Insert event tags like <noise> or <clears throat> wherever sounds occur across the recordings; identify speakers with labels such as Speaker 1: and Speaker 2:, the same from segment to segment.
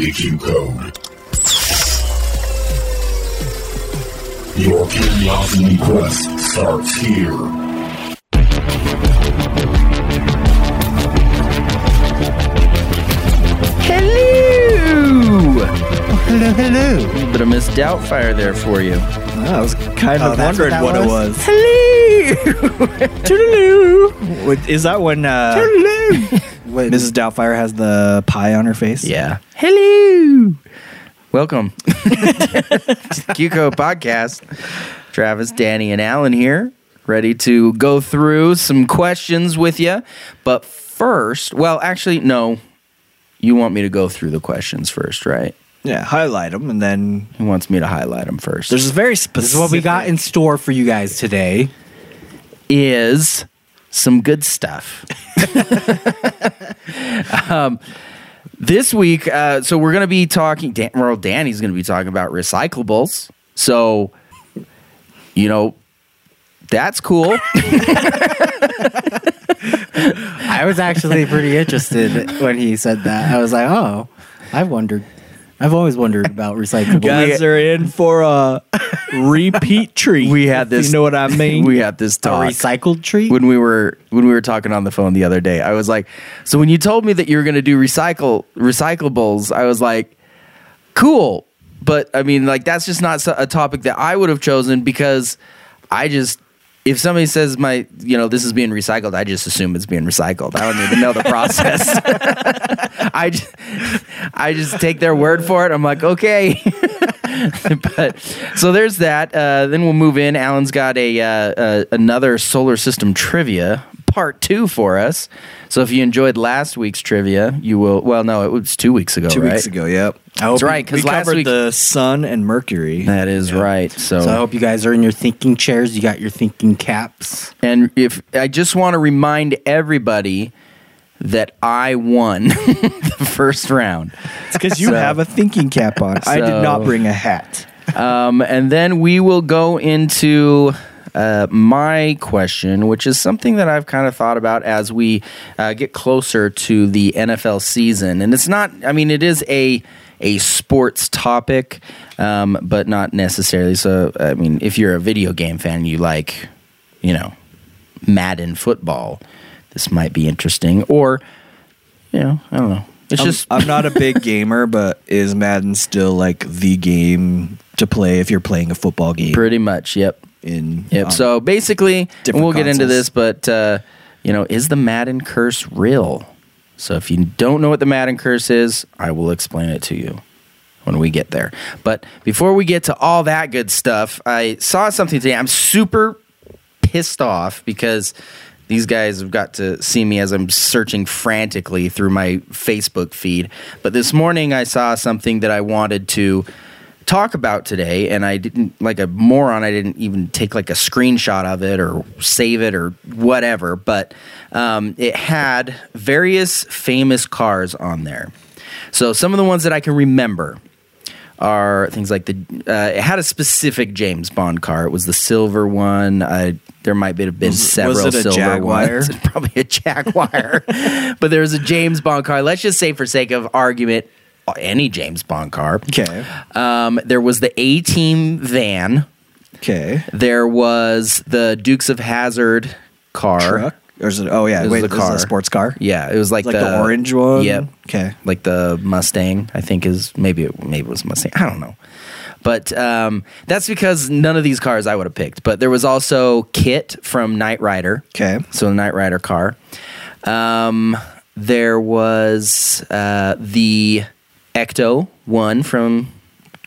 Speaker 1: GDQ code. Your curiosity quest starts here.
Speaker 2: Hello!
Speaker 3: Hello, hello.
Speaker 2: A little bit of Miss Doubtfire there for you.
Speaker 4: I was kind
Speaker 3: Oh,
Speaker 4: of
Speaker 3: that's
Speaker 4: wondering
Speaker 3: what
Speaker 4: what,
Speaker 3: that
Speaker 4: it
Speaker 3: was?
Speaker 4: was.
Speaker 2: Hello! <laughs>
Speaker 4: Toodaloo. Wait, Is that when uh, <laughs>
Speaker 3: Wait,
Speaker 4: Mrs. Doubtfire has the pie on her face?
Speaker 2: Yeah. Hello! Welcome to the QCO podcast. Travis, Danny, and Alan here, ready to go through some questions with you. But first, well, actually, no. You want me to go through the questions first, right?
Speaker 4: Yeah, highlight them, and then
Speaker 2: He wants me to highlight them first.
Speaker 4: there's a very specific.
Speaker 3: This is what we got in store for you guys today.
Speaker 2: is some good stuff. um, this week, uh, so we're going to be talking. Dan, well, Danny's going to be talking about recyclables. So, you know, that's cool. <laughs>
Speaker 3: I was actually pretty interested when he said that. I was like, oh, I've wondered. I've always wondered about <laughs> recyclable.
Speaker 4: guys are in for a repeat <laughs> treat.
Speaker 2: we had this.
Speaker 4: You know what I mean?
Speaker 2: We had this
Speaker 3: a
Speaker 2: talk
Speaker 3: recycled treat.
Speaker 2: when we were when we were talking on the phone the other day. I was like, so when you told me that you were going to do recycle recyclables, I was like, cool. But I mean, like that's just not a topic that I would have chosen because I just if somebody says my you know this is being recycled, I just assume it's being recycled. I don't even know the process. <laughs> I just, I just take their word for it. I'm like, okay. <laughs> but so there's that. Uh, then we'll move in. Alan's got a uh, uh, another solar system trivia part two for us. So if you enjoyed last week's trivia, you will. Well, no, it was two weeks ago.
Speaker 4: Two
Speaker 2: right?
Speaker 4: weeks ago. Yep.
Speaker 2: That's right.
Speaker 4: We
Speaker 2: Because last
Speaker 4: covered
Speaker 2: week
Speaker 4: the sun and Mercury.
Speaker 2: that is right. So,
Speaker 3: so I hope you guys are in your thinking chairs. You got your thinking caps.
Speaker 2: and if I just want to remind everybody that I won <laughs> the first round.
Speaker 4: It's because you
Speaker 2: So-
Speaker 4: have a thinking cap on. I did not bring a hat.
Speaker 2: Um, and then we will go into uh, my question, which is something that I've kind of thought about as we uh, get closer to the NFL season. And it's not, I mean, it is a a sports topic, um, but not necessarily. So, I mean, if you're a video game fan, you like, you know, Madden football, this might be interesting. Or, you know, I don't know. It's
Speaker 4: I'm,
Speaker 2: just
Speaker 4: I'm not a big gamer, <laughs> but is Madden still like the game to play if you're playing a football game?
Speaker 2: pretty much, yep.
Speaker 4: In
Speaker 2: Yep.
Speaker 4: um,
Speaker 2: so basically, and we'll get into this, but uh, you know, is the Madden curse real? So if you don't know what the Madden curse is, I will explain it to you when we get there. But before we get to all that good stuff, I saw something today. I'm super pissed off because these guys have got to see me as I'm searching frantically through my Facebook feed. But this morning I saw something that I wanted to talk about today and I didn't like a moron I didn't even take like a screenshot of it or save it or whatever but um, it had various famous cars on there so some of the ones that I can remember are things like the uh, it had a specific James Bond car. It was the silver one. I, there might have been
Speaker 4: Was- was
Speaker 2: several
Speaker 4: it a
Speaker 2: silver
Speaker 4: Jaguar?
Speaker 2: ones. <laughs> Probably a Jaguar, <laughs> but there was a James Bond car. Let's just say, for sake of argument, any James Bond car.
Speaker 4: Okay.
Speaker 2: Um, there was the A Team van.
Speaker 4: Okay.
Speaker 2: There was the Dukes of Hazzard car.
Speaker 4: Truck? Or is it? Oh yeah.
Speaker 2: It was
Speaker 4: Wait,
Speaker 2: the car.
Speaker 4: a sports car.
Speaker 2: Yeah, it was like,
Speaker 4: Like the, orange one.
Speaker 2: Yep.
Speaker 4: Okay.
Speaker 2: like the Mustang. I think is maybe it, maybe it was Mustang. I don't know, but um, that's because none of these cars I would have picked. But there was also KITT from Knight Rider.
Speaker 4: Okay.
Speaker 2: So the Knight Rider car. Um, there was uh, the Ecto one from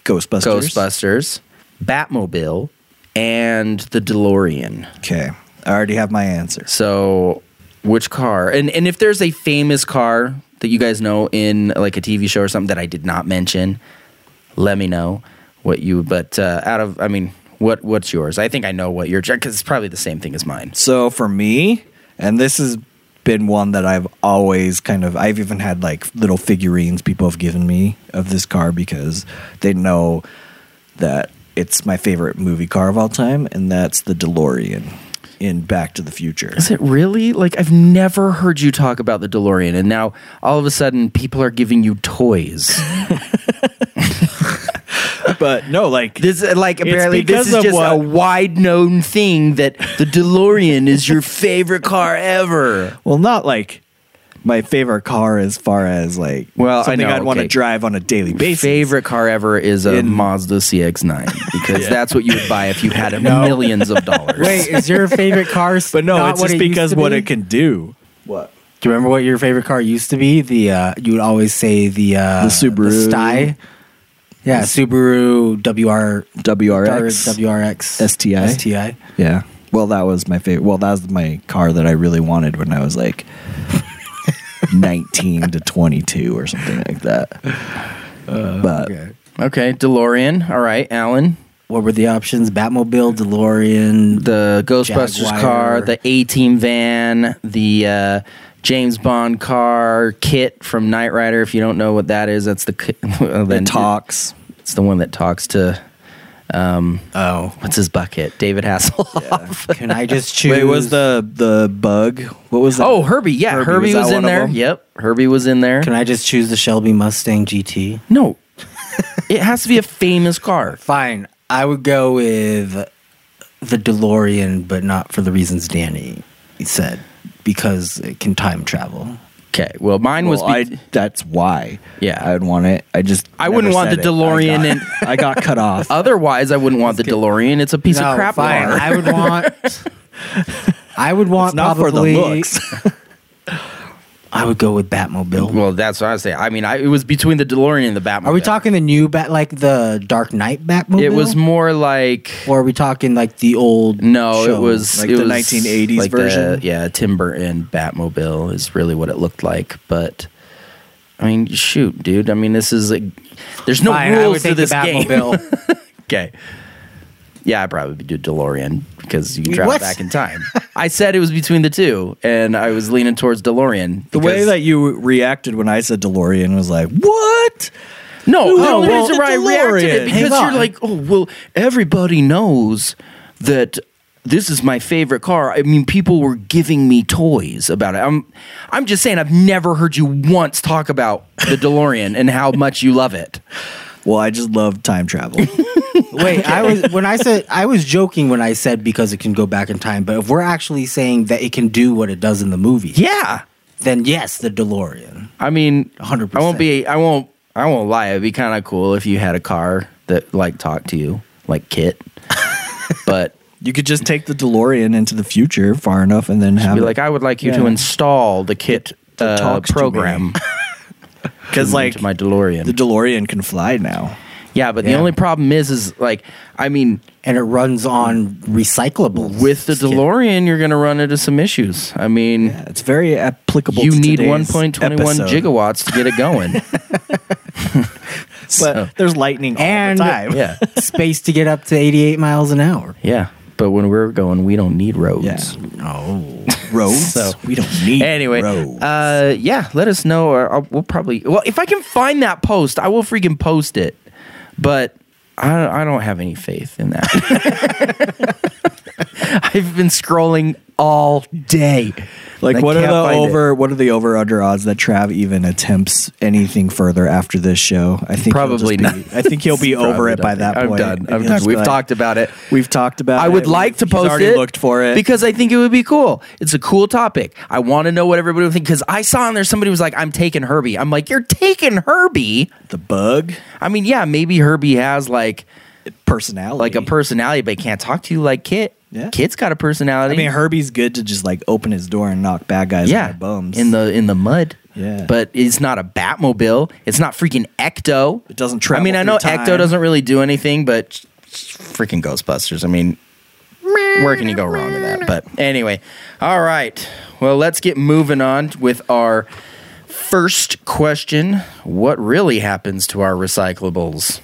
Speaker 4: Ghostbusters.
Speaker 2: Ghostbusters, Batmobile, and the DeLorean.
Speaker 4: Okay. I already have my answer.
Speaker 2: So, which car? And and if there's a famous car that you guys know in like a TV show or something that I did not mention, let me know what you. But uh, out of, I mean, what what's yours? I think I know what your because it's probably the same thing as mine.
Speaker 4: So for me, and this has been one that I've always kind of I've even had like little figurines people have given me of this car because they know that it's my favorite movie car of all time, and that's the DeLorean. in Back to the Future.
Speaker 2: Is it really? Like I've never heard you talk about the DeLorean, and now all of a sudden people are giving you toys. <laughs>
Speaker 4: But no, like
Speaker 2: This like apparently this is
Speaker 4: of
Speaker 2: just a wide known thing that the DeLorean is your favorite car ever.
Speaker 4: well, not like my favorite car as far as like
Speaker 2: Well, I
Speaker 4: something
Speaker 2: know,
Speaker 4: I'd want to drive on a daily basis.
Speaker 2: Favorite car ever is a
Speaker 4: In-
Speaker 2: Mazda CX-9 because <laughs> that's what you would buy if you had <laughs> millions of dollars.
Speaker 3: Wait, is your favorite car? s- <laughs>
Speaker 4: but no,
Speaker 3: not
Speaker 4: it's just
Speaker 3: it
Speaker 4: because what
Speaker 3: be?
Speaker 4: it can do. What?
Speaker 3: Do you remember what your favorite car used to be? The uh, you would always say the uh,
Speaker 4: The Subaru.
Speaker 3: the Sty. Yeah, Subaru WR
Speaker 4: WRX.
Speaker 3: WRX
Speaker 4: STI.
Speaker 3: STI.
Speaker 4: Yeah. Well, that was my favorite. Well, that was my car that I really wanted when I was like <laughs> 19 to 22 or something like that. but
Speaker 3: Okay.
Speaker 2: Okay, DeLorean. All right, Alan.
Speaker 3: What were the options? Batmobile, DeLorean.
Speaker 2: The Ghostbusters
Speaker 3: Jaguar.
Speaker 2: car, the A Team van, the uh, James Bond car, KITT from Knight Rider. If you don't know what that is, that's the <laughs> well,
Speaker 4: talks.
Speaker 2: It's the one that talks to um,
Speaker 3: oh,
Speaker 2: what's his bucket? David Hasselhoff.
Speaker 3: can I just <laughs> choose?
Speaker 4: Wait, was the the bug? What was that?
Speaker 2: Oh, Herbie. Yeah,
Speaker 4: Herbie,
Speaker 2: Herbie,
Speaker 4: was
Speaker 2: was, in there. Yep, Herbie was in there.
Speaker 3: Can I just choose the Shelby Mustang GT?
Speaker 2: no, <laughs> it has to be a famous car.
Speaker 3: Fine. I would go with the DeLorean, but not for the reasons Danny said, because it can time travel.
Speaker 2: Okay, well, mine was.
Speaker 4: Well,
Speaker 2: be-
Speaker 4: I, that's why.
Speaker 2: Yeah.
Speaker 4: I would want it. I just.
Speaker 2: I
Speaker 4: never
Speaker 2: wouldn't want
Speaker 4: said
Speaker 2: the
Speaker 4: it. I
Speaker 2: DeLorean
Speaker 4: got-
Speaker 2: and- <laughs>
Speaker 4: I got cut off.
Speaker 2: Otherwise, I wouldn't want the DeLorean. It's a piece
Speaker 3: No,
Speaker 2: of crap
Speaker 3: fine. I would want. <laughs> I would want
Speaker 4: It's not for the looks. <laughs>
Speaker 3: I would go with Batmobile.
Speaker 2: well, that's what I say. I mean, I, it was between the DeLorean and the Batmobile.
Speaker 3: Are we talking the new bat, like the Dark Knight Batmobile?
Speaker 2: It was more like
Speaker 3: or are we talking like the old?
Speaker 2: no,
Speaker 3: show?
Speaker 2: it was
Speaker 4: Like
Speaker 2: it
Speaker 4: the
Speaker 2: was
Speaker 4: 1980s
Speaker 2: like the-
Speaker 4: version?
Speaker 2: yeah, Tim Burton Batmobile is really what it looked like. But I mean, shoot, dude. I mean, this is like, there's no
Speaker 3: Fine,
Speaker 2: rules to
Speaker 3: the
Speaker 2: this game. <laughs> Okay. Yeah, I'd probably do DeLorean because you can travel
Speaker 3: What?
Speaker 2: back in time. <laughs> I said it was between the two, and I was leaning towards DeLorean.
Speaker 4: The way
Speaker 2: because-
Speaker 4: that you reacted when I said DeLorean was like, what?
Speaker 2: No, the
Speaker 4: Oh,
Speaker 2: only
Speaker 4: well,
Speaker 2: reason why I reacted
Speaker 4: DeLorean.
Speaker 2: it because you're like, oh well, everybody knows that this is my favorite car. I mean, people were giving me toys about it. I'm, I'm just saying, I've never heard you once talk about the <laughs> DeLorean and how much you love it.
Speaker 4: Well, I just love time travel. <laughs>
Speaker 3: Wait, I was when I said I was joking when I said because it can go back in time, but if we're actually saying that it can do what it does in the movie,
Speaker 2: Yeah,
Speaker 3: then yes, the DeLorean.
Speaker 2: I mean,
Speaker 3: 100%.
Speaker 2: I won't be, I won't, I won't lie. It'd be kind of cool if you had a car that like talked to you, like KITT. <laughs> but
Speaker 4: you could just take the DeLorean into the future far enough and then have
Speaker 2: be
Speaker 4: it-
Speaker 2: like, I would like you to install the KITT
Speaker 4: that
Speaker 2: uh,
Speaker 4: talks to me.
Speaker 2: program. <laughs>
Speaker 4: because like
Speaker 2: my DeLorean.
Speaker 4: the DeLorean can fly now.
Speaker 2: yeah, but the only problem is, is like, I mean,
Speaker 3: And it runs on recyclables.
Speaker 2: with the
Speaker 3: Skip.
Speaker 2: DeLorean, you're going to run into some issues. I mean,
Speaker 4: Yeah, it's very applicable.
Speaker 2: you
Speaker 4: to
Speaker 2: need 1.21
Speaker 4: episode.
Speaker 2: gigawatts to get it going. <laughs> <laughs>
Speaker 4: but
Speaker 2: So-
Speaker 4: there's lightning all
Speaker 3: And-
Speaker 4: the time.
Speaker 2: yeah,
Speaker 3: space to get up to 88 miles an hour.
Speaker 2: yeah. But when we're going, we don't need roads.
Speaker 4: Yeah.
Speaker 3: Oh.
Speaker 4: roads. <laughs>
Speaker 2: So-
Speaker 4: we don't need
Speaker 2: Anyway,
Speaker 4: roads.
Speaker 2: uh, yeah, let us know. Or I'll, we'll probably well, if I can find that post, I will freaking post it. But I I don't have any faith in that. <laughs> I've been scrolling all day.
Speaker 4: Like,
Speaker 2: I
Speaker 4: what are the
Speaker 2: find it.
Speaker 4: over? What are the over under odds that Trav even attempts anything further after this show? I think he'll
Speaker 2: Probably
Speaker 4: just be-
Speaker 2: not.
Speaker 4: I think he'll be <laughs> over it by that
Speaker 2: think-
Speaker 4: point.
Speaker 2: I'm done. I'm done. We've
Speaker 4: like,
Speaker 2: talked about it.
Speaker 4: We've talked about.
Speaker 2: I
Speaker 4: it.
Speaker 2: would like to
Speaker 4: He's
Speaker 2: post
Speaker 4: already
Speaker 2: it.
Speaker 4: Looked for it
Speaker 2: because I think it would be cool. It's a cool topic. I want to know what everybody would think because I saw in there somebody was like, "I'm taking Herbie." I'm like, "You're taking Herbie."
Speaker 4: the bug
Speaker 2: I mean, yeah, maybe Herbie has like
Speaker 4: personality,
Speaker 2: like a personality, but he can't talk to you like KITT.
Speaker 4: Yeah.
Speaker 2: KITT's got a personality.
Speaker 4: I mean, Herbie's good to just like open his door and knock bad guys
Speaker 2: yeah,
Speaker 4: bums.
Speaker 2: in the in the mud.
Speaker 4: Yeah.
Speaker 2: but it's not a Batmobile. It's not freaking Ecto.
Speaker 4: It doesn't
Speaker 2: I mean, I know
Speaker 4: through
Speaker 2: Ecto doesn't really do anything, but freaking Ghostbusters. I mean, where can you go wrong with that? But anyway, all right. Well, let's get moving on with our first question. What really happens to our recyclables?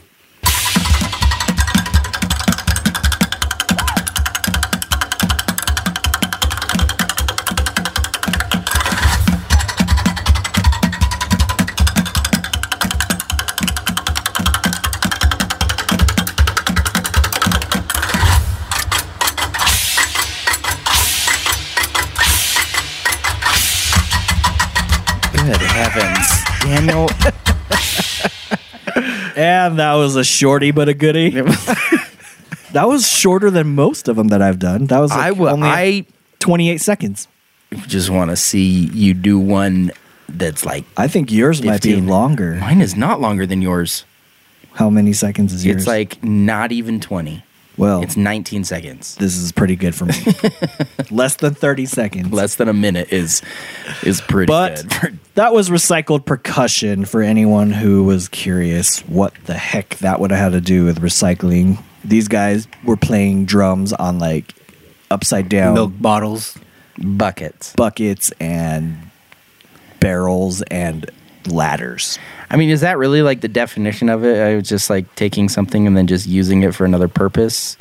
Speaker 2: Good heavens, Daniel.
Speaker 4: And that was a shorty but a goody. <laughs> that was shorter than most of them that I've done. That was like
Speaker 2: I will.
Speaker 4: only
Speaker 2: I
Speaker 4: 28 seconds.
Speaker 2: just want to see you do one that's like
Speaker 4: I think yours might be longer.
Speaker 2: mine is not longer than yours.
Speaker 4: How many seconds is yours?
Speaker 2: It's like not even twenty.
Speaker 4: well,
Speaker 2: It's 19 seconds.
Speaker 4: this is pretty good for me. <laughs> Less than 30 seconds.
Speaker 2: Less than a minute is is pretty
Speaker 4: But
Speaker 2: good.
Speaker 4: That was recycled percussion for anyone who was curious what the heck that would have had to do with recycling. These guys were playing drums on like upside down
Speaker 3: Milk bottles.
Speaker 2: Buckets.
Speaker 4: buckets and barrels and ladders.
Speaker 2: I mean, is that really like the definition of it? I was just like taking something and then just using it for another purpose.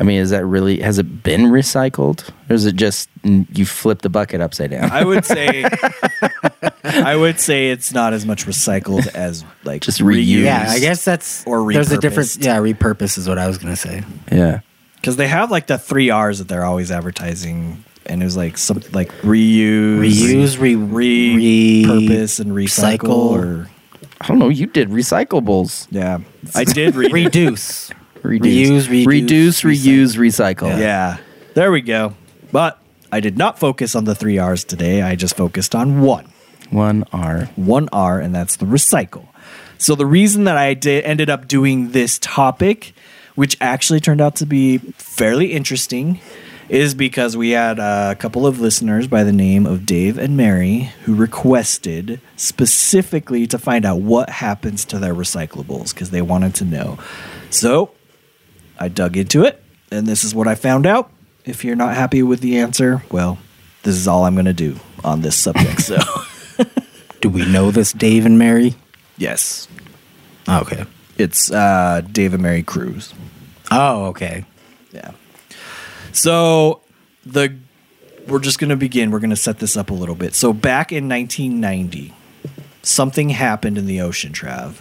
Speaker 2: I mean, is that really has it been recycled, or is it just you flip the bucket upside down?
Speaker 4: I would say <laughs> I would say it's not as much recycled as like
Speaker 2: Just reused.
Speaker 3: Yeah, I guess that's
Speaker 4: Or
Speaker 3: there's a difference. Yeah, repurpose is what I was gonna say.
Speaker 2: yeah.
Speaker 4: because they have like the three R's that they're always advertising, and it was like something like reuse,
Speaker 3: Reuse, re, re-
Speaker 4: repurpose, and recycle.
Speaker 3: recycle.
Speaker 4: Or
Speaker 2: I don't know. You did recyclables.
Speaker 4: yeah, I did read. it.
Speaker 3: reduce.
Speaker 2: Reduce,
Speaker 3: Reuse, reduce,
Speaker 2: reduce, reuse, recycle.
Speaker 4: Yeah, there we go. But I did not focus on the three R's today. I just focused on one.
Speaker 2: One R.
Speaker 4: one R, and that's the recycle. So the reason that I did ended up doing this topic, which actually turned out to be fairly interesting, is because we had a couple of listeners by the name of Dave and Mary who requested specifically to find out what happens to their recyclables because they wanted to know. So I dug into it, and this is what I found out. If you're not happy with the answer, well, this is all I'm going to do on this subject. So, <laughs>
Speaker 3: Do we know this Dave and Mary?
Speaker 4: yes.
Speaker 3: Okay.
Speaker 4: It's uh, Dave and Mary Cruz.
Speaker 3: Oh, okay.
Speaker 4: Yeah. So the we're just going to begin. We're going to set this up a little bit. So back in 1990, something happened in the ocean, Trav.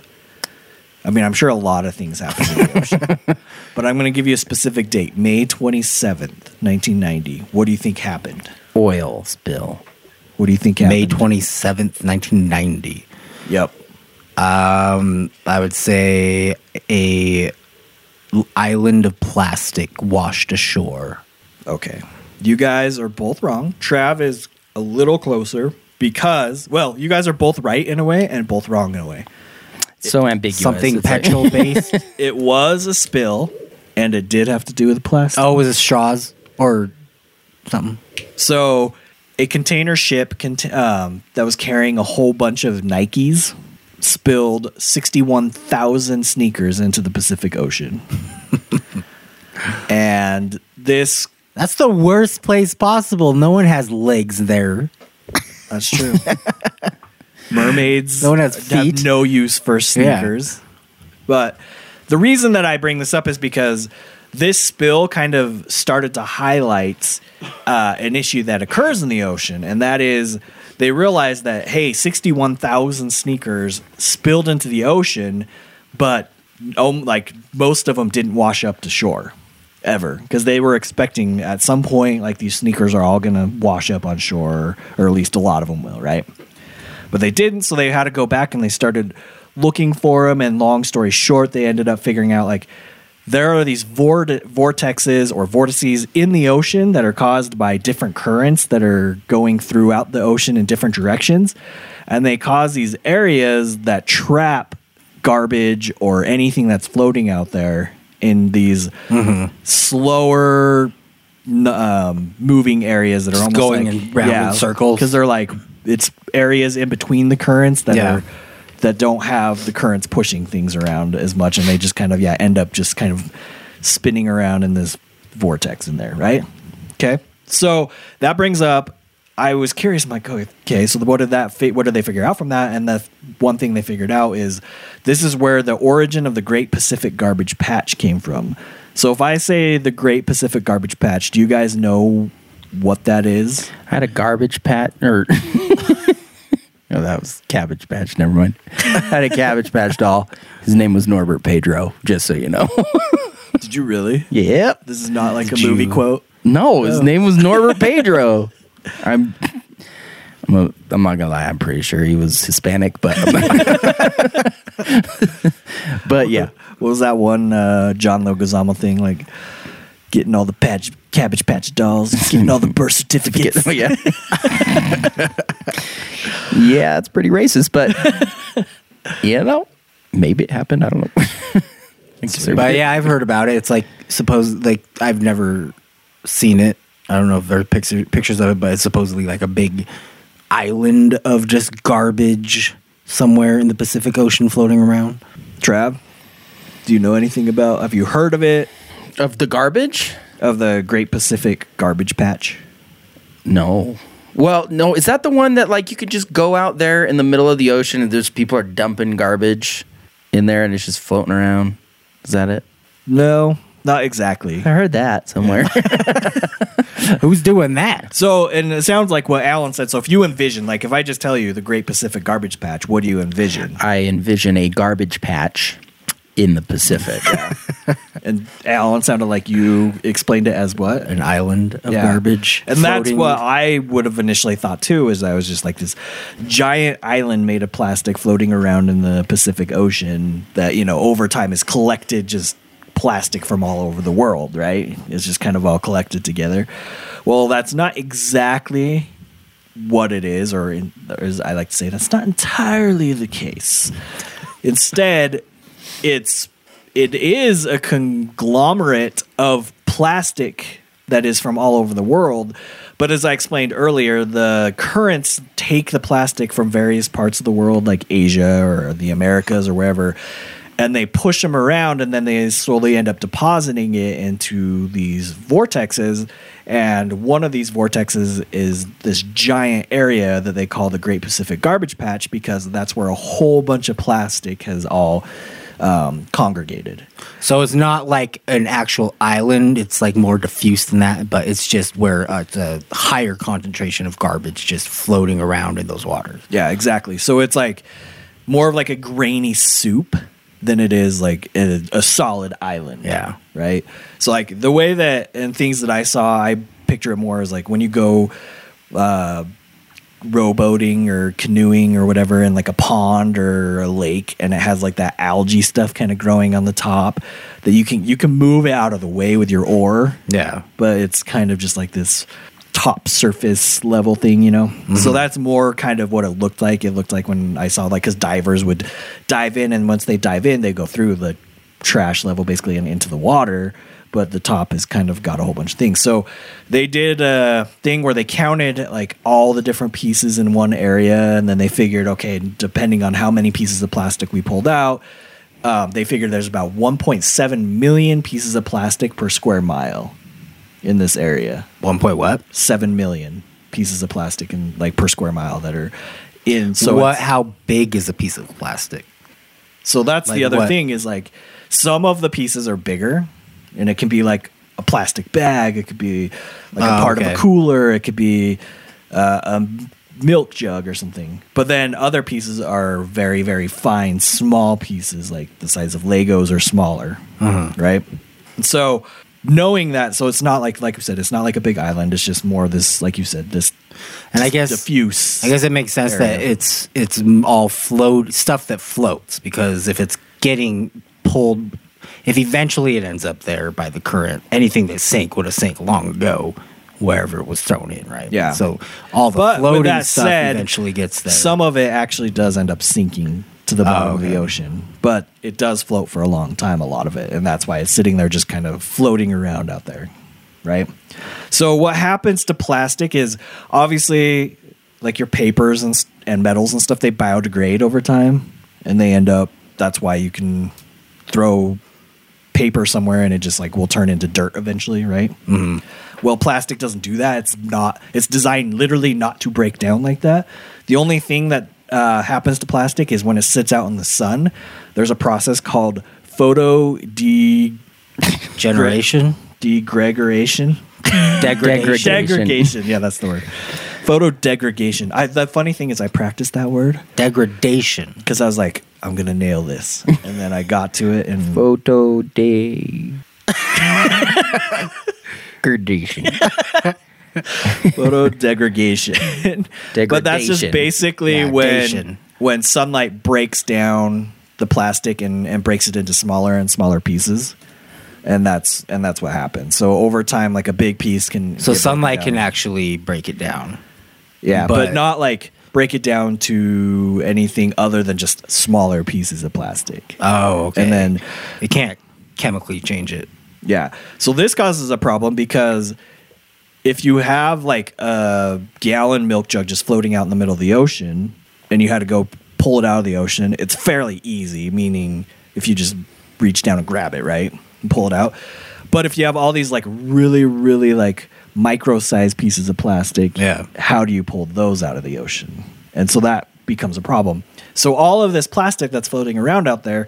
Speaker 4: I mean, I'm sure a lot of things happen in the ocean, <laughs> but I'm going to give you a specific date, May 27th, 1990. What do you think happened?
Speaker 2: Oil spill.
Speaker 4: What do you think happened?
Speaker 3: May twenty seventh, nineteen ninety.
Speaker 4: Yep.
Speaker 3: Um, I would say a island of plastic washed ashore.
Speaker 4: Okay. You guys are both wrong. Trav is a little closer because, well, you guys are both right in a way and both wrong in a way.
Speaker 2: So ambiguous.
Speaker 3: Something
Speaker 2: It's like-
Speaker 3: petrol based. <laughs>
Speaker 4: It was a spill, and it did have to do with plastic.
Speaker 3: oh, was it straws or something?
Speaker 4: So, a container ship cont- um, that was carrying a whole bunch of Nikes spilled 61,000 sneakers into the Pacific Ocean. <laughs> and this,
Speaker 3: That's the worst place possible. No one has legs there.
Speaker 4: that's true. <laughs> Mermaids
Speaker 3: No one has
Speaker 4: have no use for sneakers. But the reason that I bring this up is because this spill kind of started to highlight uh, an issue that occurs in the ocean, and that is they realized that hey, sixty-one thousand sneakers spilled into the ocean, but um, like most of them didn't wash up to shore ever because they were expecting at some point like these sneakers are all gonna wash up on shore, or at least a lot of them will, right? But they didn't so they had to go back and they started looking for them and long story short they ended up figuring out like there are these vort- vortexes or vortices in the ocean that are caused by different currents that are going throughout the ocean in different directions. And they cause these areas that trap garbage or anything that's floating out there in these slower um, moving areas that are
Speaker 3: Just
Speaker 4: almost
Speaker 3: going
Speaker 4: like,
Speaker 3: in round in circles.
Speaker 4: because they're like it's areas in between the currents that
Speaker 3: Yeah.
Speaker 4: are that don't have the currents pushing things around as much, and they just kind of yeah end up just kind of spinning around in this vortex in there, right? Okay, so that brings up. I was curious. I'm like, okay, so what did that? Fi- what did they figure out from that? And the one thing they figured out is this is where the origin of the Great Pacific Garbage Patch came from. So if I say the Great Pacific Garbage Patch, do you guys know what that is?
Speaker 2: I had a garbage patch, or <laughs> no, that was Cabbage Patch. Never mind. I had a Cabbage Patch doll. His name was Norbert Pedro. Just so you know. <laughs>
Speaker 4: Did you really?
Speaker 2: yep.
Speaker 4: This is not like
Speaker 3: Did
Speaker 4: a movie
Speaker 3: you-
Speaker 4: quote.
Speaker 2: No, his name was Norbert Pedro. <laughs> I'm. I'm, a, I'm not gonna lie. I'm pretty sure he was Hispanic, but but yeah,
Speaker 4: What was that one uh, John Leguizamo thing? Like getting all the patch, Cabbage Patch dolls, <laughs> getting all the birth certificates.
Speaker 2: Oh, yeah, <laughs> yeah, it's pretty racist, but <laughs> you know, maybe it happened. I don't know.
Speaker 3: But yeah, I've heard about it. It's like suppose like I've never seen it. I don't know if there are picture, pictures of it, but it's supposedly like a big island of just garbage somewhere in the Pacific Ocean floating around.
Speaker 4: Trav, do you know anything about? Have you heard of it?
Speaker 2: Of the garbage.
Speaker 4: Of the Great Pacific Garbage Patch?
Speaker 2: No. Well, no, is that the one that like you could just go out there in the middle of the ocean and there's people are dumping garbage in there and it's just floating around? Is that it?
Speaker 4: No, not exactly.
Speaker 2: I heard that somewhere. <laughs>
Speaker 3: Who's doing that?
Speaker 4: So, and it sounds like what Alan said. So, if you envision, like, if I just tell you the Great Pacific Garbage Patch, what do you envision?
Speaker 2: I envision a garbage patch in the Pacific. <laughs> Yeah.
Speaker 4: And Alan sounded like you explained it as what?
Speaker 3: An island of
Speaker 4: Yeah.
Speaker 3: garbage.
Speaker 4: And that's what I would have initially thought too. Is I was just like this giant island made of plastic floating around in the Pacific Ocean that you know over time has collected just plastic from all over the world. Right? It's just kind of all collected together. Well, that's not exactly what it is, or, in, or as I like to say, that's not entirely the case. Instead, it's it is a conglomerate of plastic that is from all over the world. But as I explained earlier, the currents take the plastic from various parts of the world, like Asia or the Americas or wherever, and they push them around, and then they slowly end up depositing it into these vortexes. And one of these vortexes is this giant area that they call the Great Pacific Garbage Patch because that's where a whole bunch of plastic has all um, congregated.
Speaker 3: So it's not like an actual island. It's like more diffuse than that, but it's just where uh, it's a higher concentration of garbage just floating around in those waters.
Speaker 4: Yeah, exactly. So it's like more of like a grainy soup than it is like a, a solid island.
Speaker 3: Yeah.
Speaker 4: Right. So like the way that and things that I saw, I picture it more as like when you go uh, rowboating or canoeing or whatever in like a pond or a lake, and it has like that algae stuff kind of growing on the top that you can you can move out of the way with your oar
Speaker 3: Yeah.
Speaker 4: but it's kind of just like this top surface level thing, you know. So mm-hmm. that's more kind of what it looked like. It looked like when I saw like because divers would dive in, and once they dive in, they go through the trash level basically and into the water. But the top has kind of got a whole bunch of things. So they did a thing where they counted like all the different pieces in one area, and then they figured, okay, depending on how many pieces of plastic we pulled out, um, they figured there's about 1.7 million pieces of plastic per square mile in this area.
Speaker 3: One point what?
Speaker 4: Seven million pieces of plastic in like per square mile that are in. So
Speaker 3: what? How big is a piece of plastic?
Speaker 4: So that's
Speaker 3: Like
Speaker 4: the other
Speaker 3: what?
Speaker 4: thing is like some of the pieces are bigger, and it can be like a plastic bag. It could be like a
Speaker 3: Oh,
Speaker 4: part of a cooler. It could be uh, a milk jug or something. But then other pieces are very very fine, small pieces like the size of Legos or smaller,
Speaker 3: Uh-huh.
Speaker 4: right? And so knowing that, so it's not like like you said, it's not like a big island. It's just more this, like you said, this
Speaker 3: And I guess
Speaker 4: diffuse.
Speaker 3: I guess it makes sense that it's it's all float stuff that floats because if it's getting pulled, if eventually it ends up there by the current, anything that sank would have sank long ago wherever it was thrown in, right?
Speaker 4: Yeah.
Speaker 3: So all the
Speaker 4: But
Speaker 3: floating
Speaker 4: that
Speaker 3: stuff
Speaker 4: said,
Speaker 3: eventually gets there.
Speaker 4: Some of it actually does end up sinking to the bottom of the
Speaker 3: oh,
Speaker 4: ocean, but it does float for a long time, a lot of it. And that's why it's sitting there just kind of floating around out there, right? So, what happens to plastic is obviously like your papers and, and metals and stuff, they biodegrade over time and they end up, that's why you can throw paper somewhere and it just like will turn into dirt eventually, right? Mm-hmm. Well, plastic doesn't do that. It's not. It's designed literally not to break down like that. The only thing that uh, happens to plastic is when it sits out in the sun. There's a process called photo de
Speaker 3: generation, <laughs>
Speaker 4: degradation.
Speaker 3: degradation.
Speaker 4: Degradation. Yeah, that's the word. Photo degradation. I, the funny thing is, I practiced that word
Speaker 3: degradation.
Speaker 4: because I was like, I'm gonna nail this, and then I got to it, and
Speaker 2: Photo day. Gradation.
Speaker 4: photo degradation. <laughs> but that's just
Speaker 2: Degradation.
Speaker 4: basically
Speaker 3: Yeah,
Speaker 4: when
Speaker 3: dation.
Speaker 4: when sunlight breaks down the plastic and, and breaks it into smaller and smaller pieces. And that's and that's what happens. So over time, like a big piece can
Speaker 3: So
Speaker 4: get broken
Speaker 3: sunlight
Speaker 4: down.
Speaker 3: can actually break it down.
Speaker 4: Yeah, but,
Speaker 3: But-
Speaker 4: not like break it down to anything other than just smaller pieces of plastic.
Speaker 3: Oh, okay.
Speaker 4: And then
Speaker 3: it can't chemically change it.
Speaker 4: yeah. So this causes a problem because if you have like a gallon milk jug just floating out in the middle of the ocean and you had to go pull it out of the ocean, it's fairly easy, meaning if you just reach down and grab it, right? And pull it out. But if you have all these like really, really like micro sized pieces of plastic,
Speaker 3: Yeah.
Speaker 4: how do you pull those out of the ocean? And so that becomes a problem. So all of this plastic that's floating around out there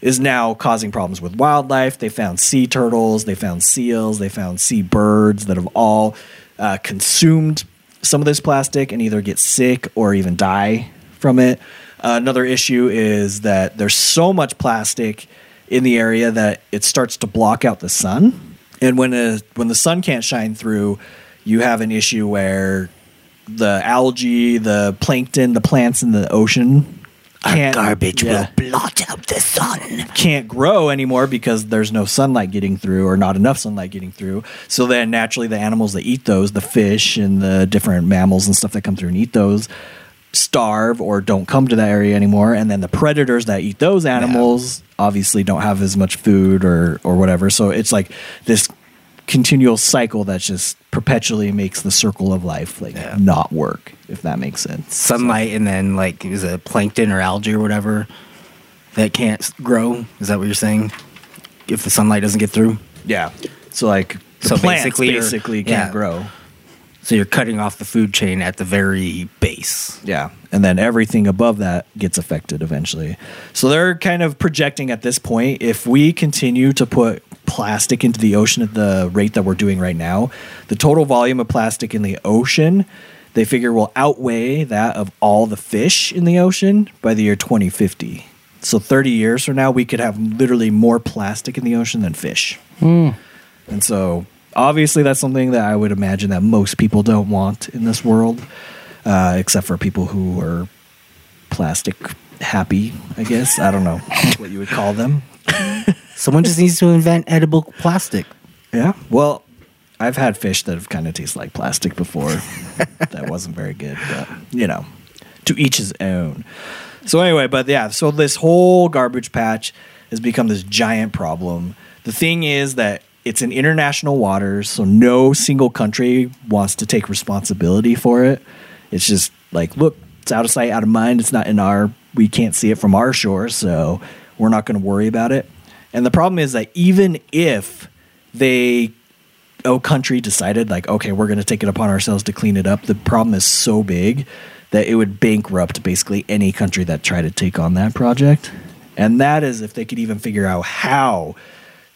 Speaker 4: is now causing problems with wildlife. They found sea turtles, they found seals, they found sea birds that have all uh, consumed some of this plastic and either get sick or even die from it. Uh, another issue is that there's so much plastic in the area that it starts to block out the sun. And when a, when the sun can't shine through, you have an issue where the algae, the plankton, the plants in the ocean can't yeah,
Speaker 3: blot out the sun.
Speaker 4: can't grow anymore because there's no sunlight getting through or not enough sunlight getting through. So then naturally the animals that eat those, the fish and the different mammals and stuff that come through and eat those starve or don't come to that area anymore and then the predators that eat those animals obviously don't have as much food or or whatever. So it's like this continual cycle that just perpetually makes the circle of life like
Speaker 3: Yeah.
Speaker 4: not work if that makes sense.
Speaker 3: Sunlight and then like is it plankton or algae or whatever that can't grow? Is that what you're saying? If the sunlight doesn't get through,
Speaker 4: Yeah. So like
Speaker 3: So
Speaker 4: plants
Speaker 3: basically
Speaker 4: basically can't
Speaker 3: yeah.
Speaker 4: grow.
Speaker 3: So you're cutting off the food chain at the very base.
Speaker 4: Yeah. And then everything above that gets affected eventually. So they're kind of projecting at this point if we continue to put plastic into the ocean at the rate that we're doing right now, the total volume of plastic in the ocean, they figure will outweigh that of all the fish in the ocean by the year 2050. So 30 years from now, we could have literally more plastic in the ocean than fish. Hmm. And so, obviously, that's something that I would imagine that most people don't want in this world, uh, except for people who are plastic happy, I guess. I don't know what you would call them. <laughs>
Speaker 3: Someone just needs to invent edible plastic.
Speaker 4: Yeah. Well, I've had fish that have kind of tasted like plastic before. <laughs> that wasn't very good, but you know, to each his own. So anyway, but yeah, so this whole garbage patch has become this giant problem. The thing is that it's in international waters, so no single country wants to take responsibility for it. It's just like, look, it's out of sight, out of mind. It's not in our, we can't see it from our shore, so we're not going to worry about it. And the problem is that even if they a country decided like okay we're going to take it upon ourselves to clean it up the problem is so big that it would bankrupt basically any country that tried to take on that project and that is if they could even figure out how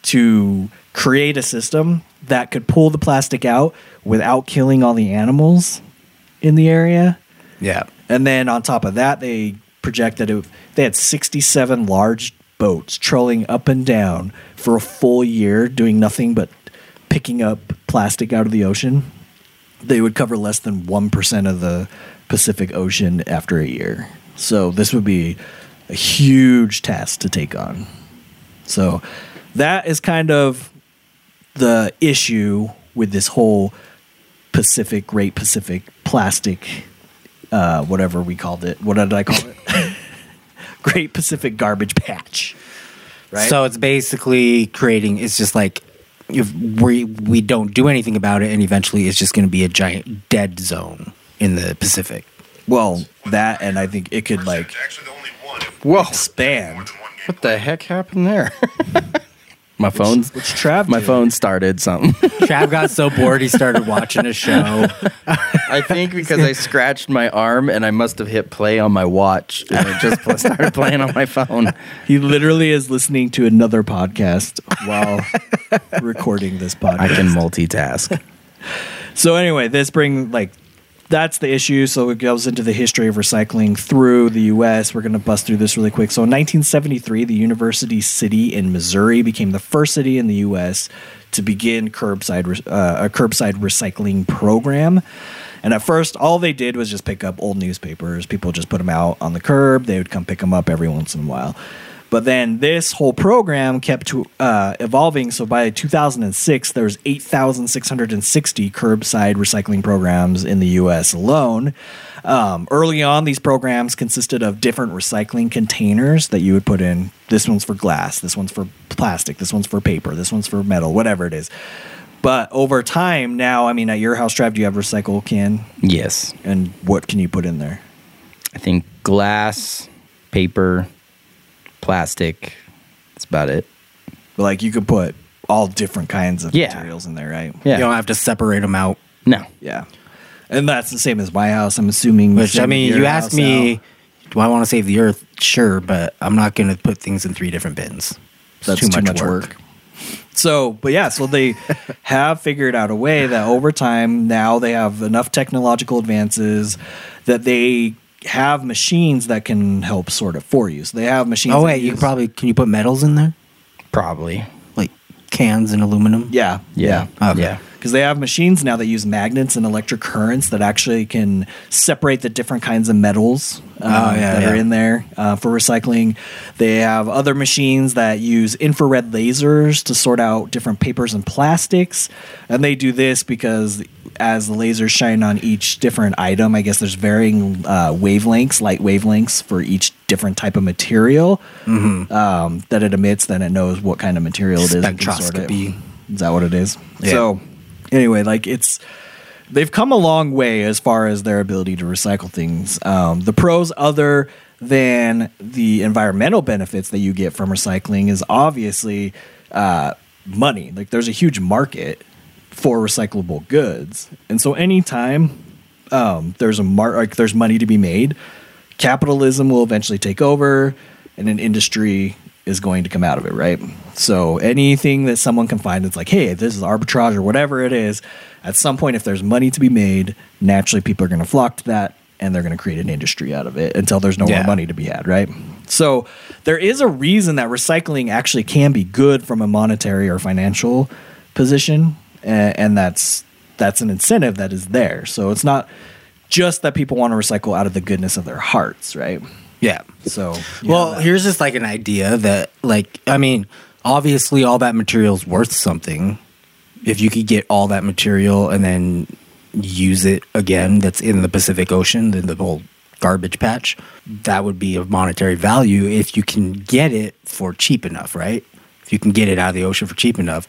Speaker 4: to create a system that could pull the plastic out without killing all the animals in the area
Speaker 3: Yeah.
Speaker 4: and then on top of that, they projected it, they had 67 large boats trolling up and down for a full year, doing nothing but picking up plastic out of the ocean. They would cover less than 1% of the Pacific Ocean after a year. So this would be a huge task to take on. So that is kind of the issue with this whole Pacific, Great Pacific plastic uh, whatever we called it. What did I call it? <laughs> Great Pacific Garbage Patch. Right.
Speaker 3: So it's basically creating. It's just like if we we don't do anything about it, and eventually it's just going to be a giant dead zone in the Pacific.
Speaker 4: well, that and I think it could like
Speaker 1: Actually, the only one.
Speaker 2: Whoa.
Speaker 4: expand.
Speaker 1: more than one game
Speaker 2: What the heck happened there? <laughs> my phone.
Speaker 4: Which Trav
Speaker 2: My
Speaker 4: did.
Speaker 2: phone started something. <laughs>
Speaker 3: Trav got so bored he started watching a show.
Speaker 2: I think because I scratched my arm and I must have hit play on my watch and it just started playing on my phone.
Speaker 4: He literally is listening to another podcast while recording this podcast.
Speaker 2: I can multitask.
Speaker 4: So anyway, this bring like that's the issue. So it goes into the history of recycling through the U.S. We're going to bust through this really quick. So in 1973, the University City in Missouri became the first city in the U.S. to begin curbside uh, a curbside recycling program. And at first, all they did was just pick up old newspapers. People just put them out on the curb. They would come pick them up every once in a while. But then this whole program kept uh, evolving. So by 2006, there was 8,660 curbside recycling programs in the U.S. alone. Um, early on, these programs consisted of different recycling containers that you would put in. This one's for glass. This one's for plastic. This one's for paper. This one's for metal. Whatever it is. But over time, now, I mean, at your house, Trav, do you have recycle can?
Speaker 2: Yes.
Speaker 4: And what can you put in there?
Speaker 2: I think glass, paper, plastic. That's about it.
Speaker 4: But like you could put all different kinds of
Speaker 2: Yeah.
Speaker 4: materials in there, right?
Speaker 2: Yeah.
Speaker 3: You don't have to separate them out.
Speaker 2: No.
Speaker 4: Yeah. And that's the same as my house. I'm assuming.
Speaker 3: Which
Speaker 4: same
Speaker 3: I mean,
Speaker 4: with
Speaker 3: you
Speaker 4: your
Speaker 3: asked
Speaker 4: house
Speaker 3: me,
Speaker 4: out.
Speaker 3: do I want to save the earth? Sure, but I'm not going to put things in three different bins. It's
Speaker 4: that's too much, work. So, but yeah, so they <laughs> have figured out a way that over time now they have enough technological advances that they have machines that can help sort it for you. So they have machines.
Speaker 3: Oh
Speaker 4: that
Speaker 3: wait, you
Speaker 4: use-
Speaker 3: probably can you put metals in there,
Speaker 2: Probably.
Speaker 3: like cans and aluminum?
Speaker 4: yeah,
Speaker 2: Yeah.
Speaker 3: Okay.
Speaker 2: Yeah.
Speaker 4: Because they have machines now that use magnets and electric currents that actually can separate the different kinds of metals uh,
Speaker 3: Oh, yeah,
Speaker 4: that are in there uh, for recycling. They have other machines that use infrared lasers to sort out different papers and plastics, and they do this because as the lasers shine on each different item, I guess there's varying uh, wavelengths, light wavelengths for each different type of material
Speaker 3: Mm-hmm.
Speaker 4: um, that it emits. Then it knows what kind of material it is. sort it.
Speaker 3: Spectroscopy.
Speaker 4: Is that what it is?
Speaker 3: Yeah.
Speaker 4: So anyway, like it's they've come a long way as far as their ability to recycle things. Um, the pros, other than the environmental benefits that you get from recycling, is obviously uh, money. Like there's a huge market for recyclable goods, and so anytime um, there's a mar- like there's money to be made, capitalism will eventually take over, and an industry is going to come out of it, right? So anything that someone can find that's like, hey, this is arbitrage or whatever it is, at some point, if there's money to be made, naturally people are going to flock to that and they're going to create an industry out of it until there's no
Speaker 3: Yeah.
Speaker 4: more money to be had, right? So there is a reason that recycling actually can be good from a monetary or financial position, and that's that's an incentive that is there. So it's not just that people want to recycle out of the goodness of their hearts, right?
Speaker 3: Yeah.
Speaker 4: So
Speaker 3: Well,
Speaker 4: that.
Speaker 3: here's just like an idea that, like, I mean, obviously, all that material's worth something. If you could get all that material and then use it again, that's in the Pacific Ocean, then the whole garbage patch, that would be of monetary value if you can get it for cheap enough, right? If you can get it out of the ocean for cheap enough.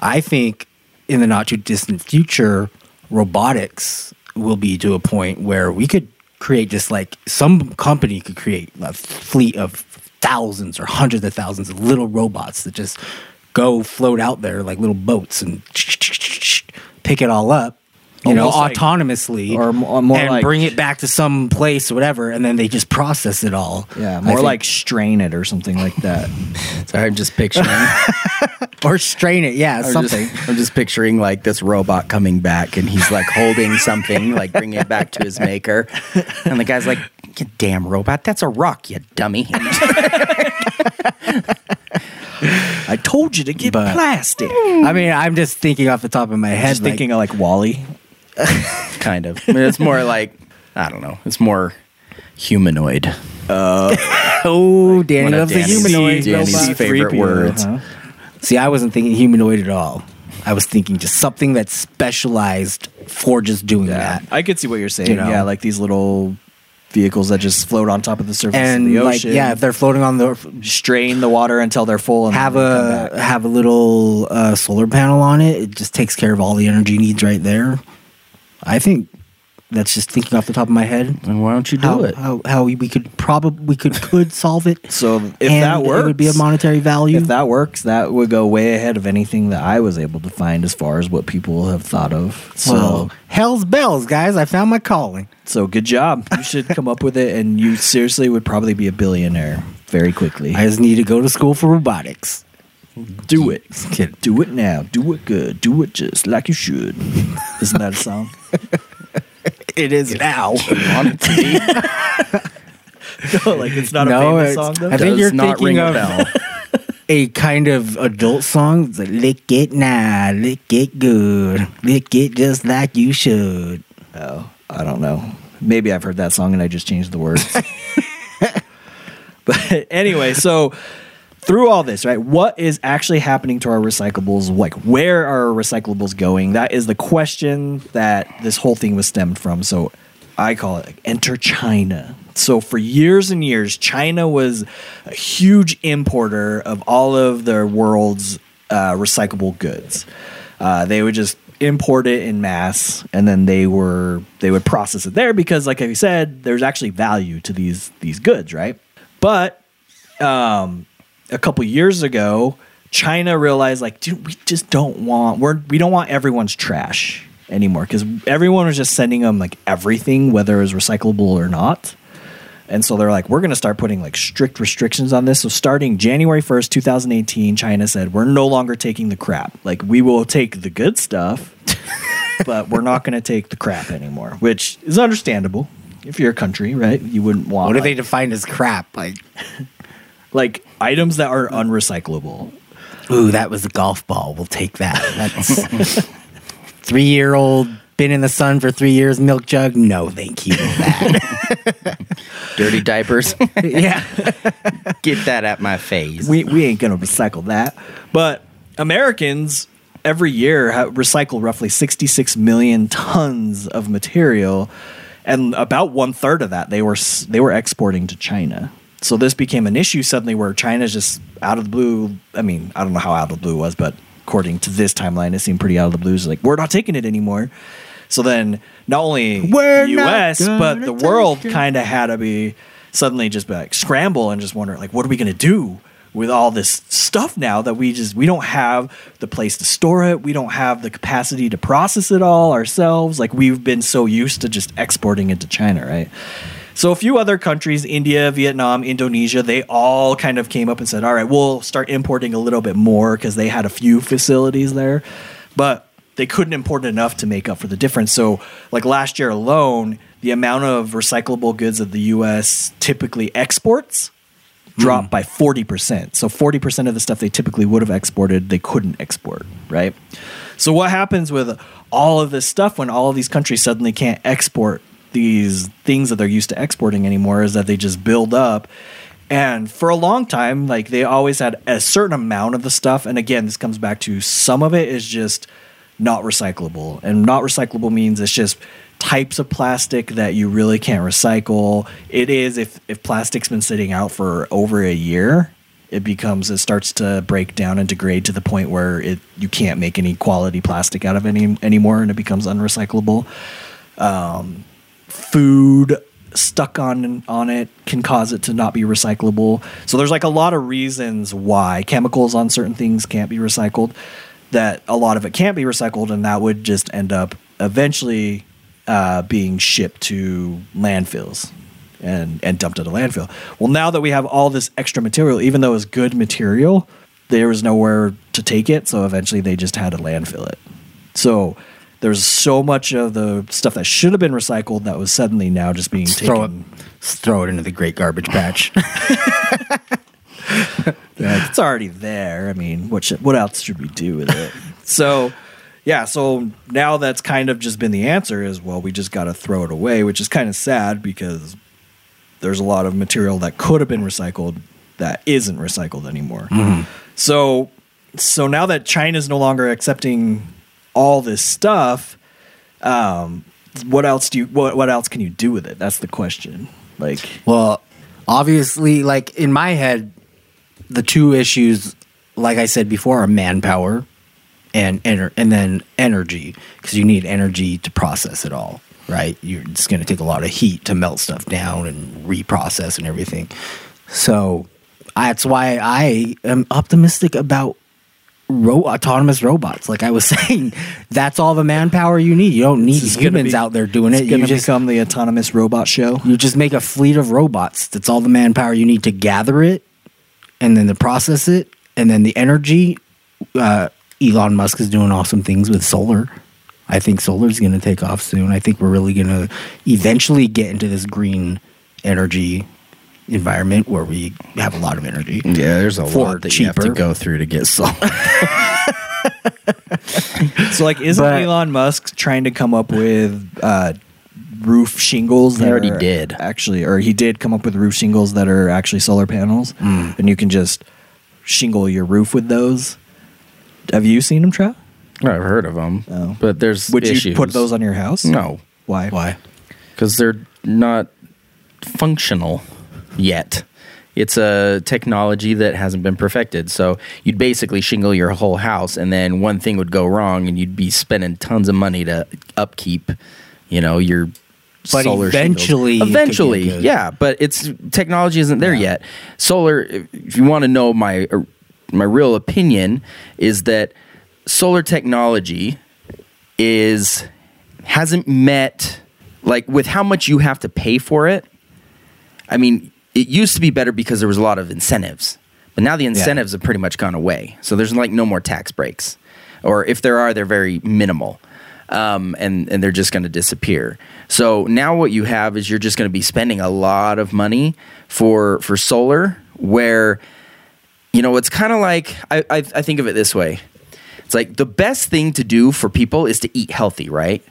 Speaker 3: I think in the not too distant future, robotics will be to a point where we could create just like some company could create a fleet of thousands or hundreds of thousands of little robots that just go float out there like little boats and pick it all up you know
Speaker 4: like-
Speaker 3: autonomously
Speaker 4: or mo- more
Speaker 3: and
Speaker 4: like-
Speaker 3: bring it back to some place or whatever and then they just process it all
Speaker 4: yeah, more like strain it or something like that. <laughs>
Speaker 2: Sorry, I'm just picturing. <laughs>
Speaker 3: or strain it yeah
Speaker 2: I'm
Speaker 3: something
Speaker 2: Just, I'm just picturing like this robot coming back and he's like holding something, like bringing it back to his maker. And the guy's like, You damn robot, that's a rock, you dummy. <laughs>
Speaker 4: I told you to get
Speaker 3: But-
Speaker 4: plastic.
Speaker 3: i mean i'm just thinking off the top of my head
Speaker 4: Just
Speaker 3: like,
Speaker 4: thinking of like WALL-E. <laughs>
Speaker 2: kind of. I mean, it's more like, I don't know, it's more humanoid. <laughs>
Speaker 3: oh danny loves the
Speaker 2: Danny's-
Speaker 3: humanoid
Speaker 2: Danny's
Speaker 3: robot.
Speaker 2: favorite
Speaker 4: C3PO,
Speaker 2: words.
Speaker 4: huh?
Speaker 3: See, I wasn't thinking humanoid at all. I was thinking just something that's specialized for just doing
Speaker 4: Yeah,
Speaker 3: that.
Speaker 4: I could see what you're saying.
Speaker 3: You know.
Speaker 4: Yeah, like these little vehicles that just float on top of the surface of
Speaker 3: And
Speaker 4: the
Speaker 3: like,
Speaker 4: ocean.
Speaker 3: yeah, if they're floating on the
Speaker 4: strain the water until they're full and
Speaker 3: have
Speaker 4: then they come
Speaker 3: a have a little uh, solar panel on it, it just takes care of all the energy needs right there. I think that's just thinking off the top of my head.
Speaker 2: And why don't you do
Speaker 3: how,
Speaker 2: it?
Speaker 3: How, how we could probably we could could solve it. <laughs>
Speaker 4: So if that works,
Speaker 3: it would be a monetary value.
Speaker 4: If that works, that would go way ahead of anything that I was able to find as far as what people have thought of. So,
Speaker 3: well, hell's bells, guys! I found my calling.
Speaker 4: so good job. You should come up with it, and you seriously would probably be a billionaire very quickly.
Speaker 3: I just need to go to school for robotics.
Speaker 4: Do it. Do it now. Do it good. Do it just like you should. Isn't that a song? <laughs>
Speaker 3: it is now.
Speaker 2: Want it to
Speaker 4: like it's not
Speaker 3: No,
Speaker 4: a famous
Speaker 3: it's-
Speaker 4: song though.
Speaker 3: I think
Speaker 2: Does
Speaker 3: you're
Speaker 2: not
Speaker 3: thinking
Speaker 2: ring a
Speaker 3: of-
Speaker 2: bell. <laughs>
Speaker 3: a kind of adult song. It's like, lick it now, lick it good, lick it just like you should.
Speaker 4: Oh, I don't know. Maybe I've heard that song and I just changed the words. <laughs> but anyway, so through all this, right? What is actually happening to our recyclables? Like, where are our recyclables going? That is the question that this whole thing was stemmed from. So I call it like, enter China. So for years and years, China was a huge importer of all of the world's uh, recyclable goods. Uh, they would just import it in mass, and then they were they would process it there because, like I said, there's actually value to these these goods, right? But um, a couple years ago, China realized like, dude, we just don't want we're we don't want everyone's trash anymore because everyone was just sending them like everything, whether it was recyclable or not. And so they're like, we're going to start putting like strict restrictions on this. So starting January 1st, 2018, China said, we're no longer taking the crap. Like, we will take the good stuff, <laughs> but we're not going to take the crap anymore, which is understandable. If you're a country, right? You wouldn't want
Speaker 3: What do
Speaker 4: like,
Speaker 3: they define as crap? Like, <laughs>
Speaker 4: like items that are unrecyclable.
Speaker 3: ooh, that was a golf ball. We'll take that. That's <laughs> three year old. Been in the sun for three years, milk jug. No, thank you. <laughs>
Speaker 2: Dirty diapers. <laughs>
Speaker 3: yeah.
Speaker 2: Get that at my face.
Speaker 4: we we ain't gonna recycle that. But Americans every year ha recycle roughly 66 million tons of material, and about one third of that they were they were exporting to China. So this became an issue suddenly, where China's just out of the blue. I mean, I don't know how out of the blue it was, but according to this timeline, it seemed pretty out of the blue. It's like we're not taking it anymore. So then, not only
Speaker 3: We're
Speaker 4: the U.S. but the world kind of had to be suddenly just like scramble and just wonder like what are we going to do with all this stuff now that we just we don't have the place to store it we don't have the capacity to process it all ourselves like we've been so used to just exporting it to china right so a few other countries india vietnam indonesia they all kind of came up and said all right we'll start importing a little bit more because they had a few facilities there but they couldn't import enough to make up for the difference. So, like last year alone, the amount of recyclable goods that the U.S. typically exports dropped hmm. by 40%. So 40% of the stuff they typically would have exported, they couldn't export, right? So what happens with all of this stuff when all of these countries suddenly can't export these things that they're used to exporting anymore is that they just build up. And for a long time like they always had a certain amount of the stuff. And again this comes back to some of it is just not recyclable. And not recyclable means it's just types of plastic that you really can't recycle. It is if if plastic's been sitting out for over a year it becomes it starts to break down and degrade to the point where it you can't make any quality plastic out of any anymore and it becomes unrecyclable. Um, food stuck on on it can cause it to not be recyclable. So there's like a lot of reasons why chemicals on certain things can't be recycled. That a lot of it can't be recycled, and that would just end up eventually uh, being shipped to landfills and and dumped at a landfill. Well, now that we have all this extra material, even though it's good material, there was nowhere to take it. So eventually, they just had to landfill it. So there's so much of the stuff that should have been recycled that was suddenly now just being
Speaker 3: Just throw it,
Speaker 4: taken.
Speaker 3: throw it into the great garbage patch. <laughs>
Speaker 4: It's already there. I mean, what should, what else should we do with it? so, yeah. So now that's kind of just been the answer is well, we just got to throw it away, which is kind of sad because there's a lot of material that could have been recycled that isn't recycled anymore. Mm-hmm. So, so now that China's no longer accepting all this stuff, um, what else do you what what else can you do with it? That's the question. Like,
Speaker 3: Well, obviously, like in my head, the two issues, like I said before, are manpower and ener- and then energy because you need energy to process it all. Right, you're it's going to take a lot of heat to melt stuff down and reprocess and everything. So that's why I am optimistic about ro- autonomous robots. Like I was <laughs> saying, that's all the manpower you need. You don't need
Speaker 4: This is gonna
Speaker 3: humans
Speaker 4: be-
Speaker 3: out there doing it. You just
Speaker 4: become the autonomous robot show.
Speaker 3: you just make a fleet of robots. That's all the manpower you need to gather it, and then to process it, and then the energy. Uh, Elon Musk is doing awesome things with solar. I think solar is going to take off soon. I think we're really going to eventually get into this green energy environment where we have a lot of energy.
Speaker 2: Yeah, there's a lot that you have to go through to get solar. <laughs>
Speaker 4: So like, isn't
Speaker 3: But-
Speaker 4: Elon Musk trying to come up with uh, roof shingles?
Speaker 2: He
Speaker 4: that
Speaker 2: already
Speaker 4: are
Speaker 2: did.
Speaker 4: actually, or he did come up with roof shingles that are actually solar panels,
Speaker 2: Hmm.
Speaker 4: and you can just shingle your roof with those. Have you seen them, Trev?
Speaker 2: I've heard of them,
Speaker 4: Oh.
Speaker 2: but there's
Speaker 4: Would
Speaker 2: issues.
Speaker 4: you put those on your house?
Speaker 2: No,
Speaker 4: Why?
Speaker 3: Why?
Speaker 2: because they're not functional yet. It's a technology that hasn't been perfected. So you'd basically shingle your whole house, and then one thing would go wrong, and you'd be spending tons of money to upkeep. You know your
Speaker 3: But
Speaker 2: solar
Speaker 3: eventually
Speaker 2: shingles. eventually, yeah. But it's technology isn't there yet. Solar. If if you want to know my uh, my real opinion, is that solar technology is hasn't met like with how much you have to pay for it. I mean, it used to be better because there was a lot of incentives, but now the incentives have pretty much gone away. So there's like no more tax breaks, or if there are, they're very minimal, um, and and they're just going to disappear. So now what you have is you're just going to be spending a lot of money for for solar, where you know it's kind of like I, I I think of it this way. It's like the best thing to do for people is to eat healthy, right?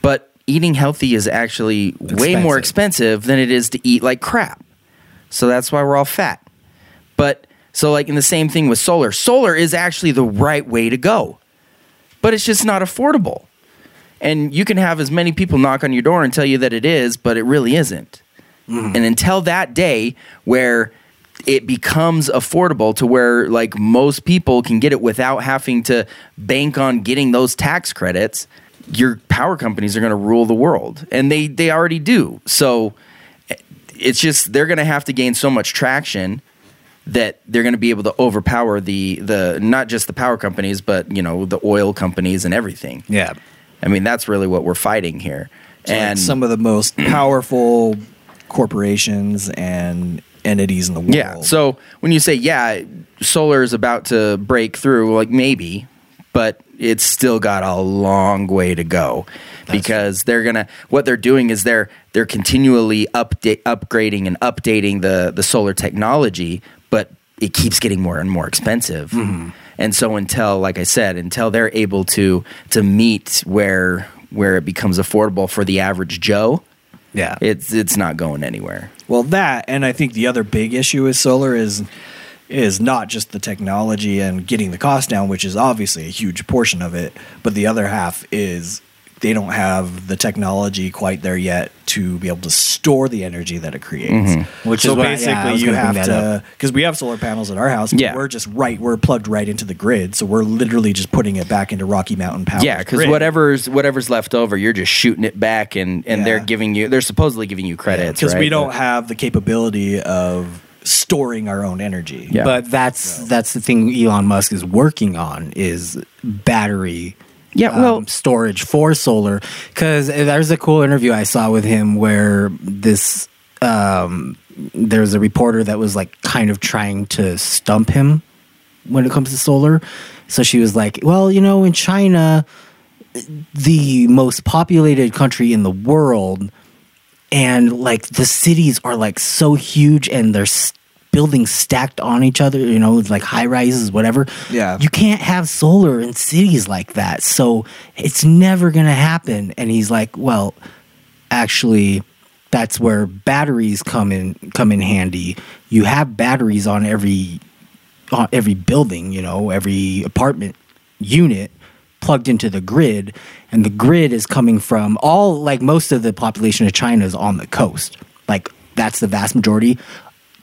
Speaker 2: But eating healthy is actually way more expensive than it is to eat like crap. So that's why we're all fat. But so like in the same thing with solar, solar is actually the right way to go. But it's just not affordable. And you can have as many people knock on your door and tell you that it is, but it really isn't. Mm-hmm. And until that day where it becomes affordable to where like most people can get it without having to bank on getting those tax credits, your power companies are going to rule the world. And they they already do. So it's just they're going to have to gain so much traction that they're going to be able to overpower the the not just the power companies but you know the oil companies and everything.
Speaker 3: Yeah.
Speaker 2: I mean that's really what we're fighting here.
Speaker 4: So, like,
Speaker 2: and
Speaker 4: some of the most <clears throat> powerful corporations and entities in the world.
Speaker 2: Yeah. So when you say yeah, solar is about to break through, like maybe, but it's still got a long way to go because they're gonna what they're doing is they're they're continually update upgrading and updating the the solar technology, but it keeps getting more and more expensive. Mm-hmm. And so until like I said, until they're able to to meet where where it becomes affordable for the average Joe,
Speaker 3: Yeah.
Speaker 2: it's it's not going anywhere.
Speaker 4: Well, that and I think the other big issue with solar is is not just the technology and getting the cost down, which is obviously a huge portion of it, but the other half is they don't have the technology quite there yet to be able to store the energy that it creates.
Speaker 2: Mm-hmm.
Speaker 3: Which
Speaker 4: so
Speaker 3: is why- yeah,
Speaker 4: basically you have to because we have solar panels at our house.
Speaker 2: Yeah.
Speaker 4: we're just right. We're plugged right into the grid, so we're literally just putting it back into Rocky Mountain Power.
Speaker 2: Yeah, because whatever's whatever's left over, you're just shooting it back, and and they're giving you they're supposedly giving you credits
Speaker 4: because we
Speaker 2: right?
Speaker 4: don't
Speaker 2: But-
Speaker 4: have the capability of storing our own energy.
Speaker 2: Yeah.
Speaker 3: But that's that's the thing Elon Musk is working on is battery
Speaker 2: Yeah,
Speaker 3: um,
Speaker 2: well-
Speaker 3: storage for solar because there's a cool interview I saw with him where this um, there's a reporter that was like kind of trying to stump him when it comes to solar. So she was like, "Well, you know, in China, the most populated country in the world, and like the cities are like so huge and they're s- buildings stacked on each other, you know, like high rises, whatever.
Speaker 4: Yeah.
Speaker 3: You can't have solar in cities like that. So it's never going to happen. And he's like, well, actually, that's where batteries come in come in handy. You have batteries on every on every building, you know, every apartment unit plugged into the grid and the grid is coming from all like most of the population of China is on the coast. Like that's the vast majority.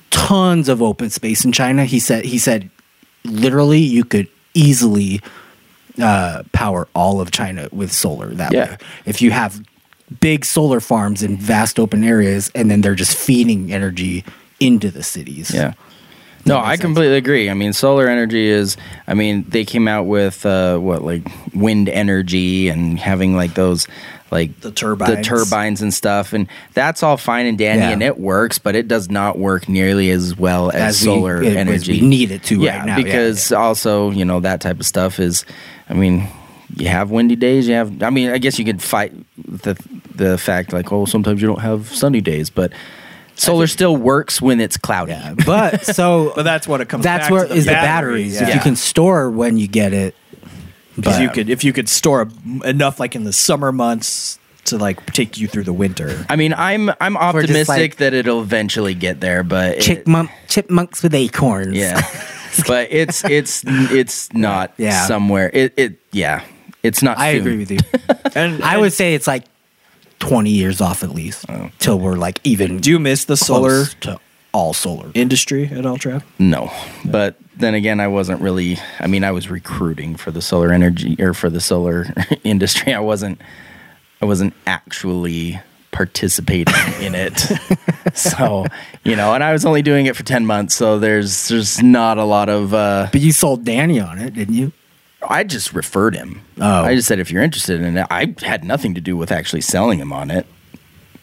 Speaker 3: Tons of open space in China. He said he said literally you could easily uh, power all of China with solar that
Speaker 2: Yeah.
Speaker 3: way. If you have big solar farms in vast open areas and then they're just feeding energy into the cities.
Speaker 2: Yeah. No, I completely agree. I mean, solar energy is. I mean, they came out with uh, what like wind energy and having like those like
Speaker 4: The turbines.
Speaker 2: the turbines and stuff, and that's all fine and dandy,
Speaker 3: Yeah.
Speaker 2: and it works, but it does not work nearly as well as,
Speaker 3: As we-
Speaker 2: solar
Speaker 3: as
Speaker 2: energy.
Speaker 3: we need it to
Speaker 2: yeah,
Speaker 3: right now. Yeah,
Speaker 2: because also you know that type of stuff is. I mean, you have windy days. You have. I mean, I guess you could fight the the fact like, oh, sometimes you don't have sunny days, but solar still works when it's cloudy.
Speaker 3: Yeah, but so <laughs>
Speaker 4: But that's what it comes.
Speaker 3: that's
Speaker 4: back
Speaker 3: where
Speaker 4: to
Speaker 3: is the batteries. If you can store when you get it,
Speaker 4: Because
Speaker 3: but
Speaker 4: you could, if you could store enough, like in the summer months, to like take you through the winter.
Speaker 2: I mean, I'm I'm optimistic
Speaker 3: like-
Speaker 2: that it'll eventually get there, but it-
Speaker 3: chipmunks with acorns.
Speaker 2: yeah, <laughs> but it's it's it's not
Speaker 3: Yeah.
Speaker 2: somewhere. It it yeah, it's not.
Speaker 3: I
Speaker 2: soon.
Speaker 3: agree with you. <laughs>
Speaker 4: And
Speaker 3: I would say it's like twenty years off at least till we're like even.
Speaker 4: Do you miss the solar
Speaker 3: to all solar?
Speaker 4: industry at all, Trav?
Speaker 2: No, but then again, I wasn't really. I mean, I was recruiting for the solar energy or for the solar <laughs> industry. I wasn't. I wasn't actually participating <laughs> in it. so you know, and I was only doing it for ten months. So there's there's not a lot of. uh
Speaker 3: But you sold Danny on it, didn't you?
Speaker 2: I just referred him.
Speaker 3: Oh.
Speaker 2: I just said if you're interested in it. I had nothing to do with actually selling him on it.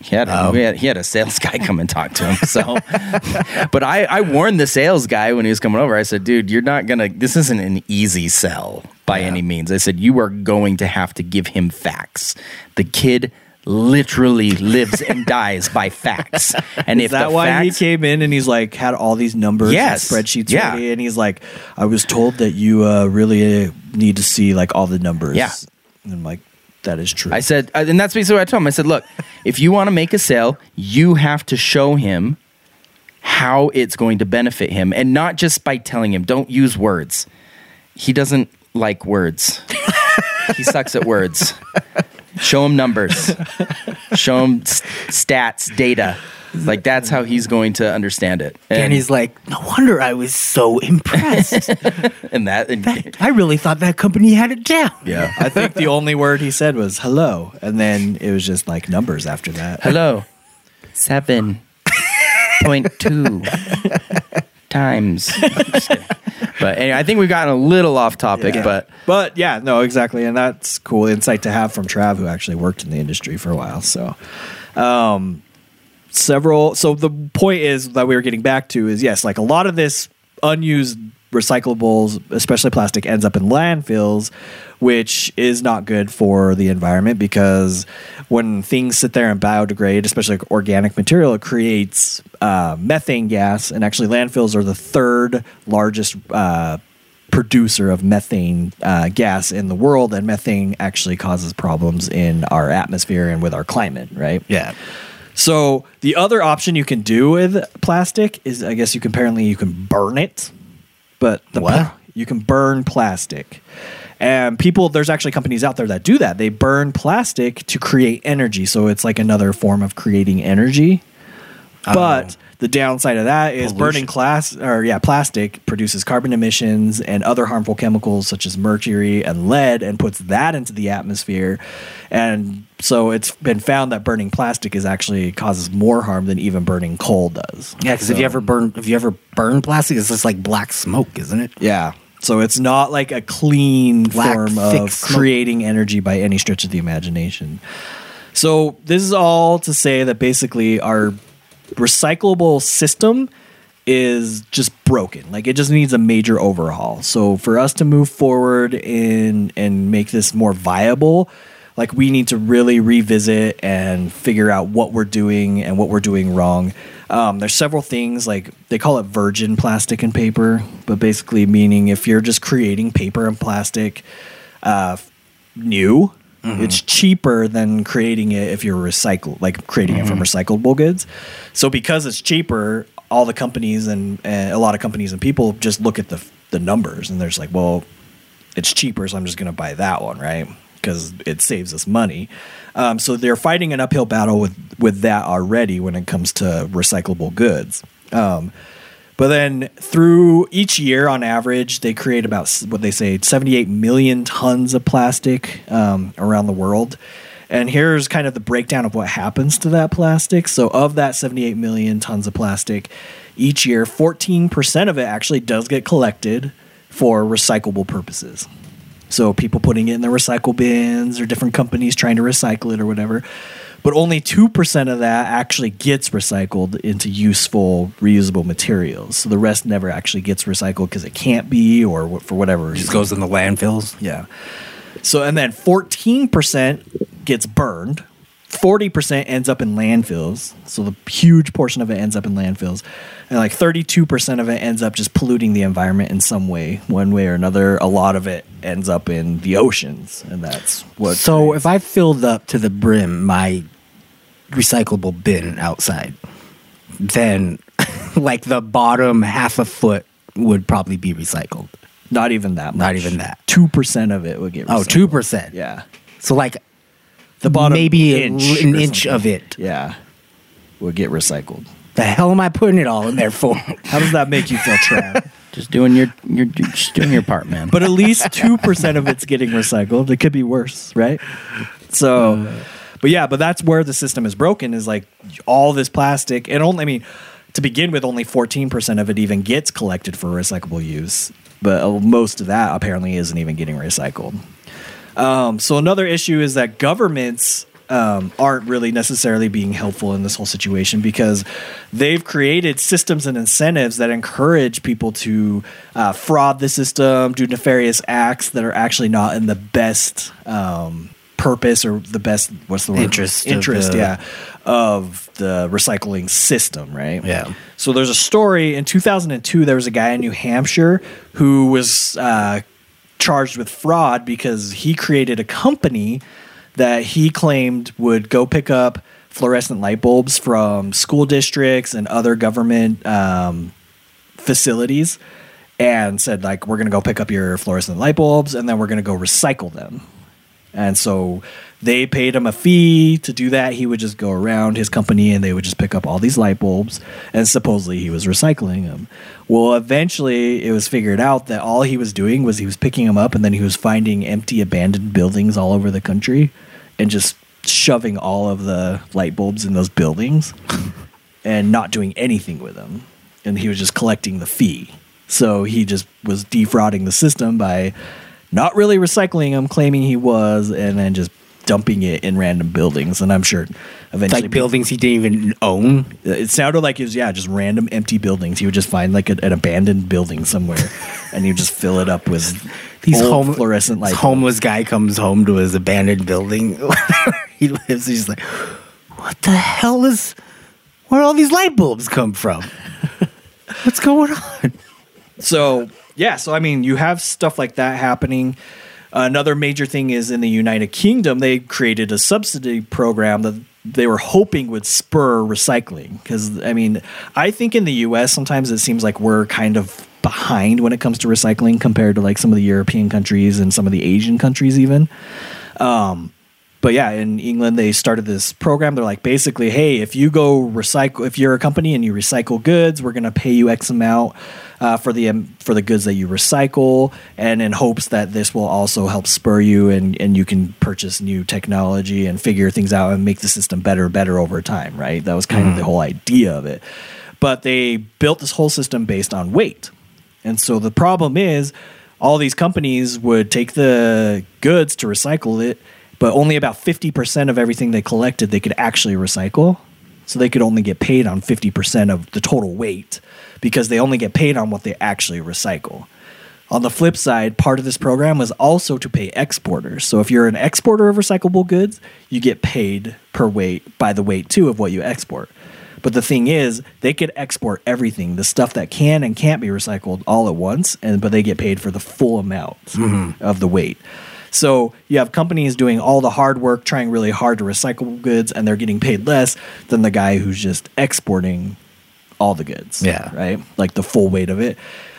Speaker 2: He had,
Speaker 3: Oh.
Speaker 2: he had he had a sales guy come and talk to him. So, <laughs> but I I warned the sales guy when he was coming over. I said, dude, you're not gonna. This isn't an easy sell by any means. I said you are going to have to give him facts. The kid literally lives and dies by facts. <laughs> And
Speaker 4: Is
Speaker 2: if
Speaker 4: that why
Speaker 2: facts,
Speaker 4: he came in and he's like had all these numbers,
Speaker 2: Yes.
Speaker 4: and spreadsheets
Speaker 2: Yeah.
Speaker 4: ready, and he's like, "I was told that you uh, really need to see like all the numbers."
Speaker 2: Yeah.
Speaker 4: and I'm like, "That is true."
Speaker 2: I said, uh, and that's basically what I told him. I said, look, if you want to make a sale, you have to show him how it's going to benefit him, and not just by telling him. Don't use words. He doesn't like words. <laughs> he sucks at words. Show him numbers. Show him s- stats, data. Like that's how he's going to understand it. And,
Speaker 3: And he's like, no wonder I was so impressed. <laughs>
Speaker 2: and that, and,
Speaker 3: I really thought that company had it down.
Speaker 2: yeah. <laughs>
Speaker 4: I think the only word he said was "hello," and then it was just like numbers after that.
Speaker 2: Hello. Seven point two <laughs> times. Just kidding. But anyway, I think we've gotten a little off topic,
Speaker 4: Yeah.
Speaker 2: but
Speaker 4: But yeah, no, exactly, and that's cool insight to have from Trav, who actually worked in the industry for a while. So, um, several. So the point is that we were getting back to is yes, like a lot of this unused recyclables, especially plastic, ends up in landfills, which is not good for the environment because when things sit there and biodegrade, especially like organic material, it creates uh, methane gas, and actually landfills are the third largest. Uh, producer of methane uh, gas in the world, and methane actually causes problems in our atmosphere and with our climate, right?
Speaker 3: Yeah.
Speaker 4: So the other option you can do with plastic is, I guess you can apparently you can burn it, but the you can burn plastic. And people, there's actually companies out there that do that. They burn plastic to create energy. So it's like another form of creating energy. But oh. The downside of that is burning class or yeah, plastic produces carbon emissions and other harmful chemicals such as mercury and lead and puts that into the atmosphere. And so it's been found that burning plastic is actually causes more harm than even burning coal does.
Speaker 3: Yeah, because if you ever burn, if you ever burn plastic, it's just like black smoke, isn't it?
Speaker 4: Yeah. So it's not like a clean
Speaker 3: Black,
Speaker 4: form of
Speaker 3: smoke.
Speaker 4: creating energy by any stretch of the imagination. So this is all to say that basically our recyclable system is just broken. Like it just needs a major overhaul. So for us to move forward in and make this more viable, like we need to really revisit and figure out what we're doing and what we're doing wrong. Um, there's several things like they call it virgin plastic and paper, but basically meaning if you're just creating paper and plastic uh, new, it's cheaper than creating it if you're recycled, like creating it from recyclable goods. So because it's cheaper, all the companies and, and a lot of companies and people just look at the the numbers and they're just like, well, it's cheaper, so I'm just going to buy that one, right? Because it saves us money. Um, so they're fighting an uphill battle with with that already when it comes to recyclable goods. Um, but then through each year, on average, they create about what they say 78 million tons of plastic um, around the world. And here's kind of the breakdown of what happens to that plastic. So, of that 78 million tons of plastic, each year, 14% of it actually does get collected for recyclable purposes. So, people putting it in the recycle bins or different companies trying to recycle it or whatever. But only 2% of that actually gets recycled into useful, reusable materials. So, the rest never actually gets recycled because it can't be or for whatever
Speaker 3: It
Speaker 4: reason.
Speaker 3: just goes in the landfills.
Speaker 4: Yeah. So and then 14% gets burned. 40% ends up in landfills. So the huge portion of it ends up in landfills. And like 32% of it ends up just polluting the environment in some way, one way or another. A lot of it ends up in the oceans. And that's what.
Speaker 3: So if I filled up to the brim my recyclable bin outside, then <laughs> like the bottom half a foot would probably be recycled.
Speaker 4: Not even that much.
Speaker 3: Not even that.
Speaker 4: 2% of it would get
Speaker 3: Oh, 2%.
Speaker 4: Yeah.
Speaker 3: So like
Speaker 4: The bottom
Speaker 3: maybe
Speaker 4: inch
Speaker 3: an inch of it.
Speaker 4: Yeah. will get recycled.
Speaker 3: The hell am I putting it all in there for? <laughs>
Speaker 4: How does that make you feel, Trav? <laughs>
Speaker 2: Just doing your, your just doing your part, man.
Speaker 4: but at least two percent of it's getting recycled. It could be worse, right? So, but yeah, but that's where the system is broken. Is like all this plastic, and only I mean, to begin with, only fourteen percent of it even gets collected for recyclable use. But uh, most of that apparently isn't even getting recycled. Um, so another issue is that governments um, aren't really necessarily being helpful in this whole situation because they've created systems and incentives that encourage people to uh, fraud the system, do nefarious acts that are actually not in the best um, purpose or the best what's the word
Speaker 3: Interest of
Speaker 4: interest
Speaker 3: the-
Speaker 4: yeah of the recycling system right
Speaker 3: Yeah.
Speaker 4: so there's a story in 2002. There was a guy in New Hampshire who was uh, charged with fraud because he created a company that he claimed would go pick up fluorescent light bulbs from school districts and other government um, facilities and said like we're going to go pick up your fluorescent light bulbs and then we're going to go recycle them. And so they paid him a fee to do that. He would just go around his company and they would just pick up all these light bulbs and supposedly he was recycling them. Well, eventually it was figured out that all he was doing was he was picking them up and then he was finding empty abandoned buildings all over the country and just shoving all of the light bulbs in those buildings <laughs> and not doing anything with them. And he was just collecting the fee. So he just was defrauding the system by not really recycling them, claiming he was, and then just dumping it in random buildings. And I'm sure eventually
Speaker 3: like buildings he didn't even own.
Speaker 4: Uh, it sounded like it was yeah, just random empty buildings. He would just find like a, an abandoned building somewhere, <laughs> and he would just fill it up with
Speaker 3: These home,
Speaker 4: fluorescent light.
Speaker 3: this homeless guy comes home to his abandoned building. <laughs> he lives. He's like, what the hell is? Where all these light bulbs come from? What's going on?
Speaker 4: So yeah, so I mean, you have stuff like that happening. Another major thing is in the United Kingdom, they created a subsidy program that they were hoping would spur recycling. Because I mean, I think in the U.S. sometimes it seems like we're kind of behind when it comes to recycling compared to like some of the European countries and some of the Asian countries even. Um, but yeah, in England they started this program. They're like basically, hey, if you go recycle, if you're a company and you recycle goods, we're gonna pay you X amount uh, for the um, for the goods that you recycle, and in hopes that this will also help spur you and and you can purchase new technology and figure things out and make the system better, better over time. Right? That was kind of the whole idea of it. But they built this whole system based on weight. And so the problem is, all these companies would take the goods to recycle it, but only about 50% of everything they collected they could actually recycle. So they could only get paid on 50% of the total weight because they only get paid on what they actually recycle. On the flip side, part of this program was also to pay exporters. So if you're an exporter of recyclable goods, you get paid per weight by the weight too of what you export. But the thing is, they could export everything, the stuff that can and can't be recycled all at once, and but they get paid for the full amount mm-hmm. of the weight. So you have companies doing all the hard work, trying really hard to recycle goods, and they're getting paid less than the guy who's just exporting all the goods.
Speaker 3: Yeah.
Speaker 4: Right? Like the full weight of it.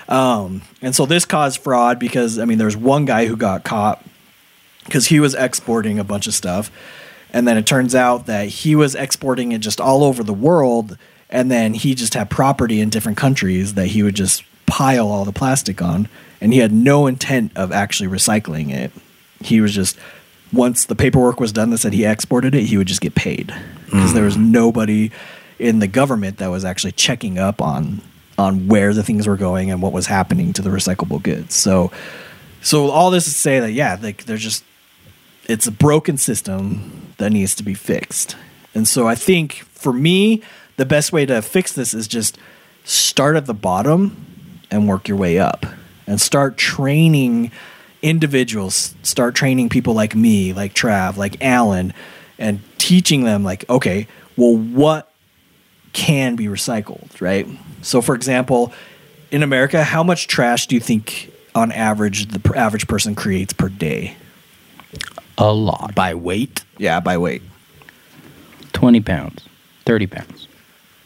Speaker 4: Um, and so this caused fraud because, I mean, there's one guy who got caught because he was exporting a bunch of stuff. And then it turns out that he was exporting it just all over the world. And then he just had property in different countries that he would just pile all the plastic on. And he had no intent of actually recycling it. He was just, once the paperwork was done that said he exported it, he would just get paid. Because there was mm. nobody in the government that was actually checking up on on where the things were going and what was happening to the recyclable goods. So so all this is to say that yeah, like they're just it's a broken system that needs to be fixed. And so I think for me, the best way to fix this is just start at the bottom and work your way up and start training individuals start training people like me, like Trav, like Alan, and teaching them like, okay, well, what can be recycled, right? So, for example, in America, how much trash do you think, on average, the per- average person creates per day?
Speaker 2: A lot.
Speaker 3: By weight?
Speaker 4: Yeah, by weight.
Speaker 2: 20 pounds, 30 pounds.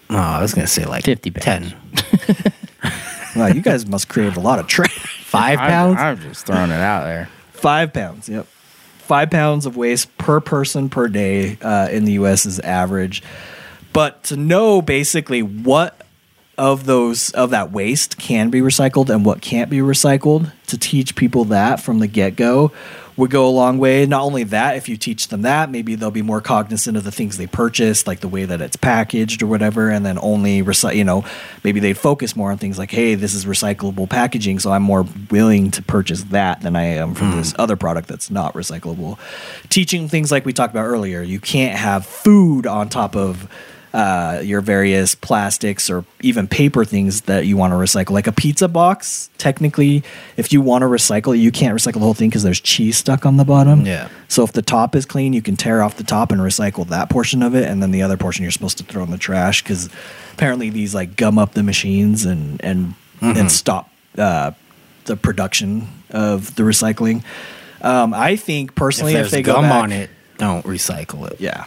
Speaker 3: Oh, I was gonna say like
Speaker 2: 50 pounds.
Speaker 3: ten. <laughs> <laughs>
Speaker 4: Wow, you guys must create a lot of trash. <laughs>
Speaker 3: Five pounds?
Speaker 2: I'm, I'm just throwing it out there.
Speaker 4: Five pounds. Yep. Five pounds of waste per person per day uh, in the U.S. is average. But to know basically what of those of that waste can be recycled and what can't be recycled, to teach people that from the get go would go a long way. Not only that, if you teach them that, maybe they'll be more cognizant of the things they purchase, like the way that it's packaged or whatever, and then only recycle. You know, maybe they focus more on things like, hey, this is recyclable packaging, so I'm more willing to purchase that than I am from hmm. this other product that's not recyclable. Teaching things like we talked about earlier, you can't have food on top of uh, your various plastics or even paper things that you want to recycle. Like a pizza box, technically, if you want to recycle you can't recycle the whole thing because there's cheese stuck on the bottom.
Speaker 3: Yeah.
Speaker 4: So if the top is clean, you can tear off the top and recycle that portion of it, and then the other portion you're supposed to throw in the trash because apparently these like gum up the machines and and and stop uh, the production of the recycling. Um, I think personally,
Speaker 3: if
Speaker 4: if, they
Speaker 3: gum
Speaker 4: back-
Speaker 3: on it, don't recycle it.
Speaker 4: yeah.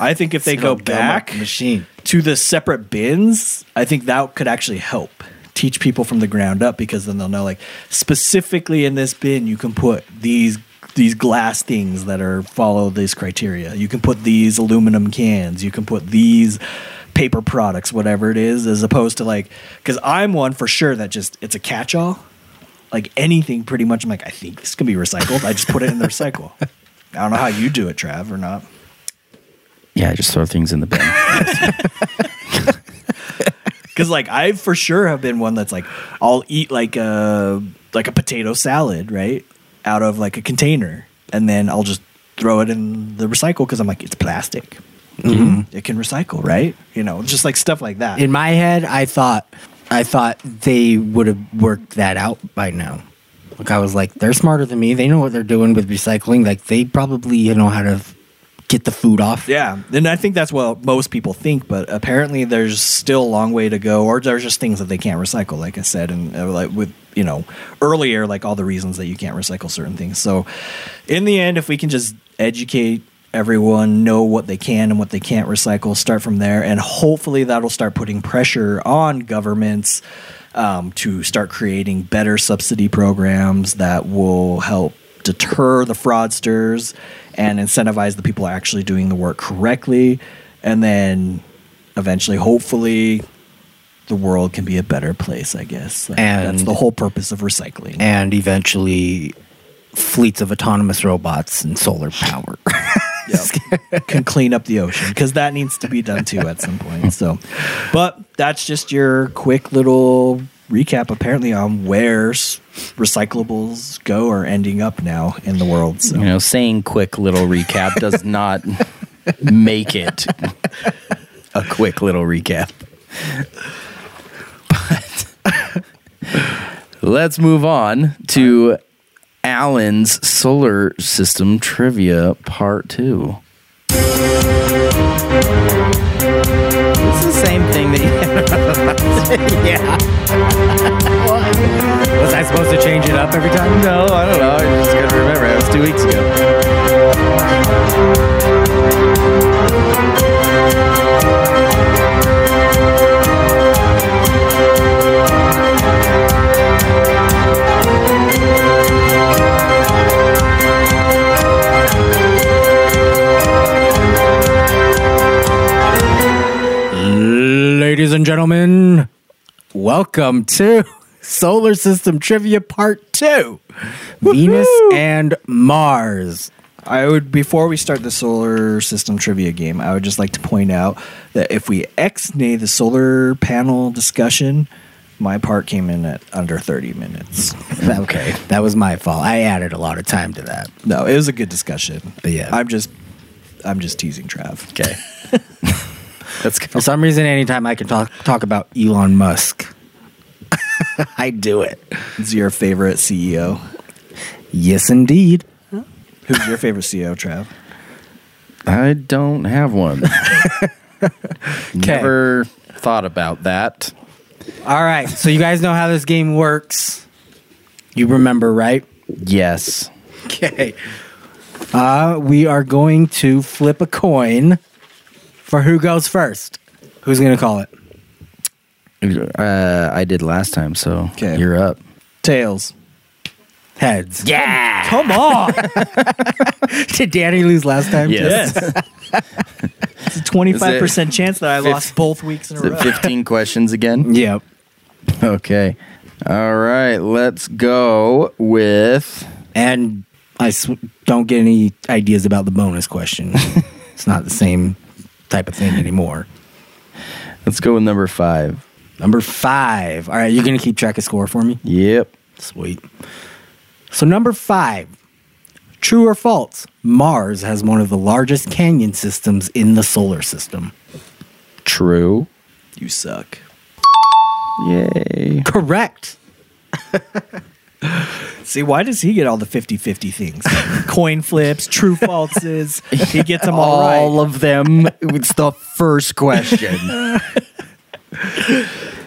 Speaker 4: I think if they go back
Speaker 3: machine.
Speaker 4: to the separate bins, I think that could actually help teach people from the ground up because then they'll know like specifically in this bin you can put these these glass things that are follow this criteria. You can put these aluminum cans, you can put these paper products, whatever it is, as opposed to like because I'm one for sure that just it's a catch all. Like anything pretty much I'm like, I think this can be recycled. I just put it in the recycle. I don't know how you do it, Trav, or not.
Speaker 2: Yeah, I just throw things in the bin. <laughs>
Speaker 4: Because like I for sure have been one that's like I'll eat like a like a potato salad right out of like a container and then I'll just throw it in the recycle because I'm like it's plastic. Mm-hmm. It can recycle, right? You know, just like stuff like that.
Speaker 3: In my head, I thought I thought they would have worked that out by now. Like I was like, they're smarter than me. They know what they're doing with recycling. Like they probably you know how to f- get the food off.
Speaker 4: Yeah, and I think that's what most people think, but apparently there's still a long way to go, or there's just things that they can't recycle, like I said, and uh, like with you know earlier, like all the reasons that you can't recycle certain things. So, in the end, if we can just educate everyone, know what they can and what they can't recycle, start from there, and hopefully that'll start putting pressure on governments um, to start creating better subsidy programs that will help deter the fraudsters and incentivize the people actually doing the work correctly and then eventually hopefully the world can be a better place i guess Like, that's the whole purpose of recycling
Speaker 3: And eventually, fleets of autonomous robots and solar power. <laughs>
Speaker 4: Yep. can clean up the ocean because that needs to be done too at some point so but that's just your quick little recap apparently on where recyclables go or ending up now in the world so
Speaker 2: you know, saying quick little recap does <laughs> not make it a quick little recap. But let's move on to Alan's solar system trivia part two. It's the same thing that you had. <laughs>
Speaker 3: yeah. <laughs> Was I supposed to change it up every time?
Speaker 2: No, I don't know. I just gotta remember. It was two weeks ago.
Speaker 3: Welcome to <laughs> Solar System Trivia Part 2 Venus and Mars.
Speaker 4: I would before we start the solar system trivia game, I would just like to point out that if we ex-nay the solar panel discussion, my part came in at under 30 minutes. <laughs>
Speaker 3: Okay, that was my fault. I added a lot of time to that.
Speaker 4: No, it was a good discussion.
Speaker 3: But yeah.
Speaker 4: I'm just I'm just teasing Trav.
Speaker 2: Okay. <laughs> Let's go.
Speaker 3: For some reason, anytime I can talk talk about Elon Musk, <laughs> I do it.
Speaker 4: It's your favorite CEO.
Speaker 3: Yes, indeed.
Speaker 4: Who's your favorite CEO, Trav?
Speaker 2: I don't have one. <laughs> <laughs> Never thought about that.
Speaker 3: All right. So you guys know how this game works. You remember, right?
Speaker 2: Yes.
Speaker 3: Okay. Uh, we are going to flip a coin for who goes first. Who's going to call it?
Speaker 2: Uh, I did last time, so
Speaker 4: 'Kay.
Speaker 2: you're up.
Speaker 4: Tails.
Speaker 3: Heads.
Speaker 2: Yeah.
Speaker 4: Come on. <laughs>
Speaker 3: Did Danny lose last time?
Speaker 2: Yes. <laughs>
Speaker 4: it's a 25% chance that I
Speaker 2: fif-
Speaker 4: lost both weeks in a
Speaker 2: Is it
Speaker 4: row.
Speaker 2: 15 <laughs> questions again?
Speaker 3: Yep.
Speaker 2: Okay. All right. Let's go with.
Speaker 3: And I sw- don't get any ideas about the bonus question. it's not the same type of thing anymore.
Speaker 2: Let's go with number five.
Speaker 3: Number five. All right, you're going to keep track of score for me?
Speaker 2: Yep.
Speaker 3: Sweet. So, number five true or false? Mars has one of the largest canyon systems in the solar system.
Speaker 2: True.
Speaker 4: You suck.
Speaker 2: Yay.
Speaker 3: Correct. <laughs>
Speaker 4: See, why does he get all the 50 50 things? Coin flips, true falses. He gets them all,
Speaker 2: All
Speaker 4: right.
Speaker 2: of them. It's the first question. <laughs>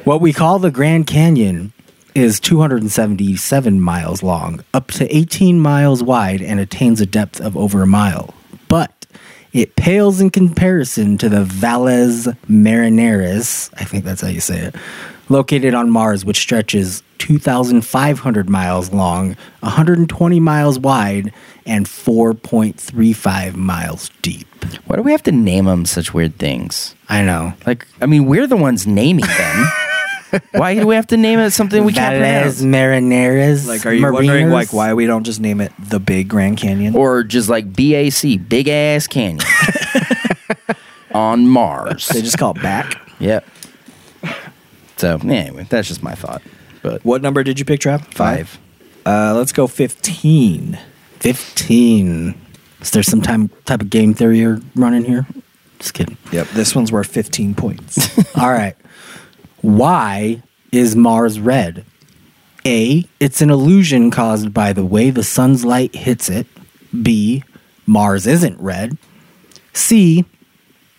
Speaker 3: What we call the Grand Canyon is 277 miles long, up to 18 miles wide, and attains a depth of over a mile. But it pales in comparison to the Valles Marineris, I think that's how you say it, located on Mars, which stretches 2,500 miles long, 120 miles wide, and 4.35 miles deep.
Speaker 2: Why do we have to name them such weird things?
Speaker 3: I know.
Speaker 2: Like, I mean, we're the ones naming them. <laughs> Why do we have to name it something we can't
Speaker 3: Valles
Speaker 2: pronounce?
Speaker 3: Marineris.
Speaker 4: Like, are you wondering like why we don't just name it the Big Grand Canyon?
Speaker 2: Or just like BAC, Big Ass Canyon. <laughs> On Mars.
Speaker 4: they just call it back.
Speaker 2: Yep. So, anyway, that's just my thought. But
Speaker 4: What number did you pick, Trav?
Speaker 2: five.
Speaker 4: Uh, let's go 15.
Speaker 3: 15. Is there some time, type of game theory you're running here? Just kidding.
Speaker 4: Yep, this one's worth 15 points. <laughs>
Speaker 3: All right. Why is Mars red? A. It's an illusion caused by the way the sun's light hits it. B. Mars isn't red. C.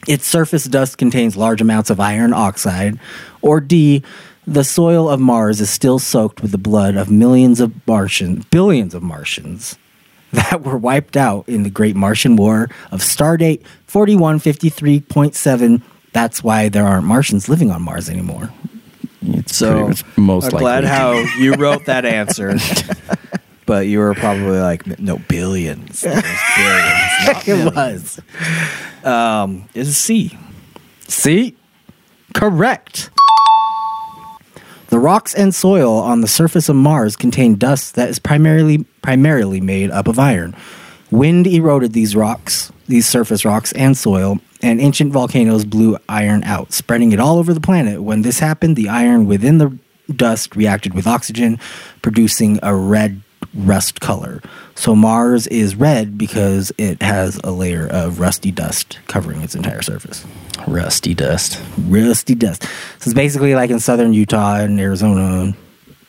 Speaker 3: Its surface dust contains large amounts of iron oxide. Or D. The soil of Mars is still soaked with the blood of millions of Martians, billions of Martians <laughs> that were wiped out in the Great Martian War of Stardate 4153.7. That's why there aren't Martians living on Mars anymore.
Speaker 2: It's
Speaker 4: So
Speaker 2: pretty much most
Speaker 4: I'm glad how <laughs> you wrote that answer. <laughs> but you were probably like, no, billions. Billions.
Speaker 3: It
Speaker 4: millions.
Speaker 3: was.
Speaker 4: Um, it's C.
Speaker 3: See? Correct. The rocks and soil on the surface of Mars contain dust that is primarily primarily made up of iron. Wind eroded these rocks, these surface rocks and soil, and ancient volcanoes blew iron out, spreading it all over the planet. When this happened, the iron within the dust reacted with oxygen, producing a red rust color. So Mars is red because it has a layer of rusty dust covering its entire surface
Speaker 2: Rusty dust.
Speaker 3: rusty dust. So it's basically like in southern Utah and Arizona,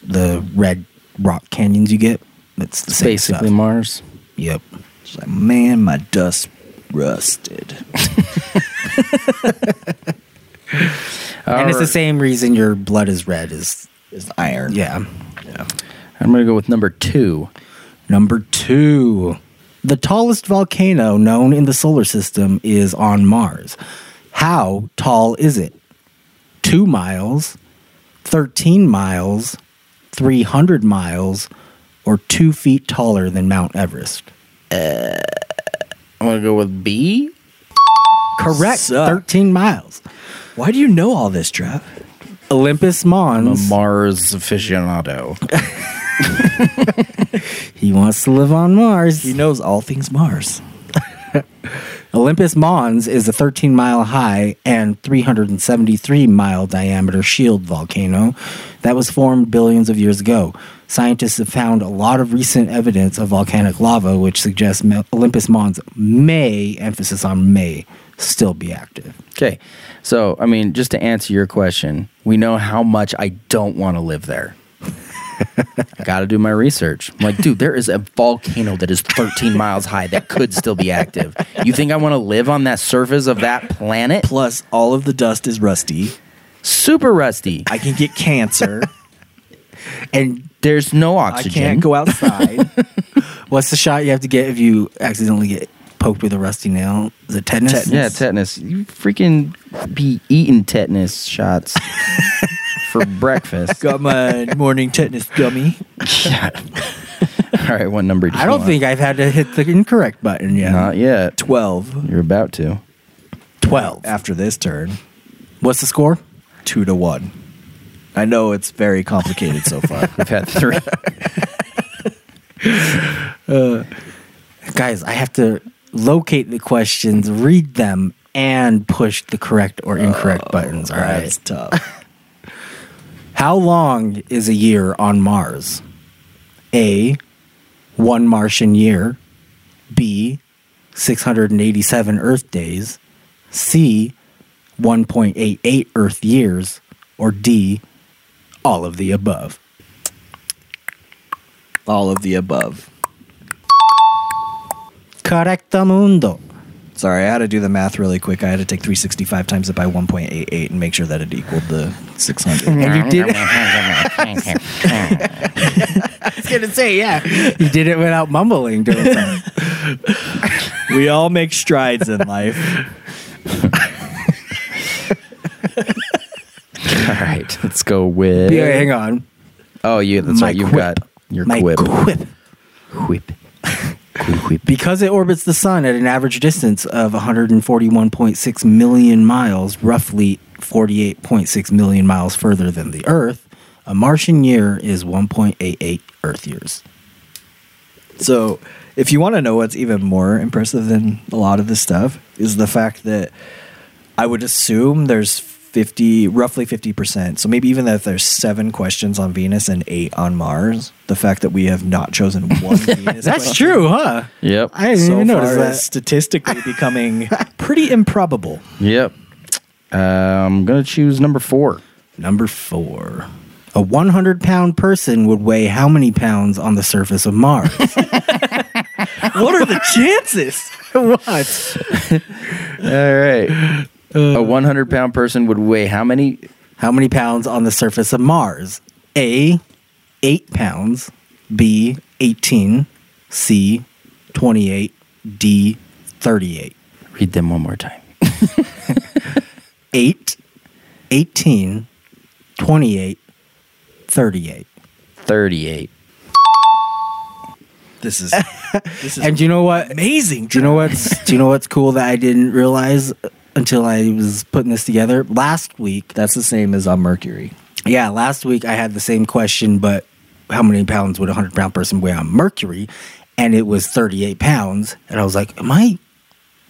Speaker 3: the red rock canyons you get. It's the same
Speaker 2: basically
Speaker 3: stuff.
Speaker 2: Mars.
Speaker 3: Yep.
Speaker 4: It's like, man, my dust rusted. <laughs>
Speaker 3: and it's the same reason your blood is red. Is
Speaker 4: It's iron.
Speaker 3: Yeah. Yeah.
Speaker 2: I'm going to go with number two.
Speaker 3: Number two, the tallest volcano known in the solar system is on Mars. How tall is it? Two miles, thirteen miles, three hundred miles, or two feet taller than Mount Everest?
Speaker 2: Uh, I'm going to go with B.
Speaker 3: Correct.
Speaker 4: Suck.
Speaker 3: 13 miles.
Speaker 4: Why do you know all this, Trav?
Speaker 3: Olympus
Speaker 2: I'm a
Speaker 3: Mons.
Speaker 2: Mars aficionado. <laughs> <laughs>
Speaker 3: he wants to live on Mars.
Speaker 4: He knows all things Mars. <laughs>
Speaker 3: Olympus Mons is a 13 mile high and 373 mile diameter shield volcano that was formed billions of years ago. Scientists have found a lot of recent evidence of volcanic lava, which suggests Olympus Mons may, emphasis on may, still be active.
Speaker 2: Okay. So, I mean, just to answer your question, we know how much I don't want to live there. <laughs> Got to do my research. I'm like, dude, there is a volcano that is 13 miles high that could still be active. You think I want to live on that surface of that planet?
Speaker 4: Plus, all of the dust is rusty.
Speaker 2: Super rusty.
Speaker 4: I can get cancer.
Speaker 3: And
Speaker 2: There's no oxygen.
Speaker 4: I can't go outside. <laughs>
Speaker 3: what's the shot you have to get if you accidentally get poked with a rusty nail? The tetanus?
Speaker 4: Tetanus.
Speaker 2: Yeah, tetanus. You freaking be eating tetanus shots <laughs> for breakfast. <laughs>
Speaker 4: Got my morning tetanus gummy.
Speaker 2: Yeah. <laughs> All right, what number do you
Speaker 3: I don't
Speaker 2: want?
Speaker 3: think I've had to hit the incorrect button yet.
Speaker 2: Not yet.
Speaker 4: 12
Speaker 2: You're about to.
Speaker 3: 12.
Speaker 4: after this turn.
Speaker 3: What's the score?
Speaker 4: Two to one. I know it's very complicated so far. <laughs>
Speaker 2: We've had three.
Speaker 3: Uh, guys, I have to locate the questions, read them, and push the correct or incorrect oh, buttons. All right.
Speaker 4: That's tough.
Speaker 3: How long is a year on Mars? A. One Martian year. B. 687 Earth days. C. 1.88 Earth years. Or D. All of the above.
Speaker 4: All of the above.
Speaker 3: Correctamundo.
Speaker 4: Sorry, I had to do the math really quick. I had to take 365 times it by 1.88 and make sure that it equaled the 600.
Speaker 3: And you did <laughs> I was gonna say, yeah. You did it without mumbling during <laughs>
Speaker 4: we all make strides in life. <laughs>
Speaker 2: All right, let's go with.
Speaker 3: Yeah, hang on.
Speaker 2: Oh, you. That's
Speaker 3: My
Speaker 2: right. You've
Speaker 3: quip.
Speaker 2: got your
Speaker 3: My
Speaker 2: quip.
Speaker 3: quip.
Speaker 2: Whip.
Speaker 3: Because it orbits the sun at an average distance of 141.6 million miles, roughly 48.6 million miles further than the Earth, a Martian year is 1.88 Earth years.
Speaker 4: So, if you want to know what's even more impressive than a lot of this stuff, is the fact that I would assume there's 50, roughly 50%. So, maybe even if there's seven questions on Venus and eight on Mars, the fact that we have not chosen one <laughs> Venus
Speaker 3: That's
Speaker 4: question
Speaker 3: true, huh?
Speaker 2: Yep.
Speaker 3: I didn't
Speaker 4: so
Speaker 3: even notice
Speaker 4: far
Speaker 3: that.
Speaker 4: is statistically <laughs> becoming pretty improbable.
Speaker 2: Yep. Uh, I'm gonna choose number four.
Speaker 3: Number four. A 100 pound person would weigh how many pounds on the surface of Mars? <laughs>
Speaker 4: what are the chances?
Speaker 3: what?
Speaker 2: All right. Um, a 100 pound person would weigh how many?
Speaker 3: How many pounds on the surface of Mars? A, 8 pounds. B, 18. C, 28. D, 38.
Speaker 2: Read them one more time. <laughs>
Speaker 3: 8, 18, 28, 38.
Speaker 2: 38.
Speaker 4: This is <laughs> this is
Speaker 3: And do you know what?
Speaker 4: amazing.
Speaker 3: Do you know what's do you know what's cool that I didn't realize until I was putting this together? Last week,
Speaker 4: That's the same as on Mercury.
Speaker 3: yeah, last week I had the same question, but how many pounds would a hundred pound person weigh on Mercury? And it was thirty eight pounds, and I was like, "Am I?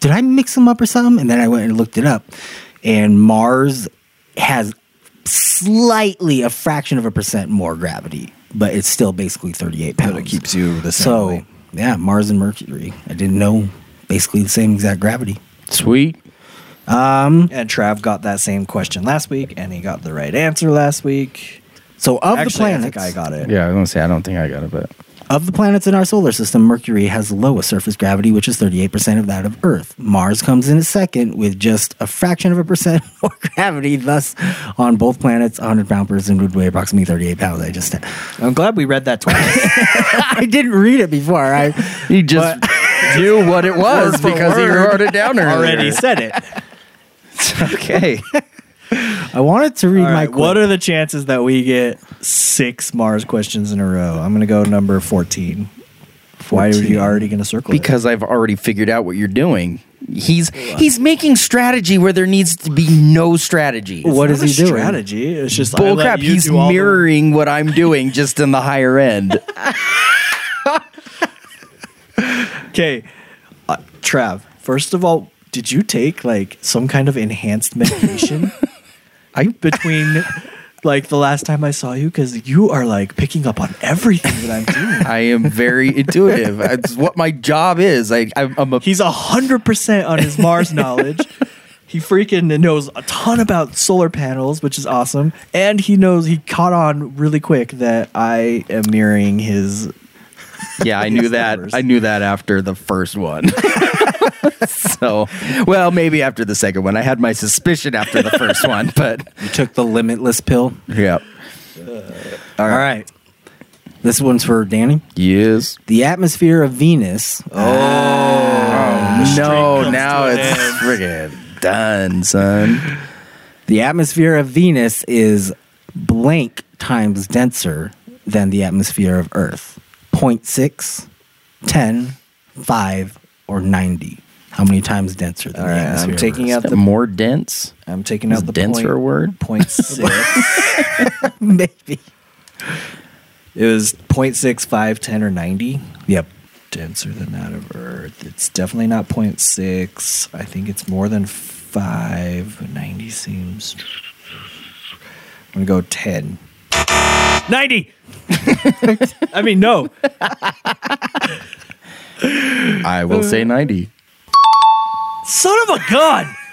Speaker 3: Did I mix them up or something?" And then I went and looked it up, and Mars has slightly a fraction of a percent more gravity, but it's still basically thirty eight pounds.
Speaker 4: But it keeps you the same
Speaker 3: So
Speaker 4: weight.
Speaker 3: yeah, Mars and Mercury. I didn't know basically the same exact gravity.
Speaker 2: Sweet.
Speaker 3: Um,
Speaker 4: And Trav got that same question last week, and he got the right answer last week.
Speaker 3: so of
Speaker 4: Actually,
Speaker 3: the planets,
Speaker 4: I think I got it.
Speaker 2: Yeah, I was gonna say I don't think I got it, but
Speaker 3: of the planets in our solar system, Mercury has the lowest surface gravity, which is thirty eight percent of that of Earth. Mars comes in a second with just a fraction of a percent <laughs> more gravity. Thus, on both planets, a hundred pound person would weigh approximately thirty eight pounds. I just,
Speaker 4: I'm glad we read that twice. <laughs>
Speaker 3: I didn't read it before. I
Speaker 2: you just knew what it <laughs> was
Speaker 4: Word
Speaker 2: because he wrote it down earlier.
Speaker 4: Already said it. <laughs>
Speaker 2: okay.
Speaker 3: I wanted to read
Speaker 4: All
Speaker 3: my.
Speaker 4: right, what are the chances that we get six Mars questions in a row? I'm going to go number 14. Why are
Speaker 3: 14.
Speaker 4: you already going to circle it?
Speaker 3: because
Speaker 2: because I've already figured out what you're doing. He's he's making strategy where there needs to be no strategy.
Speaker 3: What
Speaker 4: It's
Speaker 3: is he doing?
Speaker 4: Strategy. It's just I let
Speaker 2: Bullcrap.
Speaker 4: you
Speaker 2: He's
Speaker 4: do all the-
Speaker 2: mirroring what I'm doing, just in the higher end. <laughs>
Speaker 4: Okay, uh, Trav. First of all, did you take like some kind of enhanced medication? <laughs> I between like the last time I saw you because you are like picking up on everything that I'm doing. <laughs>
Speaker 2: I am very intuitive. It's what my job is. I, I'm, I'm a
Speaker 4: He's a hundred percent on his Mars knowledge. he freaking knows a ton about solar panels, which is awesome. And he knows he caught on really quick that I am mirroring his.
Speaker 2: Yeah, I knew that. I knew that after the first one. <laughs> <laughs> so, well, maybe after the second one. I had my suspicion after the first <laughs> one, but
Speaker 3: You took the limitless pill.
Speaker 2: yeah.
Speaker 3: Uh, all right. This one's for Danny.
Speaker 2: Yes.
Speaker 3: The atmosphere of Venus.
Speaker 2: Oh, oh
Speaker 4: no,
Speaker 2: now it's friggin' done, son.
Speaker 3: The atmosphere of Venus is blank times denser than the atmosphere of Earth. 0.6, 10, 5, or 90. How many times denser than
Speaker 4: All
Speaker 3: the
Speaker 4: right,
Speaker 3: atmosphere
Speaker 4: I'm taking out
Speaker 2: The
Speaker 4: the.
Speaker 2: more dense.
Speaker 4: I'm taking
Speaker 2: Is
Speaker 4: out the
Speaker 2: denser
Speaker 4: point,
Speaker 2: word?
Speaker 4: point <laughs> six. <laughs>
Speaker 3: Maybe.
Speaker 4: it was 0.6, 5, 10, or 90.
Speaker 3: Yep.
Speaker 4: denser than that of Earth. It's definitely not 0.6. I think it's more than 5. 90 seems. I'm going to go 10. 90! <laughs> I mean, no.
Speaker 2: I will say 90.
Speaker 4: Son of a gun! <laughs>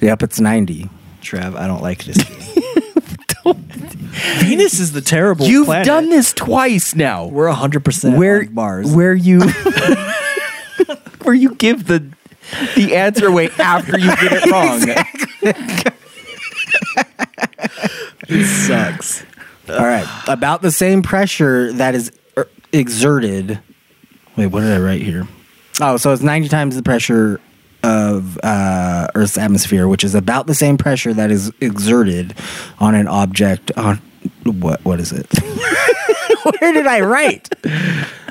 Speaker 3: Yep, it's 90.
Speaker 4: Trav, I don't like this game. <laughs> Venus is the terrible
Speaker 2: You've
Speaker 4: planet.
Speaker 2: done this twice now.
Speaker 4: We're 100%
Speaker 2: where
Speaker 4: on Mars.
Speaker 2: where you <laughs> where you give the the answer away after you get it wrong.
Speaker 4: it sucks.
Speaker 3: All right. About the same pressure that is er, exerted. Wait, what did I write here? Oh, so it's 90 times the pressure of uh, Earth's atmosphere, which is about the same pressure that is exerted on an object on what what is it? <laughs> Where did I write?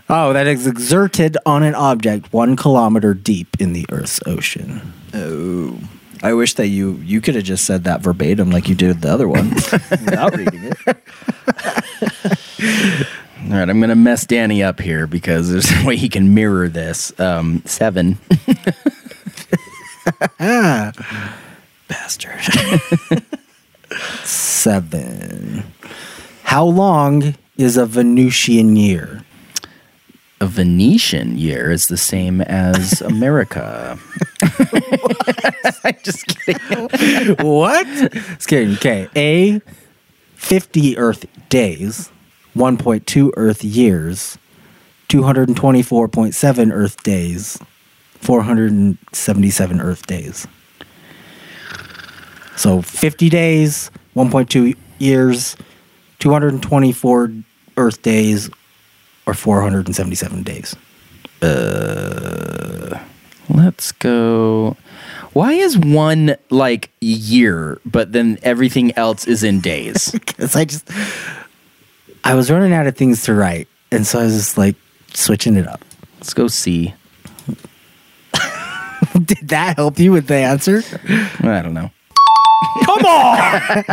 Speaker 3: Oh, that is exerted on an object one kilometer deep in the Earth's ocean.
Speaker 4: Oh. I wish that you you could have just said that verbatim like you did the other one <laughs> without reading it. <laughs>
Speaker 2: All right, I'm going to mess Danny up here because there's <laughs> a way he can mirror this. Um, seven. <laughs>
Speaker 4: Bastard. <laughs>
Speaker 3: Seven. How long is a Venusian year?
Speaker 2: A Venetian year is the same as America. I'm just kidding.
Speaker 3: What? Just kidding. Okay. A, 50 Earth days, 1.2 Earth years, 224.7 Earth days, 477 Earth days. So 50 days, 1.2 years, 224 Earth days, or 477 days.
Speaker 2: Uh, Let's go. Why is one like year, but then everything else is in days? <laughs>
Speaker 3: Because I just, I was running out of things to write. And so I was just like switching it up.
Speaker 2: Let's go see. <laughs>
Speaker 3: Did that help you with the answer?
Speaker 2: I don't know.
Speaker 4: Come on!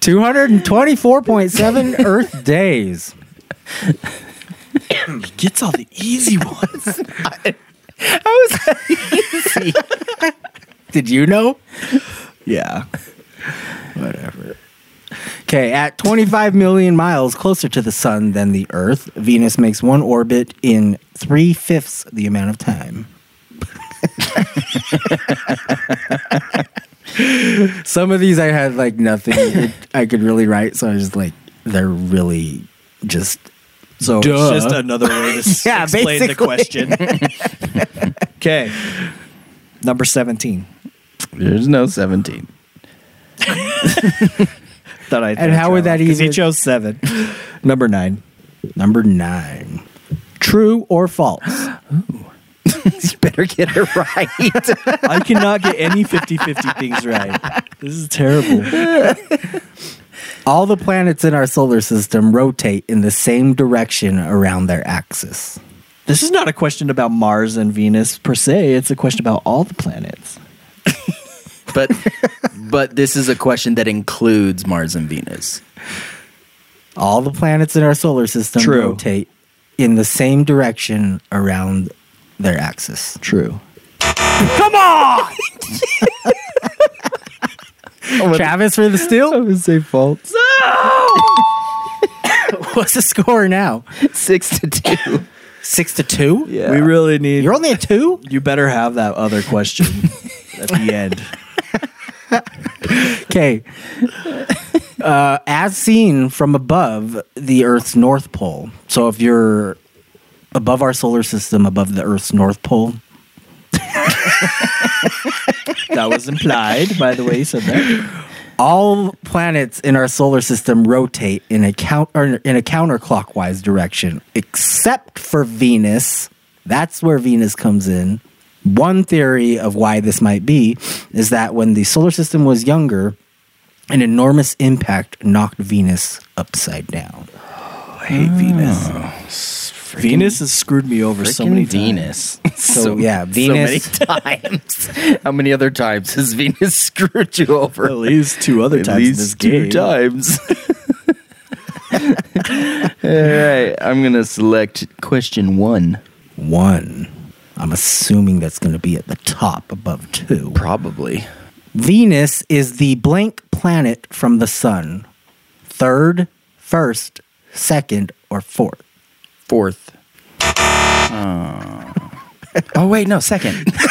Speaker 3: 224.7 Earth days.
Speaker 4: he Gets all the easy ones. <laughs> I was. <laughs>
Speaker 3: Did you know?
Speaker 4: Yeah.
Speaker 3: Whatever. Okay, at 25 million miles closer to the sun than the Earth, Venus makes one orbit in three fifths the amount of time. <laughs> Some of these I had like nothing it- I could really write, so I was just like, they're really just
Speaker 4: So
Speaker 3: Duh.
Speaker 4: it's just another way to <laughs> s-
Speaker 3: Yeah,
Speaker 4: explain the question. <laughs> okay. Number 17.
Speaker 2: There's no 17.
Speaker 4: Thought I'd
Speaker 3: And how would that
Speaker 4: Because he
Speaker 3: even-
Speaker 4: chose seven. <laughs> Number nine.
Speaker 3: number nine. True or false? <laughs>
Speaker 2: you better get it right. <laughs>
Speaker 4: I cannot get any 50 50 things right. This is terrible.
Speaker 3: All the planets in our solar system rotate in the same direction around their axis.
Speaker 4: This is not a question about Mars and Venus per se. It's a question about all the planets.
Speaker 2: But but this is a question that includes Mars and Venus.
Speaker 3: All the planets in our solar system
Speaker 4: True.
Speaker 3: rotate in the same direction around their axis.
Speaker 4: True.
Speaker 3: Come on! <laughs> Travis for the steal?
Speaker 4: I would say false. <laughs>
Speaker 3: What's the score now?
Speaker 2: Six to two.
Speaker 3: Six to two.
Speaker 2: Yeah.
Speaker 4: We really need.
Speaker 3: You're only a two.
Speaker 4: you better have that other question <laughs> at the end.
Speaker 3: Okay. Uh, as seen from above the Earth's North Pole. So if you're above our solar system, above the Earth's North Pole, <laughs>
Speaker 4: That was implied by the way you said that.
Speaker 3: all planets in our solar system rotate in a count or in a counterclockwise direction, except for Venus. That's where Venus comes in. One theory of why this might be is that when the solar system was younger, an enormous impact knocked Venus upside down. <gasps>
Speaker 4: I hate Venus. Oh. Venus has screwed me over so
Speaker 2: Freaking
Speaker 4: many times. <laughs>
Speaker 2: Venus.
Speaker 3: So, yeah, Venus-
Speaker 2: So many <laughs> times. How many other times has Venus <laughs> screwed you over?
Speaker 4: At least two other
Speaker 2: At
Speaker 4: times in this
Speaker 2: least two
Speaker 4: game.
Speaker 2: times. All right, I'm gonna select question one.
Speaker 3: One. I'm assuming that's going to be at the top above two.
Speaker 2: Probably.
Speaker 3: Venus is the blank planet from the sun. Third, first, second, or fourth.
Speaker 2: Fourth. Oh. oh wait, no, second. <laughs>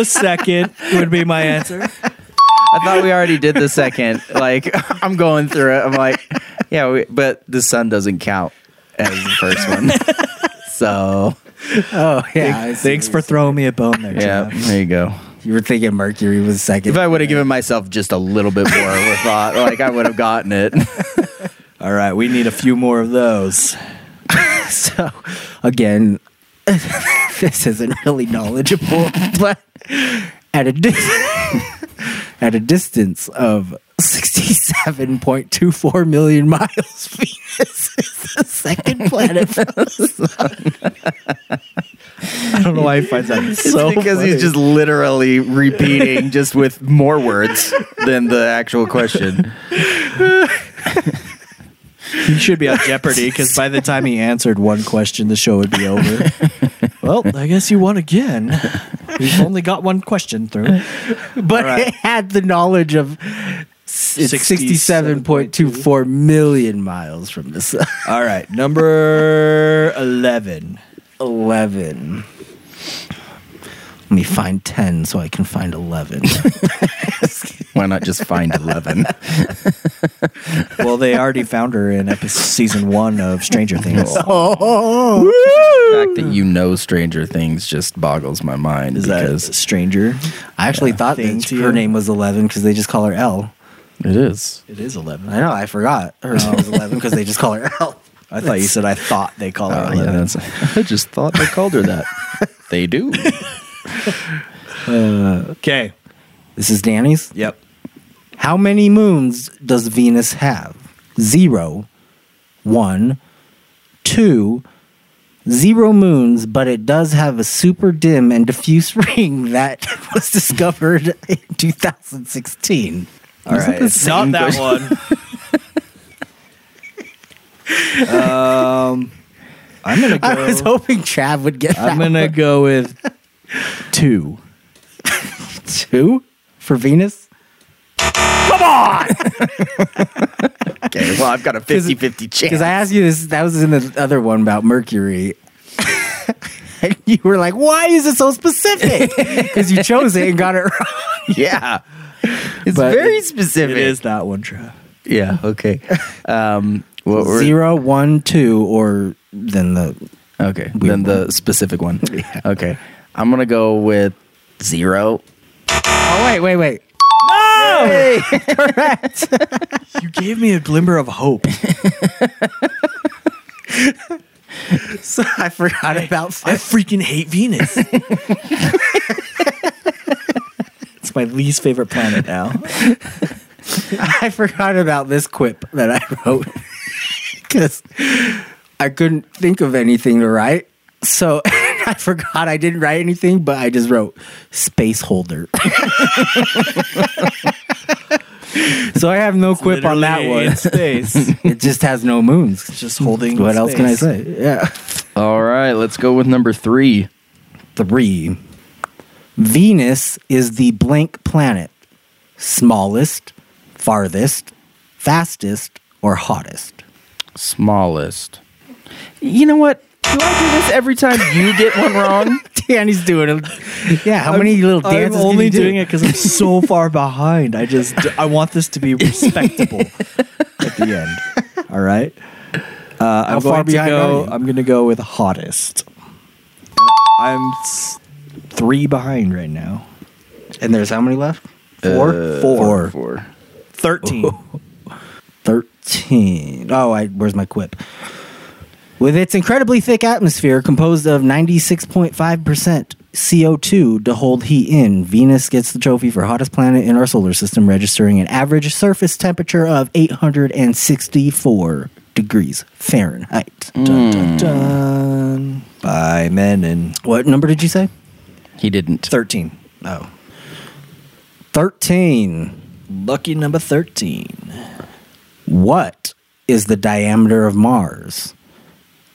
Speaker 4: The second would be my answer.
Speaker 2: I thought we already did the second. Like <laughs> I'm going through it. I'm like, yeah, we, but the sun doesn't count as the first one. <laughs> so
Speaker 3: Oh, yeah.
Speaker 4: Thanks for throwing me a bone there.
Speaker 2: yeah,
Speaker 4: Jeff.
Speaker 2: there you go.
Speaker 3: You were thinking Mercury was second.
Speaker 2: If I would have given myself just a little bit more of a thought, like I would have gotten it. <laughs>
Speaker 4: All right, we need a few more of those. <laughs>
Speaker 3: so, again, <laughs> this isn't really knowledgeable, but at a dis- at a distance of 67.24 million miles, <laughs> Venus is the second planet from the sun. <laughs>
Speaker 4: I don't know why he finds that so
Speaker 2: because
Speaker 4: funny.
Speaker 2: he's just literally repeating just with more words than the actual question. <laughs>
Speaker 4: He should be on <laughs> Jeopardy because by the time he answered one question, the show would be over. <laughs> well, I guess you won again. We've <laughs> only got one question through.
Speaker 3: But
Speaker 4: right.
Speaker 3: it had the knowledge of it's 67.24 million miles from the sun.
Speaker 4: All right, number 11.
Speaker 3: 11. Let me find 10 so I can find 11. <laughs>
Speaker 2: Why not just find eleven? <laughs>
Speaker 4: Well, they already found her in episode, season one of Stranger Things. <laughs>
Speaker 3: oh,
Speaker 2: The fact that you know Stranger Things just boggles my mind
Speaker 4: Is that
Speaker 2: because
Speaker 4: Stranger?
Speaker 3: I actually thought that her
Speaker 4: you?
Speaker 3: name was 11 because they just call her El.
Speaker 2: it is.
Speaker 4: It is 11.
Speaker 3: I know, I forgot her name was 11 because they just call her El.
Speaker 4: I thought you said I thought they call her
Speaker 2: Oh, yeah, I just thought they called her that. they do.
Speaker 4: Okay.
Speaker 3: This is Danny's.
Speaker 4: Yep.
Speaker 3: How many moons does Venus have? Zero, one, two, zero moons, but it does have a super dim and diffuse <laughs> ring that <laughs> was discovered in 2016.
Speaker 4: All It's not that one. <laughs> um, I'm gonna go.
Speaker 3: I was hoping Trav would get that
Speaker 4: I'm gonna go with two.
Speaker 3: two for Venus. Come on! <laughs>
Speaker 2: okay, well, I've got a 50 50 chance.
Speaker 3: Because I asked you this, that was in the other one about Mercury. <laughs> and you were like, why is it so specific? <laughs> Because you chose it and got it wrong.
Speaker 2: yeah. It's
Speaker 3: But
Speaker 2: very
Speaker 4: It
Speaker 2: specific.
Speaker 4: is that one, Trav.
Speaker 2: Yeah, okay. Um, what were,
Speaker 3: Zero, one, two, or then the
Speaker 2: Okay, then the specific one. Okay, I'm going to go with zero.
Speaker 3: Oh wait, wait, wait. No, <laughs> correct.
Speaker 4: you gave me a glimmer of hope.
Speaker 3: So I forgot about
Speaker 4: I
Speaker 3: five.
Speaker 4: freaking hate Venus. <laughs> it's my least favorite planet now.
Speaker 3: I forgot about this quip that I wrote <laughs> because I couldn't think of anything to write. So I forgot I didn't write anything, but I just wrote space holder. so I have no quip on that
Speaker 4: Literally
Speaker 3: one.
Speaker 4: in space. <laughs>
Speaker 3: it just has no moons.
Speaker 4: It's just holding.
Speaker 3: What else can I
Speaker 4: space.
Speaker 3: say? Yeah.
Speaker 2: All right, let's go with number three.
Speaker 3: Three. Venus is the blank planet. Smallest, farthest, fastest, or hottest.
Speaker 2: Smallest. You know what? Do I do this every time you get one wrong? <laughs>
Speaker 3: Danny's doing it. Yeah, how many little dances?
Speaker 4: I'm
Speaker 3: can
Speaker 4: only
Speaker 3: you do?
Speaker 4: doing it because I'm so <laughs> far behind. I just I want this to be <laughs> respectable at the end. All right. Uh, I'm
Speaker 3: How far behind
Speaker 4: go.
Speaker 3: are you?
Speaker 4: I'm going to go with hottest. I'm three behind right now.
Speaker 3: And there's how many left? Four.
Speaker 2: Uh,
Speaker 3: Four.
Speaker 2: Four.
Speaker 4: Thirteen.
Speaker 3: 13. Oh, I, where's my quip? With its incredibly thick atmosphere composed of 96.5% CO2 to hold heat in, Venus gets the trophy for hottest planet in our solar system, registering an average surface temperature of 864 degrees Fahrenheit.
Speaker 4: dun, dun, hmm. dun. By men and
Speaker 3: What number did you say?
Speaker 2: He didn't.
Speaker 4: thirteen.
Speaker 3: Oh. 13.
Speaker 4: Lucky number thirteen.
Speaker 3: What is the diameter of Mars?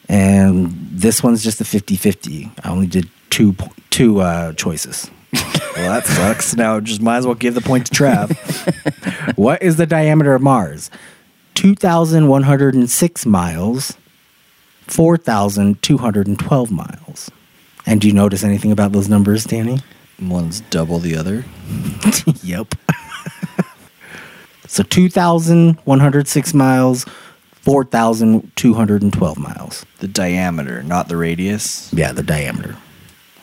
Speaker 3: And this one's just a 50 50. I only did two, two uh, choices. <laughs>
Speaker 4: Well, that sucks. now, just might as well give the point to Trav. <laughs>
Speaker 3: What is the diameter of Mars? 2,106 miles, 4,212 miles. And do you notice anything about those numbers, Danny?
Speaker 4: One's double the other. <laughs>
Speaker 3: yep. so 2,106 miles, 4,212 miles.
Speaker 4: The diameter, not the radius.
Speaker 3: Yeah, the diameter.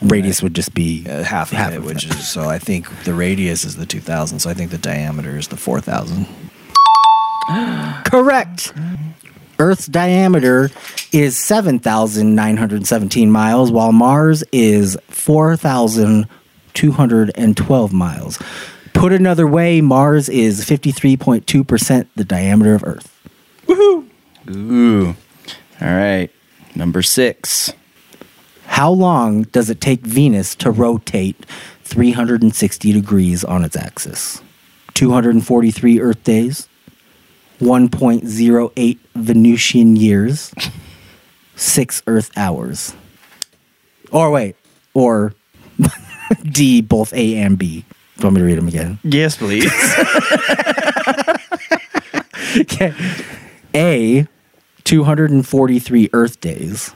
Speaker 3: Radius would just be
Speaker 4: Uh, half of
Speaker 3: Half
Speaker 4: it,
Speaker 3: of
Speaker 4: which
Speaker 3: it.
Speaker 4: is so. I think the radius is the two thousand. So I think the diameter is the four thousand. <gasps>
Speaker 3: Correct. Earth's diameter is 7,917 miles, while Mars is 4,212 miles. Put another way, Mars is 53.2% the diameter of Earth.
Speaker 2: Ooh. All right. Number six.
Speaker 3: How long does it take Venus to rotate 360 degrees on its axis? 243 Earth days, 1.08 Venusian years, 6 Earth hours. Or wait, or <laughs> D, both A and B. Do you want me to read them again?
Speaker 2: Yes, please. <laughs>
Speaker 3: Okay. A, 243 Earth days.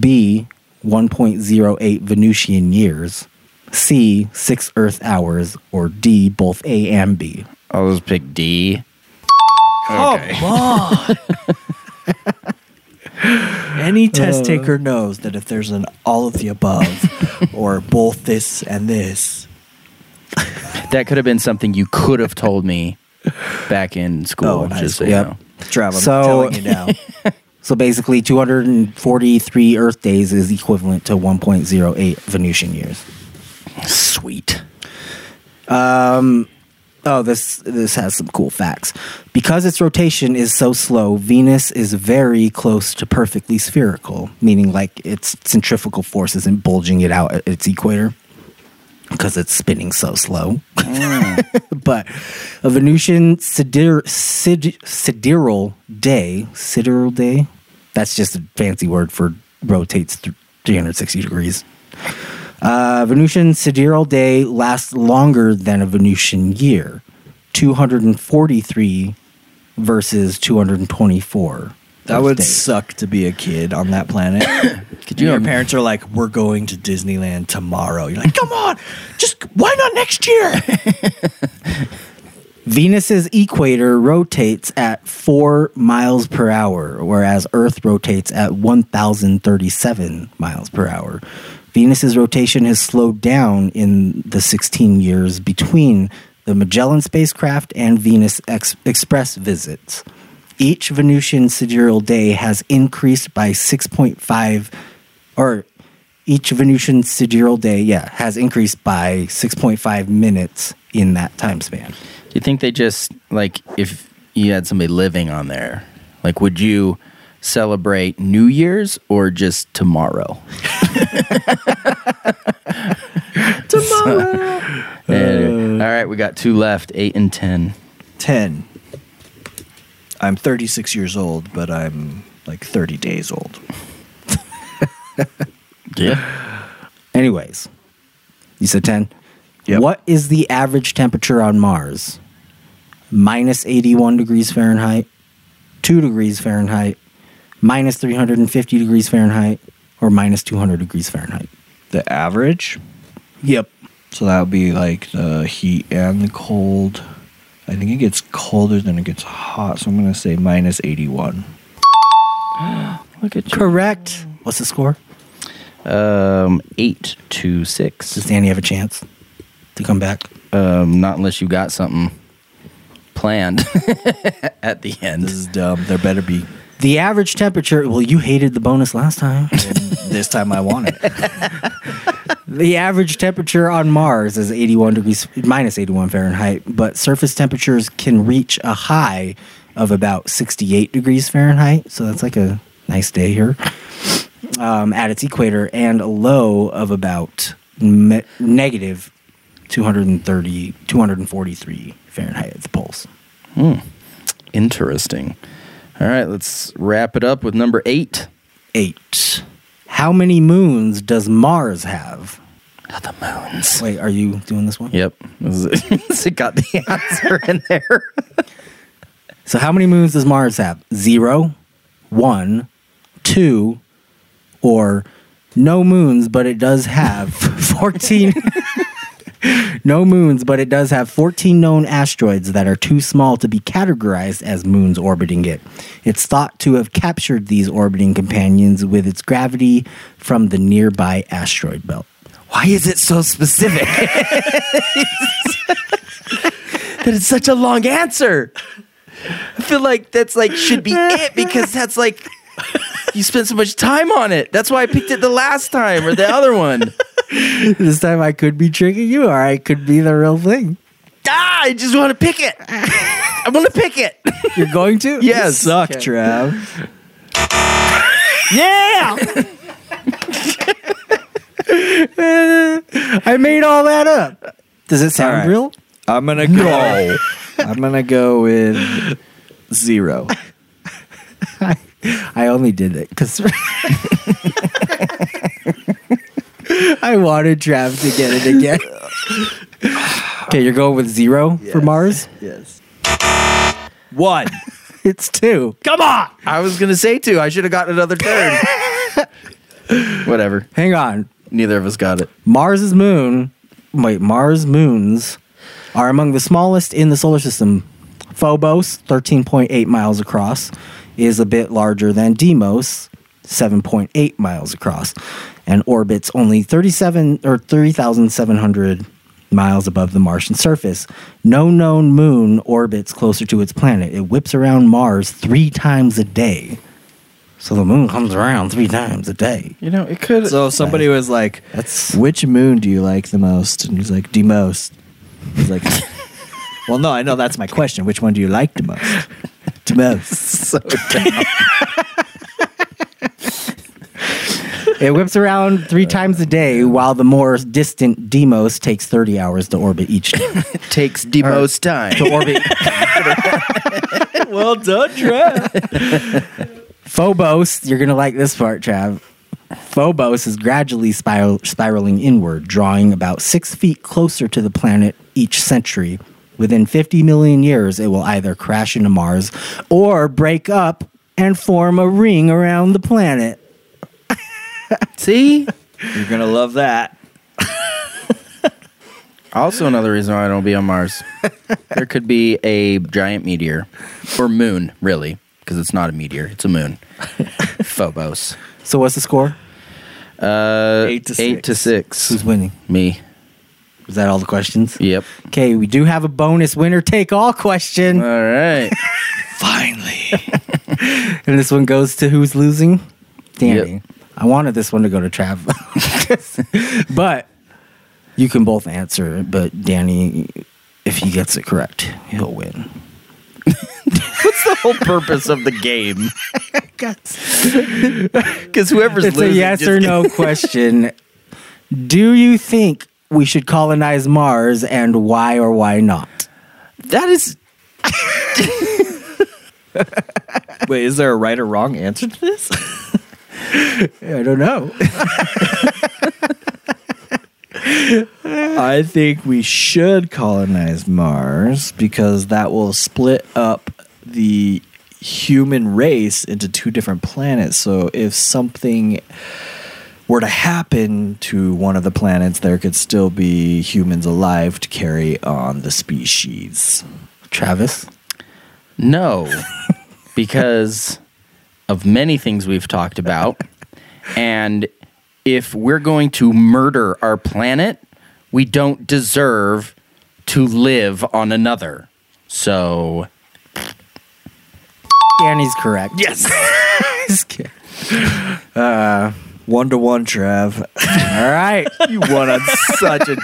Speaker 3: B, 1.08 Venusian years. C, 6 Earth hours. Or D, both A and B.
Speaker 2: I'll just pick D. Okay. <laughs>
Speaker 4: Any test taker knows that if there's an all of the above <laughs> or both this and this,
Speaker 2: That could have been something you could have told me back in school.
Speaker 4: Oh, in high
Speaker 2: just so
Speaker 4: school.
Speaker 2: you
Speaker 3: Yep.
Speaker 2: know.
Speaker 4: Trav, I'm
Speaker 3: So-
Speaker 4: telling you now. <laughs>
Speaker 3: So basically, 243 Earth days is equivalent to 1.08 Venusian years.
Speaker 2: Sweet.
Speaker 3: Um, oh, this this has some cool facts. Because its rotation is so slow, Venus is very close to perfectly spherical, meaning like its centrifugal force isn't bulging it out at its equator because it's spinning so slow. <laughs> but a Venusian sider, sid, sidereal day, sidereal day, that's just a fancy word for rotates th- 360 degrees. Uh, Venusian sidereal day lasts longer than a Venusian year, 243 versus 224.
Speaker 4: That would
Speaker 3: days.
Speaker 4: suck to be a kid on that planet. <coughs>
Speaker 2: Could
Speaker 4: Your parents are like, "We're going to Disneyland tomorrow." You're like, "Come on, just why not next year?" <laughs>
Speaker 3: Venus's equator rotates at 4 miles per hour, whereas Earth rotates at 1,037 miles per hour. Venus's rotation has slowed down in the 16 years between the Magellan spacecraft and Venus Ex- Express visits. Each Venusian sidereal day has increased by 6.5, or each Venusian sidereal day, yeah, has increased by 6.5 minutes in that time span.
Speaker 2: Do you think they just like if you had somebody living on there, like would you celebrate New Year's or just tomorrow? <laughs> tomorrow. <laughs> all right, we got two left, eight and ten.
Speaker 4: Ten. I'm 36 years old, but I'm like 30 days old. <laughs>
Speaker 2: Yeah.
Speaker 3: Anyways, you said 10?
Speaker 4: Yep.
Speaker 3: What is the average temperature on Mars? Minus 81 degrees Fahrenheit, 2 degrees Fahrenheit, minus 350 degrees Fahrenheit, or minus 200 degrees Fahrenheit.
Speaker 4: The average.
Speaker 3: Yep.
Speaker 4: So that would be like the heat and the cold. I think it gets colder than it gets hot. So I'm going to say minus 81. <gasps>
Speaker 2: Look at
Speaker 3: Correct. What's the score?
Speaker 2: Um, eight to six.
Speaker 3: Does Danny have a chance to come back?
Speaker 2: Um, not unless you got something planned <laughs> at the end.
Speaker 4: This is dumb. There better be.
Speaker 3: The average temperature, well, you hated the bonus last time.
Speaker 4: this time I want it. <laughs>
Speaker 3: the average temperature on Mars is 81 degrees, minus 81 Fahrenheit, but surface temperatures can reach a high of about 68 degrees Fahrenheit. So that's like a nice day here um, at its equator, and a low of about me- negative 230, 243 Fahrenheit at the poles. Hmm.
Speaker 2: Interesting. All right, let's wrap it up with number eight.
Speaker 3: Eight. How many moons does Mars have?
Speaker 2: The moons.
Speaker 3: Wait, are you doing this one?
Speaker 2: Yep. <laughs> it got the answer in there. <laughs>
Speaker 3: So how many moons does Mars have? Zero, one, two, or no moons, but it does have <laughs> 14. no moons, but it does have 14 known asteroids that are too small to be categorized as moons orbiting it. It's thought to have captured these orbiting companions with its gravity from the nearby asteroid belt.
Speaker 2: Why is it so specific? <laughs> that it's such a long answer. I feel like that's like should be it because that's like you spent so much time on it. That's why I picked it the last time or the other one.
Speaker 3: This time I could be tricking you, or I could be the real thing.
Speaker 2: Ah, I just want to pick it. I want to pick it.
Speaker 3: You're going to?
Speaker 2: Yes.
Speaker 4: Suck,
Speaker 3: Okay.
Speaker 4: Trav.
Speaker 3: Yeah! <laughs> I made all that up. Does it sound
Speaker 4: All right.
Speaker 3: real?
Speaker 4: I'm gonna go. I'm gonna go with zero. <laughs>
Speaker 3: I only did it because <laughs> I wanted Trav to get it again. okay, you're going with zero for Mars?
Speaker 4: Yes. One. <laughs>
Speaker 3: It's two.
Speaker 4: Come on.
Speaker 2: I was gonna say two. I should have gotten another turn. Whatever.
Speaker 3: Hang on.
Speaker 2: Neither of us got it.
Speaker 3: Mars's moon, wait, Mars moons are among the smallest in the solar system. Phobos, 13.8 miles across, is a bit larger than Deimos, 7.8 miles across, and orbits only 37 or 3,700 miles above the Martian surface. No known moon orbits closer to its planet. It whips around Mars three times a day. So the moon comes around three times a day.
Speaker 2: You know, it could.
Speaker 4: So if somebody was like,
Speaker 3: That's
Speaker 4: "Which moon do you like the most?" And he's like, "The most." He's like, <laughs> "Well, no, I know that's my question. Which one do you like the most?" The most. <laughs>
Speaker 2: so dumb. <laughs>
Speaker 3: It whips around three times a day, while the more distant Deimos takes 30 hours to orbit each day.
Speaker 2: takes the most time.
Speaker 3: to orbit
Speaker 4: well done, Trav.
Speaker 3: Phobos. You're gonna like this part, Trav. Phobos is gradually spiral, spiraling inward, drawing about six feet closer to the planet each century. Within 50 million years, it will either crash into Mars or break up and form a ring around the planet. <laughs>
Speaker 2: See?
Speaker 4: You're gonna love that. <laughs>
Speaker 2: Also, another reason why I don't be on Mars. <laughs> there could be a giant meteor or moon, really, because it's not a meteor; it's a moon. <laughs> Phobos.
Speaker 3: So, what's the score?
Speaker 2: Uh,
Speaker 4: Eight to
Speaker 2: eight to six.
Speaker 3: Who's winning?
Speaker 2: Me.
Speaker 3: Was that all the questions?
Speaker 2: Yep.
Speaker 3: Okay, we do have a bonus winner take all question.
Speaker 2: All right. <laughs>
Speaker 4: Finally. <laughs>
Speaker 3: And this one goes to who's losing? Danny.
Speaker 2: Yep.
Speaker 3: I wanted this one to go to Trav. but you can both answer it. But Danny, if he gets it correct, he'll win.
Speaker 2: What's the whole purpose of the game? <laughs> Because whoever's
Speaker 3: It's a yes or no <laughs> question. Do you think we should colonize Mars and why or why not?
Speaker 2: That is <laughs>
Speaker 4: Wait, is there a right or wrong answer to this?
Speaker 3: I don't know.
Speaker 4: I think we should colonize Mars because that will split up the human race into two different planets. So if something were to happen to one of the planets, there could still be humans alive to carry on the species.
Speaker 3: Travis.
Speaker 2: No, <laughs> because of many things we've talked about. And if we're going to murder our planet, we don't deserve to live on another. So,
Speaker 3: Danny's correct.
Speaker 4: Yes. <laughs>
Speaker 3: Just kidding.
Speaker 4: Uh, one to one, Trav. <laughs>
Speaker 3: All right.
Speaker 2: you won on such a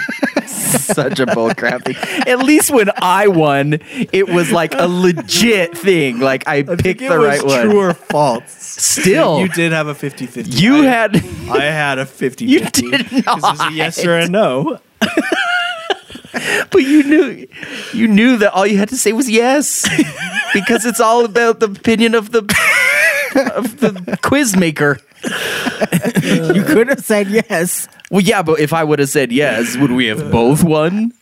Speaker 2: such a bullcrap thing. At least when I won, it was like a legit thing. Like I, picked the right one.
Speaker 4: True or false?
Speaker 2: Still,
Speaker 4: You did have a 50 50.
Speaker 2: you had
Speaker 4: I had a 50 <laughs>
Speaker 2: You
Speaker 4: 50.
Speaker 2: did
Speaker 4: This was a yes or a no. <laughs>
Speaker 2: But you knew you knew that all you had to say was yes. because it's all about the opinion of the of the quiz maker.
Speaker 3: You could have said yes.
Speaker 2: Well, yeah, but if I would have said yes, would we have both won?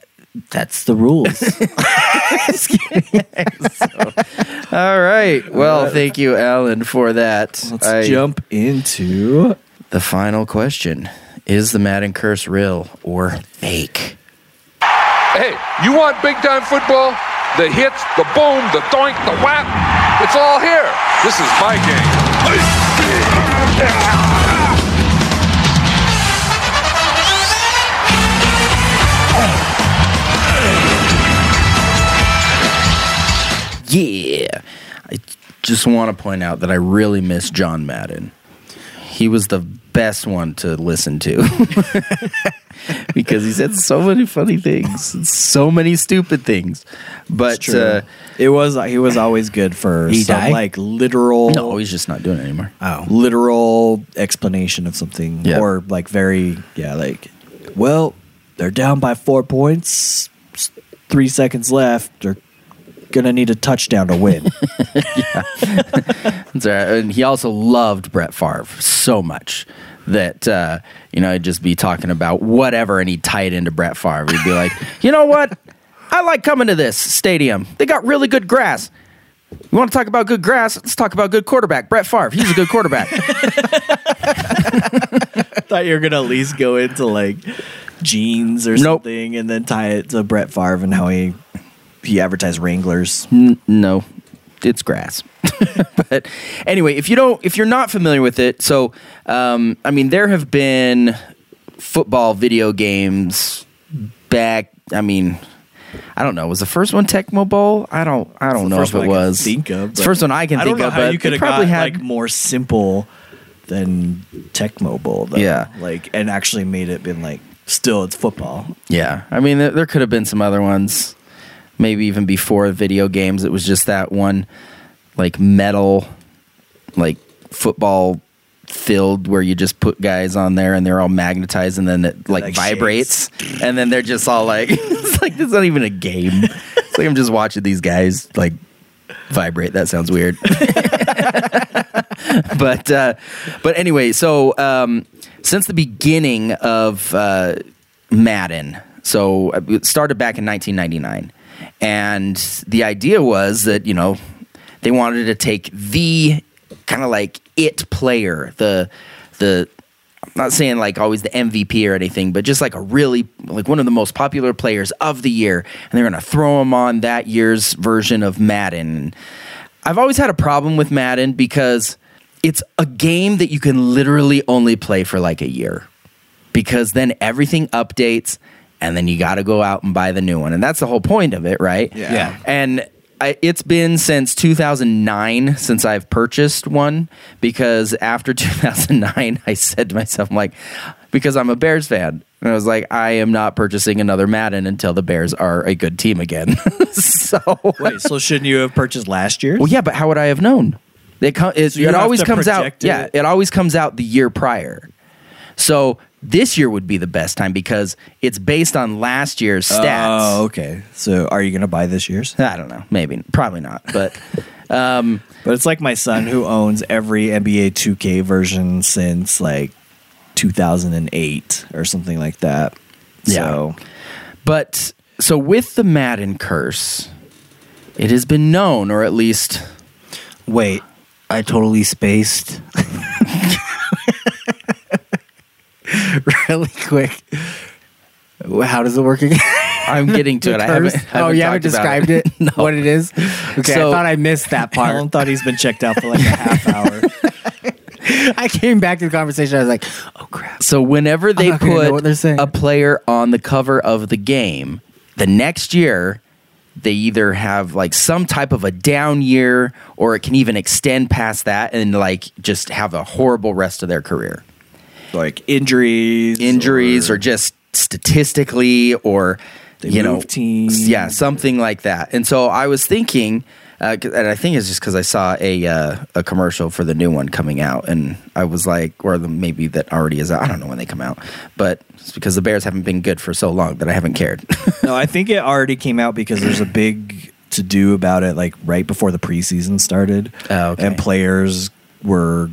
Speaker 3: That's the rules. <laughs>
Speaker 2: All right. Well, uh, thank you, Alan, for that.
Speaker 4: Let's
Speaker 2: I-
Speaker 4: jump into
Speaker 2: The final question Is the Madden curse real or fake?
Speaker 5: Hey, you want big time football? The hits, the boom, the doink, the whap. It's all here. This is my game.
Speaker 2: Yeah. I just want to point out that I really miss John Madden. He was the best one to listen to <laughs> because he said so many funny things, so many stupid things. But uh,
Speaker 4: it was he was always good for
Speaker 3: He
Speaker 4: some
Speaker 3: died?
Speaker 4: like literal
Speaker 2: no, he's just not doing it anymore.
Speaker 3: oh.
Speaker 4: literal explanation of something
Speaker 2: Yeah.
Speaker 4: or like very yeah like well they're down by four points three seconds left they're gonna need a touchdown to win
Speaker 2: That's all right. And he also loved Brett Favre so much that uh, you know he'd just be talking about whatever, and he'd tie it into Brett Favre. He'd be like, <laughs> "You know what? I like coming to this stadium. They got really good grass. You want to talk about good grass? Let's talk about good quarterback. Brett Favre. He's a good quarterback. <laughs> <laughs>
Speaker 4: thought you were gonna at least go into like jeans or
Speaker 2: Nope.
Speaker 4: something and then tie it to Brett Favre and how he he advertised Wranglers
Speaker 2: N- no, it's grass. <laughs> but anyway, if you don't, if you're not familiar with it, so um, I mean, there have been football video games back. I mean, I don't know. Was the first one Tecmo Bowl? I don't. I don't know if it
Speaker 4: one I can
Speaker 2: was.
Speaker 4: think of
Speaker 2: the first one I can
Speaker 4: I
Speaker 2: think of. but
Speaker 4: you could
Speaker 2: probably had
Speaker 4: like more simple than Tecmo Bowl though.
Speaker 2: Yeah.
Speaker 4: like and actually made it been like still it's football
Speaker 2: Yeah, I mean, there, there could have been some other ones, maybe even before video games. It was just that one, like metal, like football filled, where you just put guys on there and they're all magnetized, and then it like,
Speaker 4: Like
Speaker 2: vibrates, and then they're just all like, <laughs> it's like it's not even a game. It's like I'm just watching these guys like vibrate. That sounds weird. <laughs> but uh, but anyway, so um, since the beginning of uh, Madden, so uh, it started back in 1999, and the idea was that you know they wanted to take the kind of like it player, the the I'm not saying like always the MVP or anything, but just like a really like one of the most popular players of the year, and they're gonna throw him on that year's version of Madden. I've always had a problem with Madden because it's a game that you can literally only play for like a year because then everything updates and then you got to go out and buy the new one. And that's the whole point of it, right?
Speaker 4: Yeah. Yeah.
Speaker 2: And I, it's been since 2009 since I've purchased one because after <laughs> 2009, I said to myself, I'm like, because I'm a Bears fan. And I was like, I am not purchasing another Madden until the Bears are a good team again. <laughs> so,
Speaker 4: Wait, so shouldn't you have purchased last year?
Speaker 2: well, yeah, but how would I have known? It, com- it,
Speaker 4: you
Speaker 2: it always comes out.
Speaker 4: project
Speaker 2: Yeah,
Speaker 4: it.
Speaker 2: it always comes out the year prior. So this year would be the best time because it's based on last year's stats.
Speaker 4: Oh, okay. So are you gonna buy this year's?
Speaker 2: I don't know. Maybe, probably not. But <laughs> um,
Speaker 4: But it's like my son who owns every NBA 2K version since like 2008 or something like that. So
Speaker 2: but so with the Madden curse, it has been known, or at least
Speaker 3: Wait, I totally spaced. <laughs> <laughs> really quick. How does it work again?
Speaker 2: I'm getting to <laughs> it. I haven't, haven't
Speaker 3: oh, you haven't described it.
Speaker 2: No. <laughs>
Speaker 3: What it is? Okay,
Speaker 2: So-
Speaker 3: I thought I missed that part.
Speaker 4: Alan thought he's been checked out for like a half hour.
Speaker 3: I came back to the conversation. I was like, "Oh crap!"
Speaker 2: So whenever they
Speaker 3: not gonna know
Speaker 2: put
Speaker 3: what they're saying.
Speaker 2: a player on the cover of the game, the next year they either have like some type of a down year or it can even extend past that and like just have a horrible rest of their career.
Speaker 4: Like injuries,
Speaker 2: Injuries or, just statistically or you know
Speaker 4: teams.
Speaker 2: yeah, something like that. And so I was thinking uh, and I think it's just because I saw a uh, a commercial for the new one coming out, and I was like, or the, maybe that already is out. I don't know when they come out, but it's because the Bears haven't been good for so long that I haven't cared. <laughs>
Speaker 4: No, I think it already came out because there's a big to do about it, like right before the preseason started.
Speaker 2: Oh, okay.
Speaker 4: And players were,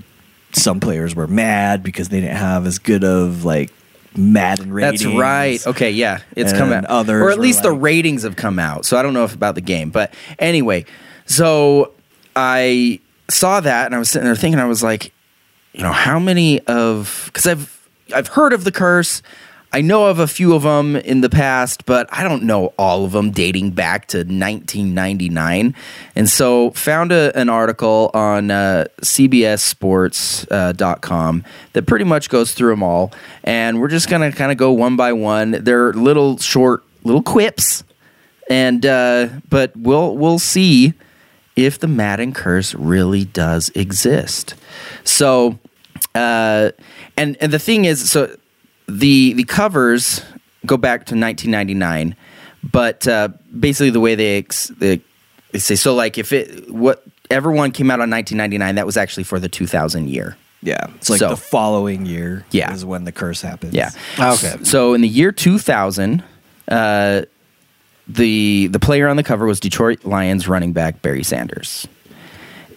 Speaker 4: some players were mad because they didn't have as good of like Madden ratings.
Speaker 2: That's right. Okay, yeah, it's come out.
Speaker 4: others
Speaker 2: or at least the ratings have come out. So I don't know if about the game, but anyway, so I saw that and I was sitting there thinking, I was like, you know, how many of because I've I've heard of the curse. I know of a few of them in the past, but I don't know all of them dating back to 1999. And so found a, an article on uh, CBSSports.com that pretty much goes through them all. And we're just going to kind of go one by one. They're little short, little quips. And, uh, but we'll, we'll see if the Madden curse really does exist. So, uh, and and the thing is, so the the covers go back to 1999, but uh, basically the way they, ex- they they say so, like if it what everyone came out on 1999, that was actually for the 2000 year.
Speaker 4: Yeah. It's like
Speaker 2: So-
Speaker 4: the following year
Speaker 2: Yeah.
Speaker 4: is when the curse happens.
Speaker 2: Yeah.
Speaker 3: Okay.
Speaker 2: So in the year 2000, uh, the the player on the cover was Detroit Lions running back Barry Sanders,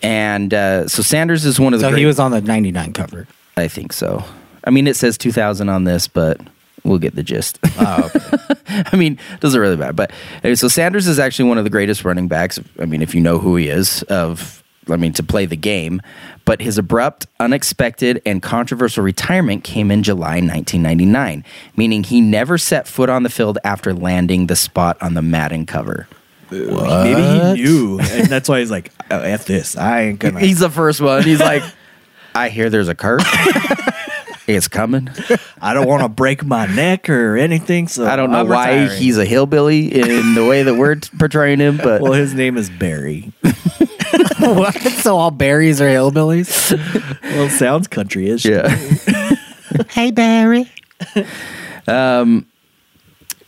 Speaker 2: and uh, so Sanders is one of the.
Speaker 3: So he was on the '99 cover.
Speaker 2: I think so. I mean, it says 2000 on this, but we'll get the gist.
Speaker 3: Oh, okay. <laughs>
Speaker 2: I mean, doesn't really matter. But anyway, so Sanders is actually one of the greatest running backs. I mean, if you know who he is, of I mean, to play the game. But his abrupt, unexpected, and controversial retirement came in July 1999, meaning he never set foot on the field after landing the spot on the Madden cover. What?
Speaker 4: Maybe he knew. And that's why he's like, oh, F this. I ain't gonna. <laughs>
Speaker 2: He's the first one. He's like, I hear there's a curse. <laughs> it's coming.
Speaker 4: I don't want to break my neck or anything. So
Speaker 2: I don't know
Speaker 4: I'm
Speaker 2: why
Speaker 4: retiring.
Speaker 2: he's a hillbilly in the way that we're t- <laughs> portraying him, but
Speaker 4: Well, his name is Barry. <laughs>
Speaker 3: what? So all berries are hillbillies?
Speaker 4: Well, sounds country-ish.
Speaker 2: yeah. <laughs>
Speaker 3: hey, Barry.
Speaker 2: Um,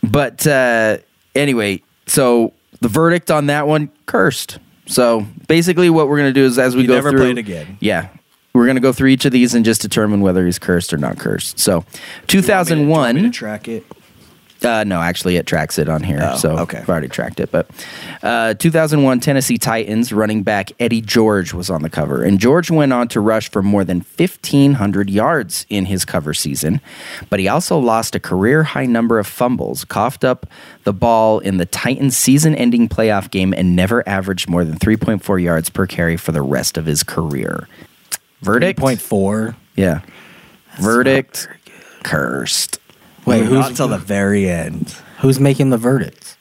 Speaker 2: but uh, anyway, so the verdict on that one cursed. So basically, what we're gonna do is as we
Speaker 4: He
Speaker 2: go
Speaker 4: never
Speaker 2: through,
Speaker 4: played again.
Speaker 2: Yeah, we're gonna go through each of these and just determine whether he's cursed or not cursed. So, two
Speaker 4: Want me to-
Speaker 2: thousand
Speaker 4: do you want me to
Speaker 2: one.
Speaker 4: track it.
Speaker 2: Uh, no, actually, it tracks it on here.
Speaker 4: Oh,
Speaker 2: so
Speaker 4: okay.
Speaker 2: I've already tracked it. But uh, 2001 Tennessee Titans running back Eddie George was on the cover. And George went on to rush for more than 1,500 yards in his cover season. But he also lost a career high number of fumbles, coughed up the ball in the Titans season ending playoff game, and never averaged more than 3.4 yards per carry for the rest of his career. Verdict?
Speaker 3: Point four.
Speaker 2: Yeah. Verdict. Cursed.
Speaker 3: Wait,
Speaker 4: Not
Speaker 3: who's
Speaker 4: until the very end.
Speaker 3: who's making the verdicts?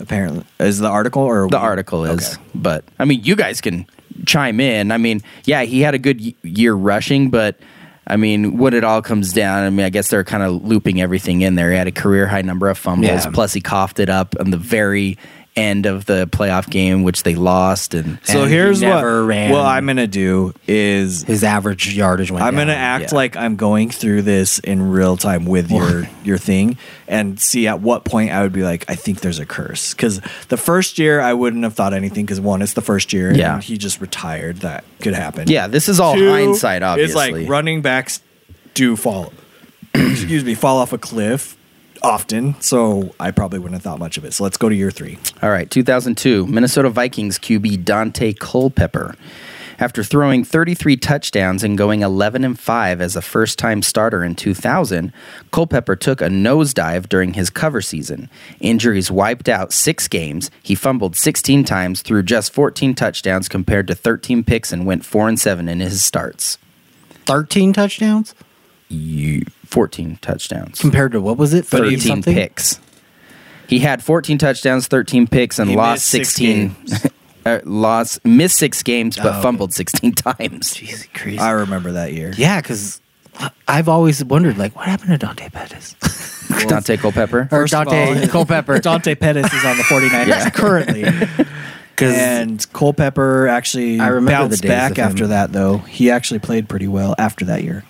Speaker 4: Apparently, is the article or
Speaker 2: The article is,
Speaker 4: Okay.
Speaker 2: but I mean, you guys can chime in. I mean, yeah, he had a good year rushing, but I mean, what it all comes down. I mean, I guess they're kind of looping everything in there. He had a career high number of fumbles,
Speaker 3: Yeah.
Speaker 2: plus he coughed it up on the very end of the playoff game, which they lost. And
Speaker 4: So
Speaker 3: And he
Speaker 4: here's what.
Speaker 3: never ran.
Speaker 4: What I'm gonna do is
Speaker 3: His average yardage went
Speaker 4: I'm
Speaker 3: down.
Speaker 4: gonna act
Speaker 2: yeah.
Speaker 4: like I'm going through this in real time with your your thing and see at what point I would be like, I think there's a curse. Because the first year I wouldn't have thought anything because one, it's the first year,
Speaker 2: Yeah.
Speaker 4: and he just retired. That could happen.
Speaker 2: yeah, this is all
Speaker 4: Two,
Speaker 2: hindsight, obviously.
Speaker 4: It's like running backs do fall, <clears throat> excuse me, fall off a cliff often. So I probably wouldn't have thought much of it. So let's go to year three.
Speaker 2: All right, 2002, Minnesota Vikings QB Daunte Culpepper. After throwing 33 touchdowns and going 11 and 5 as a first-time starter in 2000, Culpepper took a nosedive during his cover season. Injuries wiped out 6 games. He fumbled 16 times, threw just 14 touchdowns compared to 13 picks and went 4 and 7 in his starts.
Speaker 3: Thirteen touchdowns.
Speaker 2: You 14 touchdowns.
Speaker 3: Compared to what was it?
Speaker 2: 13
Speaker 3: something?
Speaker 2: picks. He had 14 touchdowns, 13 picks, and
Speaker 4: He
Speaker 2: lost 16. <laughs> uh, lost missed six games, but
Speaker 3: Oh.
Speaker 2: fumbled 16 times.
Speaker 3: Jeez, crazy.
Speaker 4: I remember that year.
Speaker 3: yeah, because I've always wondered, like, what happened to Dante Pettis? <laughs>
Speaker 2: Daunte Culpepper.
Speaker 3: or
Speaker 4: First of
Speaker 3: Daunte
Speaker 4: all, <laughs>
Speaker 3: Culpepper.
Speaker 4: Dante Pettis is on the 49ers currently.
Speaker 3: 'Cause-
Speaker 4: And Culpepper actually
Speaker 3: I remember
Speaker 4: bounced
Speaker 3: the
Speaker 4: back after that, though. He actually played pretty well after that year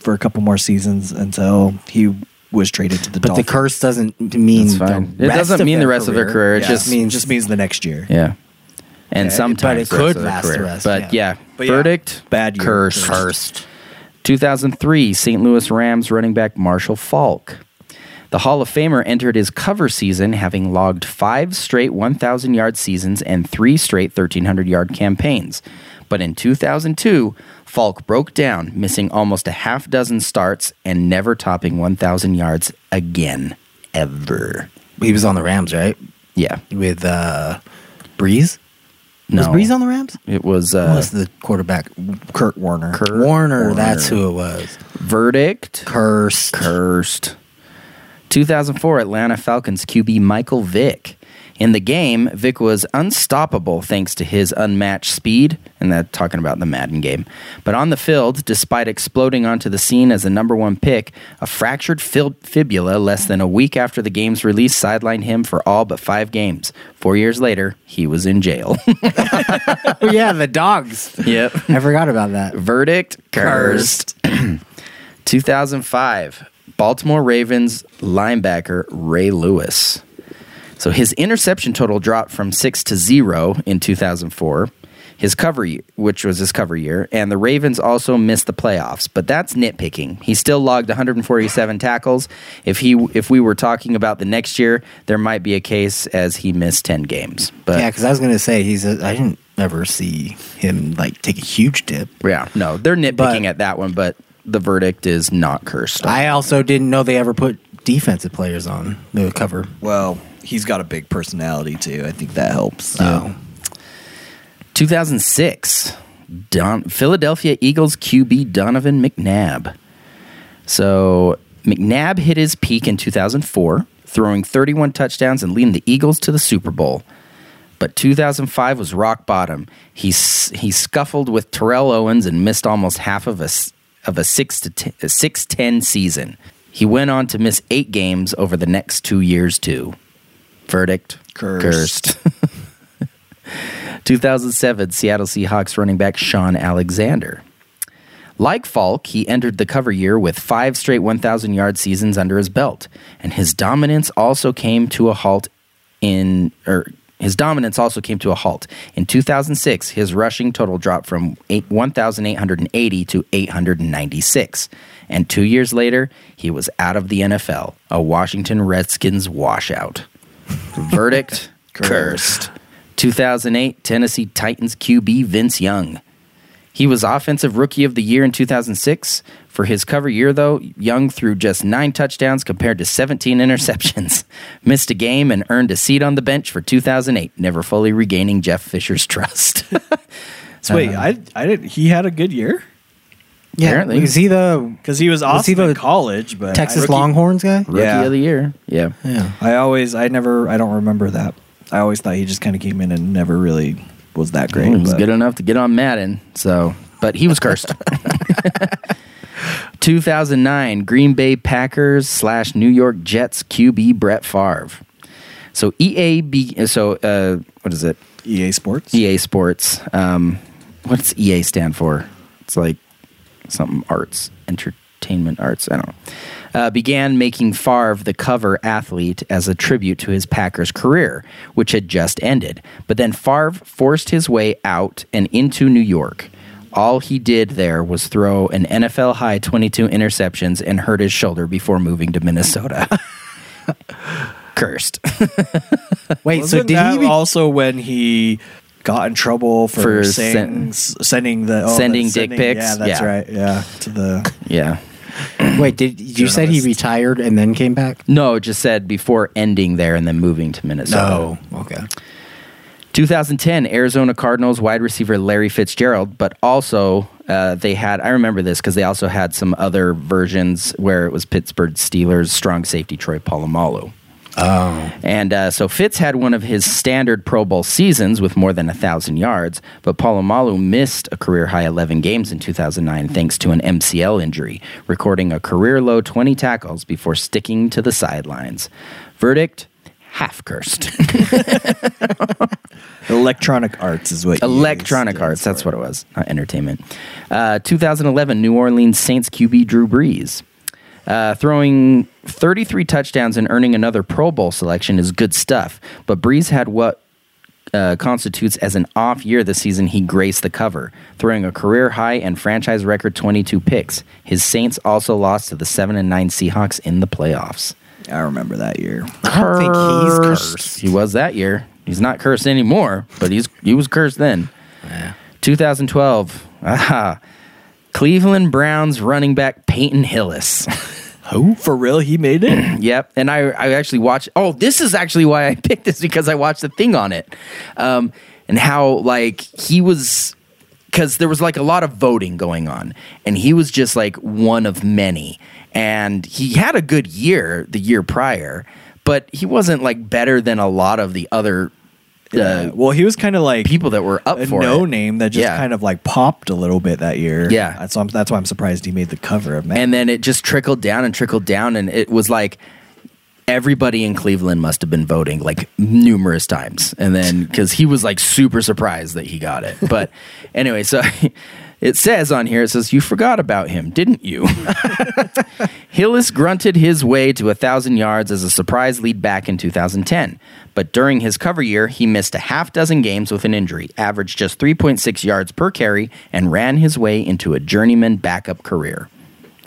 Speaker 4: for a couple more seasons until he was traded to the
Speaker 3: but the curse doesn't mean
Speaker 2: That's fine.
Speaker 3: the
Speaker 2: It
Speaker 3: rest
Speaker 2: doesn't
Speaker 3: of
Speaker 2: mean the
Speaker 3: their
Speaker 2: rest of their career. It
Speaker 4: Yeah,
Speaker 2: just
Speaker 3: means-
Speaker 4: just means the next year.
Speaker 2: Yeah. And
Speaker 3: Yeah,
Speaker 2: sometimes
Speaker 3: but it
Speaker 2: the
Speaker 3: could
Speaker 2: of their
Speaker 3: last the
Speaker 2: career.
Speaker 3: rest,
Speaker 2: But
Speaker 3: yeah.
Speaker 2: yeah,
Speaker 4: But yeah,
Speaker 2: verdict
Speaker 4: bad year.
Speaker 2: cursed.
Speaker 3: Cursed.
Speaker 2: 2003 St. Louis Rams running back Marshall Faulk. The Hall of Famer entered his cover season having logged five straight 1,000 yard seasons and three straight 1,300 yard campaigns. But in 2002, Faulk broke down, missing almost a half dozen starts and never topping 1,000 yards again. Ever.
Speaker 3: He was on the Rams, right?
Speaker 2: Yeah.
Speaker 3: With uh, Brees.
Speaker 2: No.
Speaker 3: Was Brees on the Rams?
Speaker 2: It was uh,
Speaker 3: was the quarterback?
Speaker 4: Kurt Warner.
Speaker 2: Kurt
Speaker 3: Warner, That's who it was.
Speaker 2: verdict.
Speaker 3: Cursed.
Speaker 2: Cursed. 2004 Atlanta Falcons QB Michael Vick. In the game, Vick was unstoppable thanks to his unmatched speed, and that talking about the Madden game. But on the field, despite exploding onto the scene as the number one pick, a fractured fil- fibula less than a week after the game's release sidelined him for all but five games. Four years later, he was in jail.
Speaker 3: Oh, <laughs> yeah, the dogs.
Speaker 2: yep.
Speaker 3: I forgot about that.
Speaker 2: Verdict cursed. <clears throat> 2005, Baltimore Ravens linebacker Ray Lewis. So his interception total dropped from six to zero in 2004. His cover, ye- which was his cover year, and the Ravens also missed the playoffs. But that's nitpicking. He still logged 147 tackles. If he, if we were talking about the next year, there might be a case as he missed 10 games. But
Speaker 3: Yeah, because I was gonna say he's. A, I didn't ever see him like take a huge dip.
Speaker 2: yeah, no, they're nitpicking
Speaker 3: But-
Speaker 2: at that one. But the verdict is not cursed.
Speaker 3: I also didn't know they ever put defensive players on the cover.
Speaker 4: Well, he's got a big personality too. I think that helps.
Speaker 3: Oh.
Speaker 2: 2006, Don, Philadelphia Eagles QB Donovan McNabb. So McNabb hit his peak in 2004, throwing 31 touchdowns and leading the Eagles to the Super Bowl. But 2005 was rock bottom. He he scuffled with Terrell Owens and missed almost half of a of a six to ten, six ten season. He went on to miss eight games over the next two years too. Verdict:
Speaker 4: Cursed.
Speaker 2: Cursed. <laughs> 2007 Seattle Seahawks running back Shaun Alexander. Like Faulk, he entered the cover year with five straight 1,000 yard seasons under his belt, and his dominance also came to a halt in, or his dominance also came to a halt. In 2006, his rushing total dropped from 1,880 to 896. And two years later, he was out of the NFL, a Washington Redskins washout. Verdict <laughs> cursed. 2008 Tennessee Titans QB Vince Young. He was Offensive Rookie of the Year in 2006. For his cover year, though, Young threw just nine touchdowns compared to 17 interceptions. <laughs> Missed a game and earned a seat on the bench for 2008, never fully regaining Jeff Fisher's <laughs> trust.
Speaker 4: So wait, uh-huh. I I did. He had a good year
Speaker 3: Yeah,
Speaker 2: Apparently.
Speaker 3: is he the
Speaker 4: because he was awesome
Speaker 3: he the
Speaker 4: in college, but
Speaker 3: Texas
Speaker 4: I,
Speaker 3: Longhorns guy?
Speaker 2: Rookie
Speaker 4: Yeah.
Speaker 2: of the Year. Yeah.
Speaker 3: Yeah.
Speaker 4: I always, I never, I don't remember that. I always thought he just kind of came in and never really was that great.
Speaker 2: He was
Speaker 4: but-
Speaker 2: good enough to get on Madden. So, but he was cursed. <laughs> 2009 Green Bay Packers slash New York Jets QB Brett Favre. So EA be so uh, what is it?
Speaker 4: EA Sports.
Speaker 2: EA Sports. Um, what's EA stand for? It's like something arts, entertainment arts. I don't know. Uh, began making Favre the cover athlete as a tribute to his Packers career, which had just ended. But then Favre forced his way out and into New York. All he did there was throw an NFL high 22 interceptions and hurt his shoulder before moving to Minnesota. <laughs> Cursed. <laughs>
Speaker 3: Wait, so
Speaker 4: Wasn't
Speaker 3: did
Speaker 4: that
Speaker 3: he? Be-
Speaker 4: also when he got in trouble for,
Speaker 2: For
Speaker 4: saying, s- sending the oh,
Speaker 2: sending
Speaker 4: the
Speaker 2: dick pics?
Speaker 4: Yeah, that's
Speaker 2: Yeah.
Speaker 4: right. Yeah, to the <coughs>
Speaker 2: yeah. <coughs>
Speaker 3: wait, did you said he retired and then came back?
Speaker 2: No, it just said before ending there and then moving to Minnesota.
Speaker 3: Oh, okay.
Speaker 2: 2010 Arizona Cardinals wide receiver Larry Fitzgerald, but also uh, they had. I remember this because they also had some other versions where it was Pittsburgh Steelers strong safety Troy Polamalu.
Speaker 3: Oh.
Speaker 2: And uh, so Fitz had one of his standard Pro Bowl seasons with more than a thousand yards, but Polamalu missed a career high 11 games in 2009 thanks to an MCL injury, recording a career low 20 tackles before sticking to the sidelines. Verdict: half cursed. <laughs>
Speaker 4: Electronic Arts is what.
Speaker 2: Electronic Arts, that's what it was, not entertainment. Uh, 2011 New Orleans Saints QB Drew Brees. Uh, throwing 33 touchdowns and earning another Pro Bowl selection is good stuff, but Brees had what uh, constitutes as an off year this season. He graced the cover, throwing a career high and franchise record 22 picks. His Saints also lost to the 7 and 9 Seahawks in the playoffs.
Speaker 4: I remember that year.
Speaker 3: I don't think he's cursed.
Speaker 2: He was that year. He's not cursed anymore, but he's he was cursed then. 2012. Aha. Cleveland Browns running back Peyton Hillis. <laughs>
Speaker 4: Who? For real? He made it? <clears throat>
Speaker 2: yep. And I, I actually watched. Oh, this is actually why I <laughs> picked this because I watched the thing on it, um, and how like he was because there was like a lot of voting going on, and he was just like one of many, and he had a good year the year prior, but he wasn't like better than a lot of the other uh,
Speaker 4: well, he was kind of like
Speaker 2: people that were up
Speaker 4: a
Speaker 2: for
Speaker 4: no
Speaker 2: it.
Speaker 4: name that just
Speaker 2: Yeah.
Speaker 4: kind of like popped a little bit that year.
Speaker 2: Yeah.
Speaker 4: That's, why I'm, that's why I'm surprised he made the cover of Man.
Speaker 2: and then it just trickled down and trickled down and it was like everybody in cleveland must have been voting like numerous times and then because he was like super surprised that he got it but <laughs> anyway so it says on here it says you forgot about him didn't you <laughs> hillis grunted his way to a thousand yards as a surprise lead back in 2010 but during his cover year he missed a half dozen games with an injury averaged just 3.6 yards per carry and ran his way into a journeyman backup career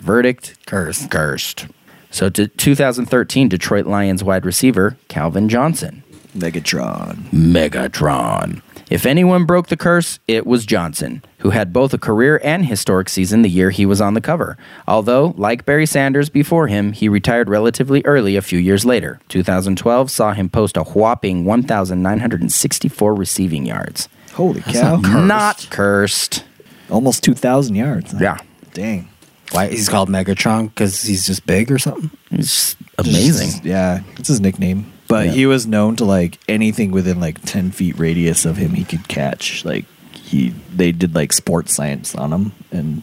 Speaker 2: Verdict cursed. Cursed. So to 2013 Detroit Lions wide receiver Calvin Johnson.
Speaker 4: Megatron.
Speaker 2: Megatron. If anyone broke the curse, it was Johnson, who had both a career and historic season the year he was on the cover. Although, like Barry Sanders before him, he retired relatively early a few years later. 2012 saw him post a whopping 1,964 receiving yards.
Speaker 4: Holy cow.
Speaker 2: Not cursed.
Speaker 4: Almost 2,000 yards. huh?
Speaker 2: Yeah.
Speaker 4: Dang.
Speaker 3: Why he's called Megatron? Because he's just big or something?
Speaker 2: It's amazing.
Speaker 4: Just- yeah. It's his nickname. But
Speaker 2: Yeah.
Speaker 4: he was known to like anything within like 10 feet radius of him he could catch. Like he, they did like sports science on him and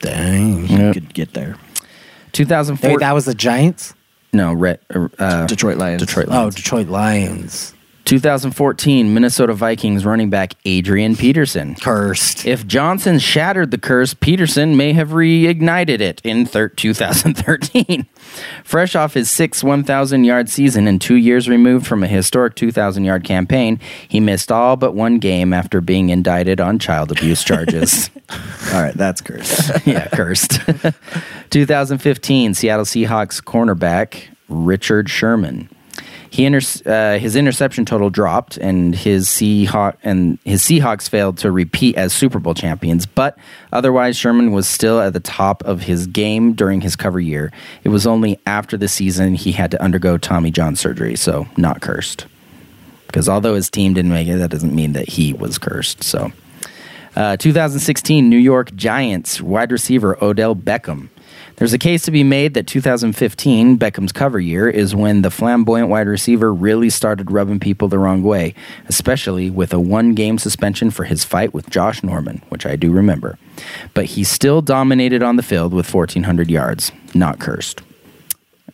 Speaker 3: Dang.
Speaker 4: he
Speaker 2: Yeah.
Speaker 4: could get there.
Speaker 2: 2004.
Speaker 3: Wait, that was the Giants?
Speaker 2: no, Red, uh,
Speaker 4: Detroit Lions.
Speaker 2: Detroit
Speaker 3: Oh, Detroit Lions.
Speaker 2: 2014 Minnesota Vikings running back Adrian Peterson.
Speaker 3: Cursed.
Speaker 2: If Johnson shattered the curse, Peterson may have reignited it in thir- 2013. <laughs> Fresh off his sixth 1,000 yard season and two years removed from a historic 2,000 yard campaign, he missed all but one game after being indicted on child abuse charges. <laughs> <laughs>
Speaker 4: All right. That's cursed.
Speaker 2: yeah, cursed. 2015 Seattle Seahawks cornerback Richard Sherman. He inter- uh, his interception total dropped, and his Seahawk and his Seahawks failed to repeat as Super Bowl champions. But otherwise, Sherman was still at the top of his game during his cover year. It was only after the season he had to undergo Tommy John surgery, so not cursed. Because although his team didn't make it, that doesn't mean that he was cursed. So. Uh, 2016 New York Giants wide receiver Odell Beckham. There's a case to be made that 2015, Beckham's cover year, is when the flamboyant wide receiver really started rubbing people the wrong way, especially with a one game suspension for his fight with Josh Norman, which I do remember. But he still dominated on the field with 1,400 yards. Not cursed.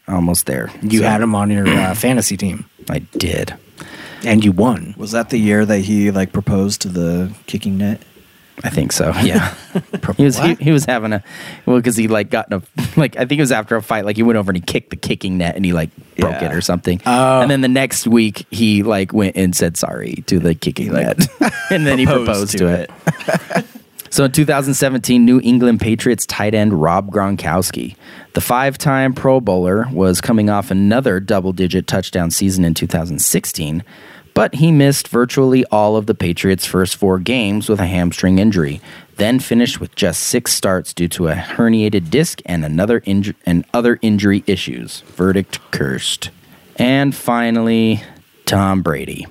Speaker 2: Almost there.
Speaker 3: You
Speaker 2: So,
Speaker 3: had him on your uh, <clears throat> fantasy team,
Speaker 2: I did.
Speaker 3: and you won.
Speaker 4: Was that the year that he like proposed to the kicking net?
Speaker 2: I think so. Yeah, <laughs> he was he, he was having a well because he like got in a <laughs> like I think it was after a fight like he went over and he kicked the kicking net and he like broke
Speaker 4: Yeah.
Speaker 2: it or something.
Speaker 3: Oh.
Speaker 2: And then the next week he like went and said sorry to the kicking net, <laughs> and then he proposed to, it. So in 2017, New England Patriots tight end Rob Gronkowski, the five-time Pro Bowler, was coming off another double-digit touchdown season in 2016, but he missed virtually all of the Patriots' first four games with a hamstring injury. Then finished with just six starts due to a herniated disc and another inju- and other injury issues. Verdict cursed. And finally, Tom Brady.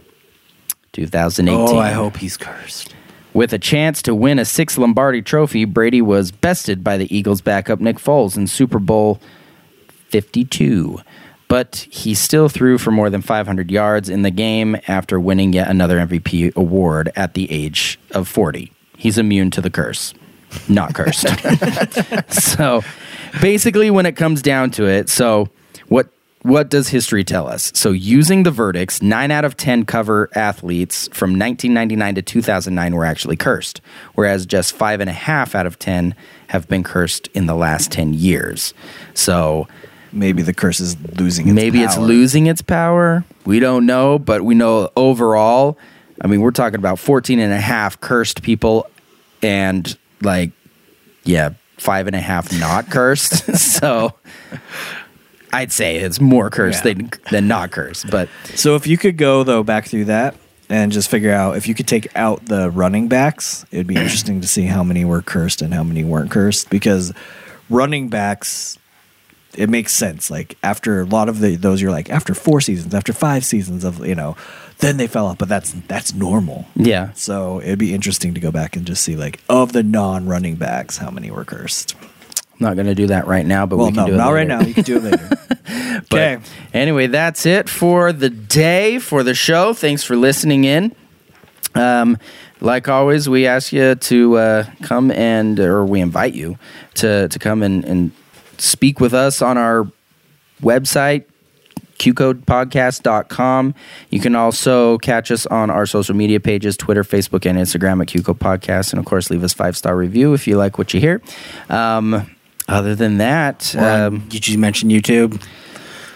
Speaker 2: 2018.
Speaker 3: Oh, I hope he's cursed.
Speaker 2: With a chance to win a sixth Lombardi trophy, Brady was bested by the Eagles' backup Nick Foles in Super Bowl 52. But he still threw for more than 500 yards in the game after winning yet another MVP award at the age of 40. He's immune to the curse. Not cursed. <laughs> so basically, when it comes down to it, so what what does history tell us? So, using the verdicts, nine out of 10 cover athletes from 1999 to 2009 were actually cursed, whereas just five and a half out of 10 have been cursed in the last 10 years. So,
Speaker 4: Maybe the curse is losing its
Speaker 2: maybe it's losing its power. We don't know, but we know overall, I mean, we're talking about 14 and a half cursed people and like, yeah, five and a half not cursed. <laughs> so, I'd say it's more cursed
Speaker 4: Yeah.
Speaker 2: than, than not cursed, but
Speaker 4: So if you could go though back through that and just figure out if you could take out the running backs, it'd be interesting to see how many were cursed and how many weren't cursed because running backs it makes sense like after a lot of the those you're like after 4 seasons, after 5 seasons of, you know, then they fell off, but that's that's normal.
Speaker 2: yeah.
Speaker 4: So it'd be interesting to go back and just see like of the non-running backs how many were cursed.
Speaker 2: I'm not going to do that right now, but
Speaker 4: Well,
Speaker 2: we can
Speaker 4: no,
Speaker 2: do it
Speaker 4: not right now. You can do it later. <laughs> Okay.
Speaker 2: Anyway, that's it for the day for the show. Thanks for listening in. Um, like always, we ask you to uh, come and, or we invite you to to come and, and speak with us on our website qcodepodcast.com. You can also catch us on our social media pages Twitter, Facebook, and Instagram at QCode Podcast. And of course, leave us five star review if you like what you hear. Um, other than that, um,
Speaker 3: Did you mention YouTube?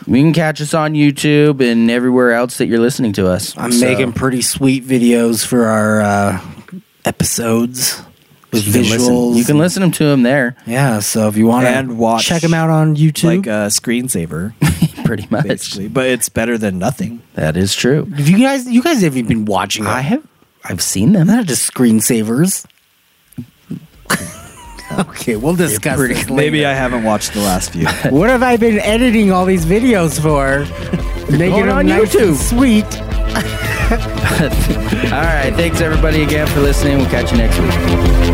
Speaker 2: you can catch us on YouTube and everywhere else that you're listening to us.
Speaker 3: I'm
Speaker 2: So,
Speaker 3: making pretty sweet videos for our uh, episodes with
Speaker 2: you can
Speaker 3: visuals.
Speaker 2: listen- You can listen them to them there,
Speaker 3: Yeah, so if you want
Speaker 4: And
Speaker 3: to
Speaker 4: watch,
Speaker 3: check them out on YouTube.
Speaker 4: like a screensaver <laughs>
Speaker 2: pretty much.
Speaker 4: basically, but it's better than nothing.
Speaker 2: That is true.
Speaker 3: Have you guys, you guys have been watching.
Speaker 2: I
Speaker 3: it.
Speaker 2: have, I've seen them.
Speaker 3: They're not just screensavers. <laughs> okay, we'll discuss
Speaker 2: pretty-
Speaker 3: this
Speaker 4: Maybe. I haven't watched the last few. <laughs>
Speaker 3: What have I been editing all these videos for? Making
Speaker 2: going
Speaker 3: them
Speaker 2: on
Speaker 3: nice
Speaker 2: YouTube.
Speaker 3: and sweet.
Speaker 2: All right. Thanks everybody again for listening. We'll catch you next week.